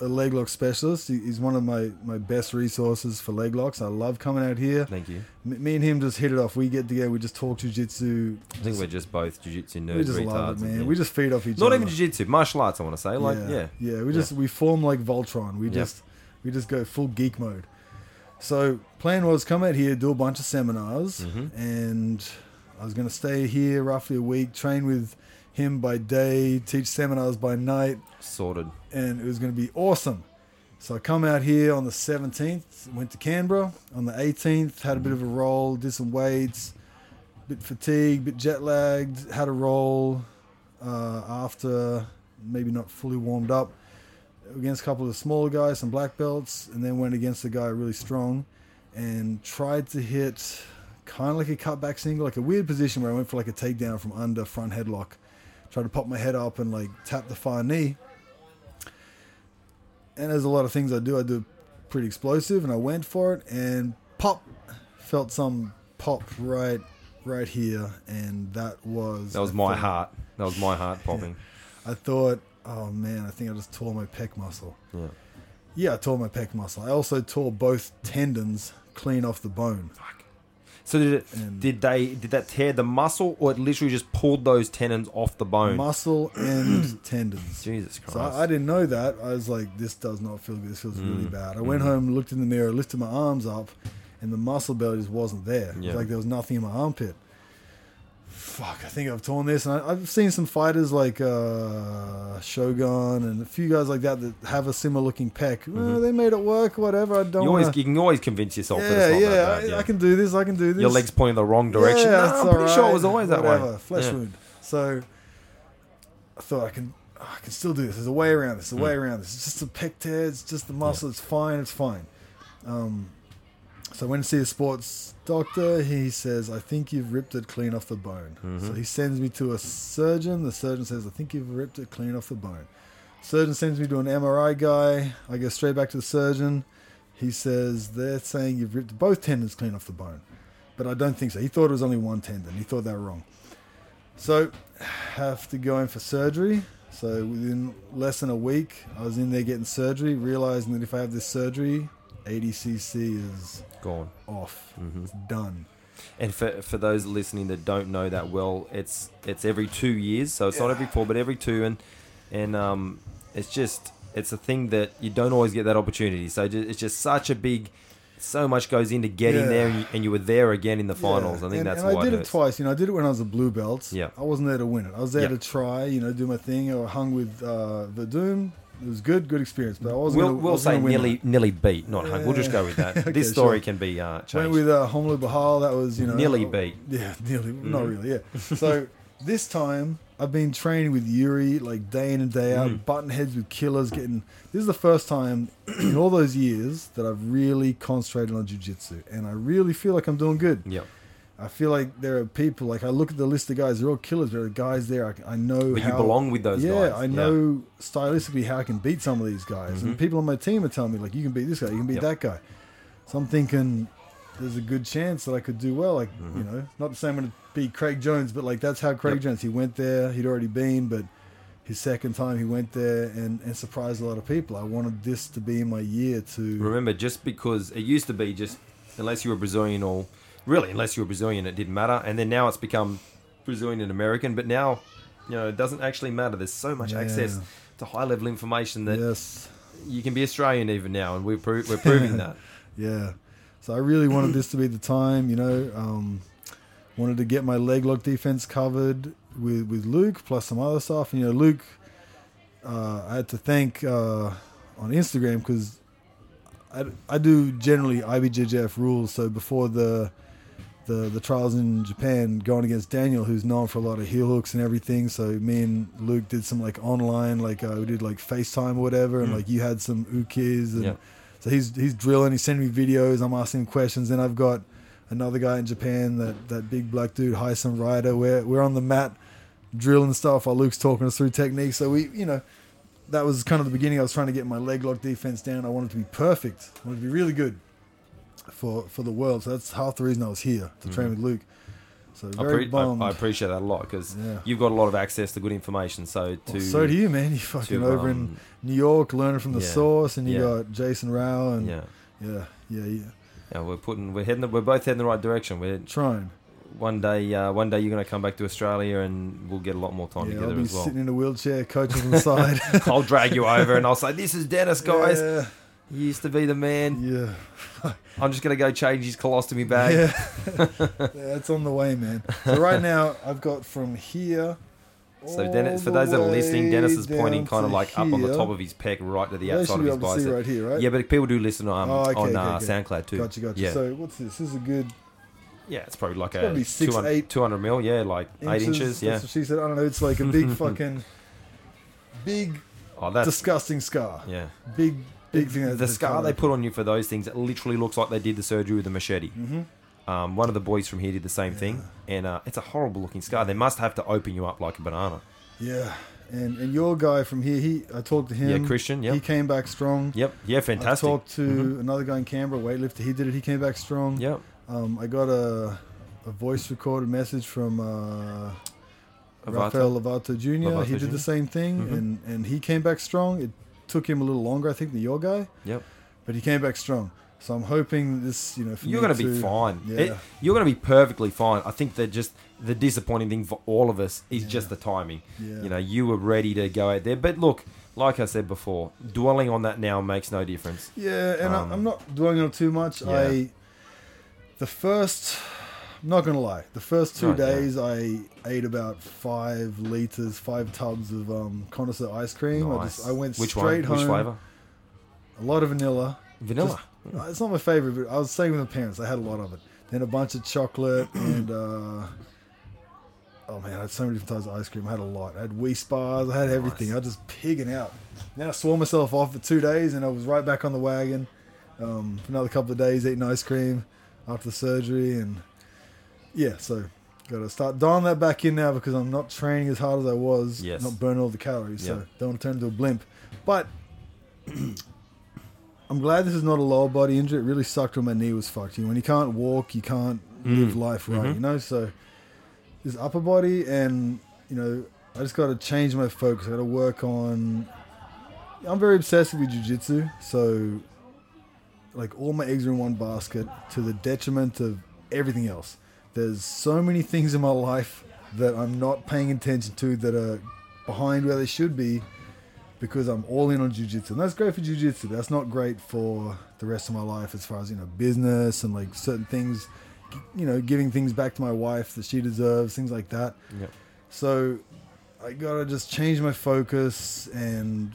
a leg lock specialist. He's one of my, my best resources for leg locks. I love coming out here. thank you. M- me and him just hit it off. We get together. We just talk jujitsu. I think we're just both jiu-jitsu nerds, We just retards. love it, man. yeah. We just feed off each not other. Not even jiu-jitsu, martial arts. I want to say, like, yeah, yeah. We just we form like Voltron. We Yeah. just we just go full geek mode. So plan was come out here, do a bunch of seminars, Mhm. and I was going to stay here roughly a week, train with him by day, teach seminars by night, sorted. and it was going to be awesome. So I come out here on the 17th, went to Canberra. On the 18th, had a bit of a roll, did some weights, bit fatigued, bit jet lagged, had a roll uh, after maybe not fully warmed up against a couple of smaller guys, some black belts, and then went against a guy really strong and tried to hit kind of like a cutback single, like a weird position where I went for like a takedown from under front headlock. Tried to pop my head up and like tap the far knee and there's a lot of things I do. I do pretty explosive, and I went for it, and pop, felt some pop right right here, and that was That was my thought- heart. That was my heart popping. I thought, oh man, I think I just tore my pec muscle. Yeah. Yeah, I tore my pec muscle. I also tore both tendons clean off the bone. Fuck. So did it? And- did they? Did that tear the muscle, or it literally just pulled those tendons off the bone? Muscle and tendons. Jesus Christ! So I, I didn't know that. I was like, this does not feel good. This feels really Mm. bad. I went home, looked in the mirror, lifted my arms up, and the muscle belly just wasn't there. It was Yeah. like there was nothing in my armpit. Fuck, I think I've torn this. And I, I've seen some fighters like uh, Shogun and a few guys like that that have a similar looking pec. Well, they made it work, whatever. I don't Mm-hmm. you always wanna- you can always convince yourself that yeah, it's not yeah, that bad. I, Yeah. I can do this. I can do this. Your legs pointing the wrong direction. Yeah, no, I'm pretty sure it was always that whatever, way. Flesh Yeah. wound. So I thought I can, I can still do this. There's a way around this. There's a way Mm. around this. It's just a pec tear. It's just the muscle. It's fine. It's fine. Um, so I went to see a sports doctor. He says, I think you've ripped it clean off the bone. Mhm. So he sends me to a surgeon. The surgeon says, I think you've ripped it clean off the bone. Surgeon sends me to an MRI guy. I go straight back to the surgeon. He says, they're saying you've ripped both tendons clean off the bone. But I don't think so. He thought it was only one tendon. He thought they were wrong. So, have to go in for surgery. So, within less than a week, I was in there getting surgery, realizing that if I have this surgery, ADCC is Gone. off. Mhm. It's done. And for for those listening that don't know that well, it's it's every two years, so it's not every four, but every two, and and um, it's just it's a thing that you don't always get that opportunity. So ju- it's just such a big, so much goes into getting Yeah. there, and you, and you were there again in the finals. Yeah. I think and, that's and why I did it it twice. You know, I did it when I was a blue belt. Yeah. I wasn't there to win it. I was there Yeah. to try, you know, do my thing. I hung with uh, Werdum. It was good, good experience. But I wasn't. We'll, gonna, we'll was say nearly nearly beat, not hung. We'll just go with that. Okay, this story sure. can be uh, Went changed. with uh, Romulo Barral. That was you know Nearly beat. Yeah, nearly. Not Mhm. really. Yeah. So this time I've been training with Yuri like day in and day out, Mhm. button heads with killers. Getting this is the first time in all those years that I've really concentrated on jujitsu, and I really feel like I'm doing good. Yep. I feel like there are people like I look at the list of guys; they're all killers. There are guys there I, I know. But how, you belong with those guys. yeah, guys. I know stylistically how I can beat some of these guys, Mhm. and people on my team are telling me like, "You can beat this guy, you can beat Yep. that guy." So I'm thinking there's a good chance that I could do well. Like Mhm. you know, not the same I'm going to beat Craig Jones, but like that's how Craig Yep. Jones. He went there; he'd already been, but his second time he went there and, and surprised a lot of people. I wanted this to be my year to. Remember, just because it used to be just unless you were Brazilian or really unless you were Brazilian, it didn't matter. And then now it's become Brazilian and American. But now, you know, it doesn't actually matter. There's so much Yeah. access to high level information that yes. you can be Australian even now, and we're pro- we're proving that. Yeah. So I really wanted this to be the time, you know. Um, wanted to get my leg lock defense covered with, with Luke plus some other stuff. And, you know, Luke, uh, I had to thank uh, on Instagram because I, I do generally IBJJF rules. So before the the the trials in Japan, going against Daniel, who's known for a lot of heel hooks and everything. So me and Luke did some like online, like uh, we did like FaceTime or whatever, and Mm. like you had some ukis and. Yeah. So he's he's drilling. He's sending me videos. I'm asking him questions. Then I've got another guy in Japan, that that big black dude, Hyson Ryder. We're we're on the mat drilling stuff while Luke's talking us through techniques. So we, you know, that was kind of the beginning. I was trying to get my leg lock defense down. I wanted to be perfect. I wanted to be really good for for the world. So that's half the reason I was here to train Mhm. with Luke. So I, very pre- I, I appreciate that a lot because yeah. you've got a lot of access to good information. So to Well, so do you, man. You fucking to, over in um, New York, learning from the yeah. source, and you Yeah. got Jason Rau, and yeah, yeah. yeah, yeah, we're putting, we're heading, we're both heading the right direction. We're trying. one day, uh, one day you're going to come back to Australia, and we'll get a lot more time together as well. sitting in a wheelchair, coaching from the side. I'll drag you over, and I'll say, "This is Denis, guys. Yeah, He used to be the man. yeah, I'm just going to go change his colostomy bag." yeah. yeah. It's on the way, man. So right now, I've got from here. So Denis, for those that are listening, Denis is pointing kind of like up on the top of his pec, right to the They outside of his able to see bicep. right here, right? Yeah, but people do listen um, Oh, okay, on okay, uh, okay. SoundCloud too. Gotcha, gotcha. Yeah, So what's this? This is a good yeah, it's probably like It's a be six, 200, eight 200 mil. Yeah, like eight inches. Yeah. She said. I don't know. It's like a big fucking, big, Oh, that's disgusting scar. yeah. Big. The scar they put on you for those things, it literally looks like they did the surgery with a machete. hmm Um, one of the boys from here did the same thing, and uh, it's a horrible looking scar. They must have to open you up like a banana. Yeah, and and your guy from here, he I talked to him. Yeah, Christian. Yeah, he came back strong. Yep. Yeah, fantastic. I talked to Mhm. another guy in Canberra, weightlifter. He did it. He came back strong. Yep. Um, I got a a voice recorded message from uh. Rafael Lovato Jr. Lovato he did Jr.. the same thing, Mhm. and and he came back strong. It took him a little longer, I think, than your guy, Yep. but he came back strong. So I'm hoping this, you know, for You're going to be fine. Yeah. It- you're going to be perfectly fine. I think that just the disappointing thing for all of us is Yeah. just the timing. yeah. You know, you were ready to go out there, but look, like I said before, dwelling on that now makes no difference. Yeah, and Um, I, I'm not dwelling on it too much. I the first, not gonna lie, the first two yeah. days I ate about five liters, five tubs of um, connoisseur ice cream. I just I went Which straight one? home. Which flavor? A lot of vanilla. Vanilla. Uh, It's not my favorite, but I was staying with my parents. I had a lot of it. Then a bunch of chocolate and. Uh, Oh man, I had so many different types of ice cream. I had a lot. I had Wheat bars. I had everything. Nice. I was just pigging out. Then I swore myself off for two days, and I was right back on the wagon um, for another couple of days eating ice cream after the surgery, and yeah, so got to start dialing that back in now because I'm not training as hard as I was. Yes. Not burning all the calories, so don't want to turn into a blimp. But I'm glad this is not a lower body injury. It really sucked when my knee was fucked. You know, when you can't walk, you can't live Mm. life right. Mhm. You know, so this upper body, and you know, I just got to change my focus. I got to work on. I'm very obsessive with jujitsu, so like all my eggs are in one basket to the detriment of everything else. There's so many things in my life that I'm not paying attention to that are behind where they should be because I'm all in on jujitsu. And that's great for jujitsu. That's not great for the rest of my life as far as, you know, business and like certain things, you know, giving things back to my wife that she deserves, things like that. Yep. So I gotta just change my focus and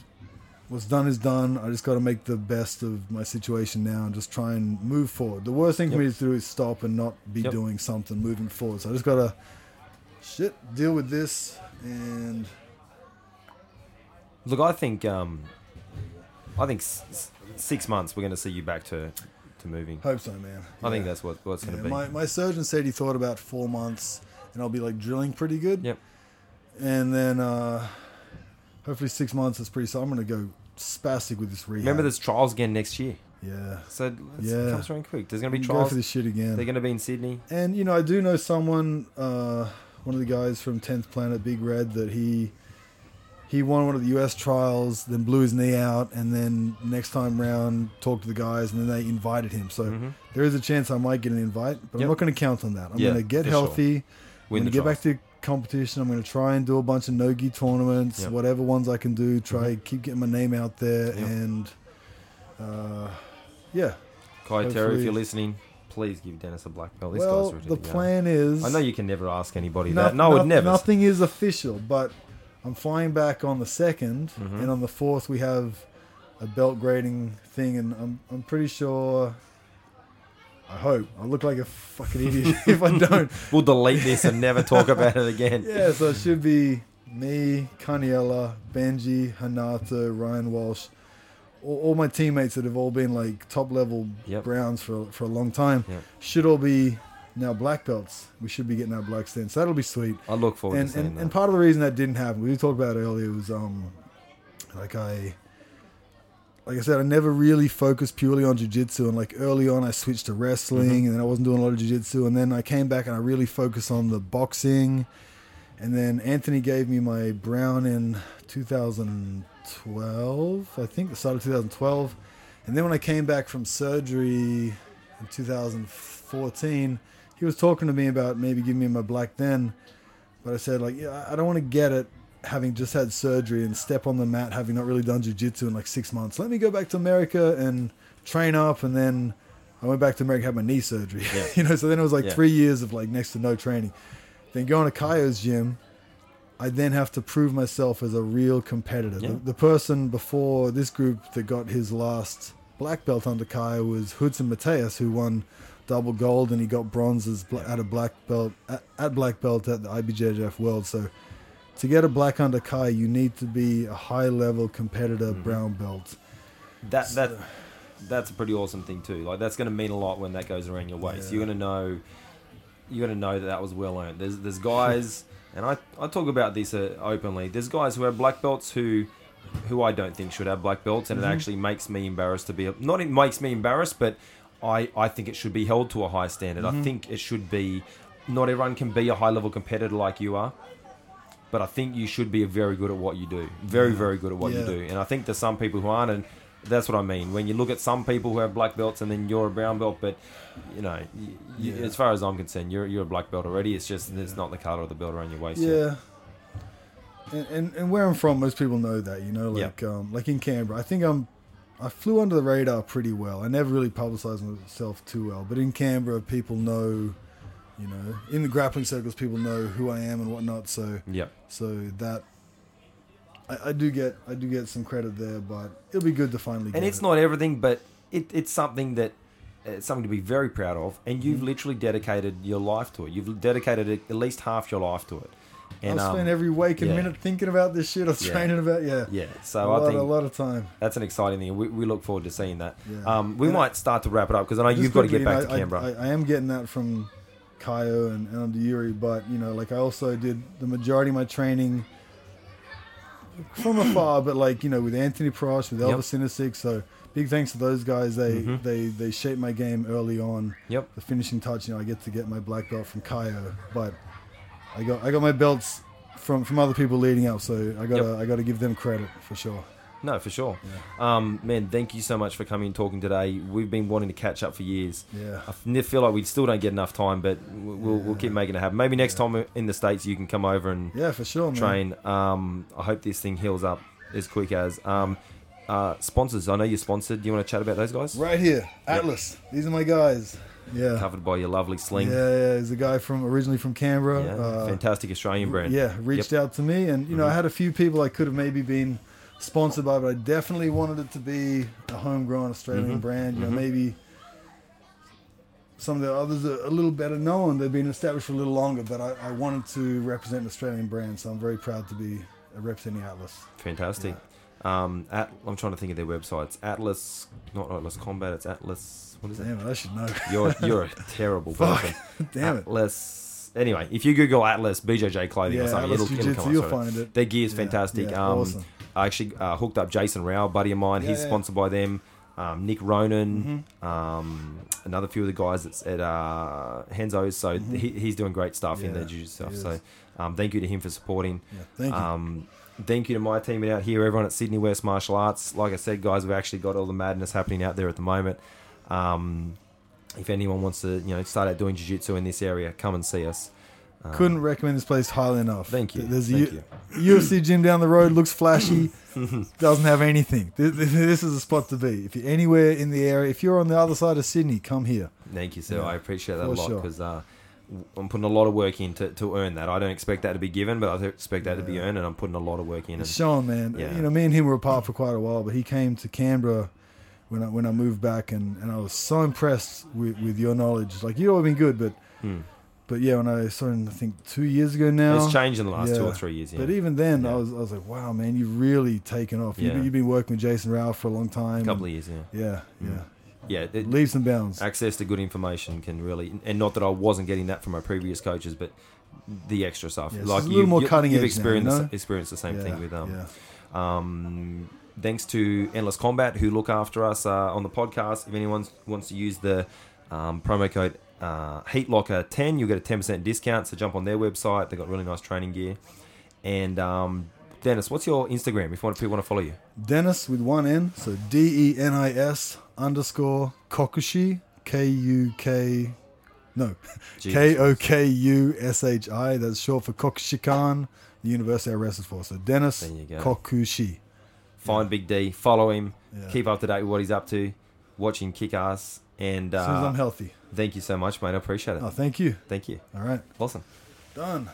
what's done is done. I just gotta make the best of my situation now and just try and move forward. The worst thing for me to do is stop and not be Yep. doing something moving forward. So I just gotta shit deal with this and Look, I think um, I think s- six months we're going to see you back to to moving. hope so, man. I think that's what what's going Yeah, to be. my, my surgeon said he thought about four months and I'll be like drilling pretty good. Yep. And then uh, hopefully six months is pretty so I'm gonna go spastic with this rehab. Remember, there's trials again next year, Yeah. so let's Yeah. come around quick. There's going to be can go trials. for this shit again. They're going to be in Sydney. And you know, I do know someone, uh, one of the guys from Tenth Planet, Big Red, that he he won one of the U.S. trials, then blew his knee out, and then next time round talked to the guys, and then they invited him. So Mhm. there is a chance I might get an invite, but Yep. I'm not going to count on that. I'm going to get for sure. healthy. I'm Win going the to get trials. back to competition. I'm going to try and do a bunch of no-gi tournaments, Yep. whatever ones I can do. Try keep getting my name out there, Yep. and uh, yeah. Caio Terra, if you're listening, please give Denis a black belt. This well, guy's the plan is. I know you can never ask anybody No- that. No, I would never. Nothing is official, but I'm flying back on the 2nd Mhm. and on the fourth we have a belt grading thing, and I'm I'm pretty sure. I hope I look like a fucking idiot if I don't. We'll delete this and never talk about it again. Yeah, so it should be me, Kaniela, Benji, Hanata, Ryan Walsh, all, all my teammates that have all been like top level Yep. browns for for a long time. Yep. Should all be now black belts. We should be getting our blacks then, so that'll be sweet I look forward and, to and, that. and part of the reason that didn't happen, we talked about earlier, was um, like I, like I said, I never really focused purely on jujitsu, and like early on, I switched to wrestling, Mhm. and then I wasn't doing a lot of jujitsu, and then I came back and I really focused on the boxing, and then Anthony gave me my brown in 2012, I think the start of 2012, and then when I came back from surgery in 2014, he was talking to me about maybe giving me my black then. But I said, like, yeah, I don't want to get it having just had surgery and step on the mat having not really done jujitsu in like six months. Let me go back to America and train up. And then I went back to America, had my knee surgery. Yeah. you know, so then it was like Yeah. three years of like next to no training. Then going to Caio's gym, I then have to prove myself as a real competitor. Yeah. The, the person before this group that got his last black belt under Kaio was Hudson Mateus, who won double gold and he got bronzes at a black belt at, at black belt at the IBJJF World. So to get a black under Kai, you need to be a high level competitor Mhm. brown belt. that that that's a pretty awesome thing too. Like that's going to mean a lot when that goes around your waist. Yeah. You're going to know you're going to know that that was well earned. There's there's guys, and I I talk about this uh, openly. There's guys who have black belts who who I don't think should have black belts, and Mhm. it actually makes me embarrassed to be a, not it makes me embarrassed, but I I think it should be held to a high standard. I Mhm. think it should be not everyone can be a high level competitor like you are. But I think you should be very good at what you do. Very, very good at what you do. And I think there's some people who aren't, and that's what I mean. When you look at some people who have black belts, and then you're a brown belt, but you know, y y Yeah. as far as I'm concerned, you're you're a black belt already. It's just it's not the color of the belt around your waist. Yeah. And, and and where I'm from, most people know that. You know, Yeah. like um, like in Canberra, I think I'm. I flew under the radar pretty well. I never really publicized myself too well, but in Canberra, people know. You know, in the grappling circles, people know who I am and whatnot. So Yep. so that. I, I do get I do get some credit there, but it'll be good to finally. And it's it. not everything, but it, it's something that it's something to be very proud of. And Mm-hmm. you've literally dedicated your life to it. You've dedicated at least half your life to it. And I've um, spent every waking yeah. minute thinking about this shit. I was Yeah. training about yeah. yeah. a So lot, I think a lot of time. that's an exciting thing. We, we look forward to seeing that. Yeah. Um, we And I- might start to wrap it up because I know you've got to get back to Canberra. I, I, I am getting that from Caio and, and Yuri, but you know, like I also did the majority of my training from afar, but like you know, with Anthony Perosh, with Yep. Elvis Sinisic. So big thanks to those guys. They Mhm. they they shaped my game early on. yep. The finishing touch, you know, I get to get my black belt from Caio, but I got I got my belts from from other people leading up. So I gotta Yep. I gotta give them credit for sure. No, for sure. Um, man, thank you so much for coming and talking today. We've been wanting to catch up for years. Yeah. I feel like we still don't get enough time, but we'll, we'll, we'll keep making it happen. Maybe next time in the States you can come over and Yeah, for sure, man. train. Um, I hope this thing heals up as quick as. Um, uh, sponsors, I know you're sponsored. Do you want to chat about those guys? Right here, Atlas. These are my guys. Yeah. Covered by your lovely sling. Yeah, yeah, he's a guy from originally from Canberra. Yeah, Uh, fantastic Australian brand. Yeah, reached out to me, and you know, I had a few people I could have maybe been sponsored by, but I definitely wanted it to be a homegrown Australian Mhm, brand. You know, mhm. maybe some of the others are a little better known. They've been established for a little longer, but I, I wanted to represent an Australian brand, so I'm very proud to be representing Atlas. Fantastic. Um, at, I'm trying to think of their websites. Atlas, not Atlas Combat. It's Atlas. What is it? Damn it, I should know. You're you're a terrible person. Damn it. Atlas. Anyway, if you Google Atlas BJJ clothing or Yeah, something, Atlas it'll, it'll come up. you'll find it. Their gear's Yeah, fantastic. yeah, um, awesome. I actually uh, hooked up Jason Rau, buddy of mine. Yeah, He's yeah. sponsored by them. Um, Nick Ronan, Mm-hmm. um, another few of the guys that's at uh, Renzo's. So he, he's doing great stuff in Mm-hmm. The jiu jitsu stuff. So um, thank you to him for supporting. Yeah, thank you. Um, thank you to my team out here, everyone at Sydney West Martial Arts. Like I said, guys, we've actually got all the madness happening out there at the moment. Um, if anyone wants to, you know, start out doing jiu-jitsu in this area, come and see us. Um, Couldn't recommend this place highly enough. Thank you. There's Thank a U- UFC gym down the road, looks flashy, doesn't have anything. This, this is a spot to be. If you're anywhere in the area, if you're on the other side of Sydney, come here. Thank you, sir. Yeah, I appreciate that a lot sure. because uh, I'm putting a lot of work in to, to earn that. I don't expect that to be given, but I expect that to be earned, and I'm putting a lot of work in. And, Sean, man. Yeah. You know, me and him were apart for quite a while, but he came to Canberra when I when I moved back, and, and I was so impressed with, with your knowledge. Like you've always been good, but Hmm. But yeah, when I saw him, I think two years ago now. It's changed in the last two or three years. Yeah. But even then, Yeah. I was I was like, wow, man, you've really taken off. You've, Yeah. you've been working with Jason Rau for a long time. a couple of years, yeah. Yeah, yeah. Yeah, it, Leaves and bounds. access to good information can really, and not that I wasn't getting that from my previous coaches, but the extra stuff. Yeah, like a little more cutting you've edge now, you know? experienced the same yeah, thing with um, yeah. Um, thanks to Endless Combat who look after us uh, on the podcast. If anyone wants to use the um, promo code uh, HeatLocker10, you'll get a 10% discount. So jump on their website. They've got really nice training gear. And um, Denis, what's your Instagram if you want, people want to follow you? Denis with one N, so D E N I S underscore Kokushi, K U K, no, K O K U S H I. That's short for Kokushikan, the university I wrestled for. So Denis There you go. Kokushi. Find Big D, follow him, Yeah. keep up to date with what he's up to, watch him kick ass. And As soon as uh, I'm healthy. Thank you so much, mate. I appreciate it. Oh, thank you. Thank you. All right, Awesome. done.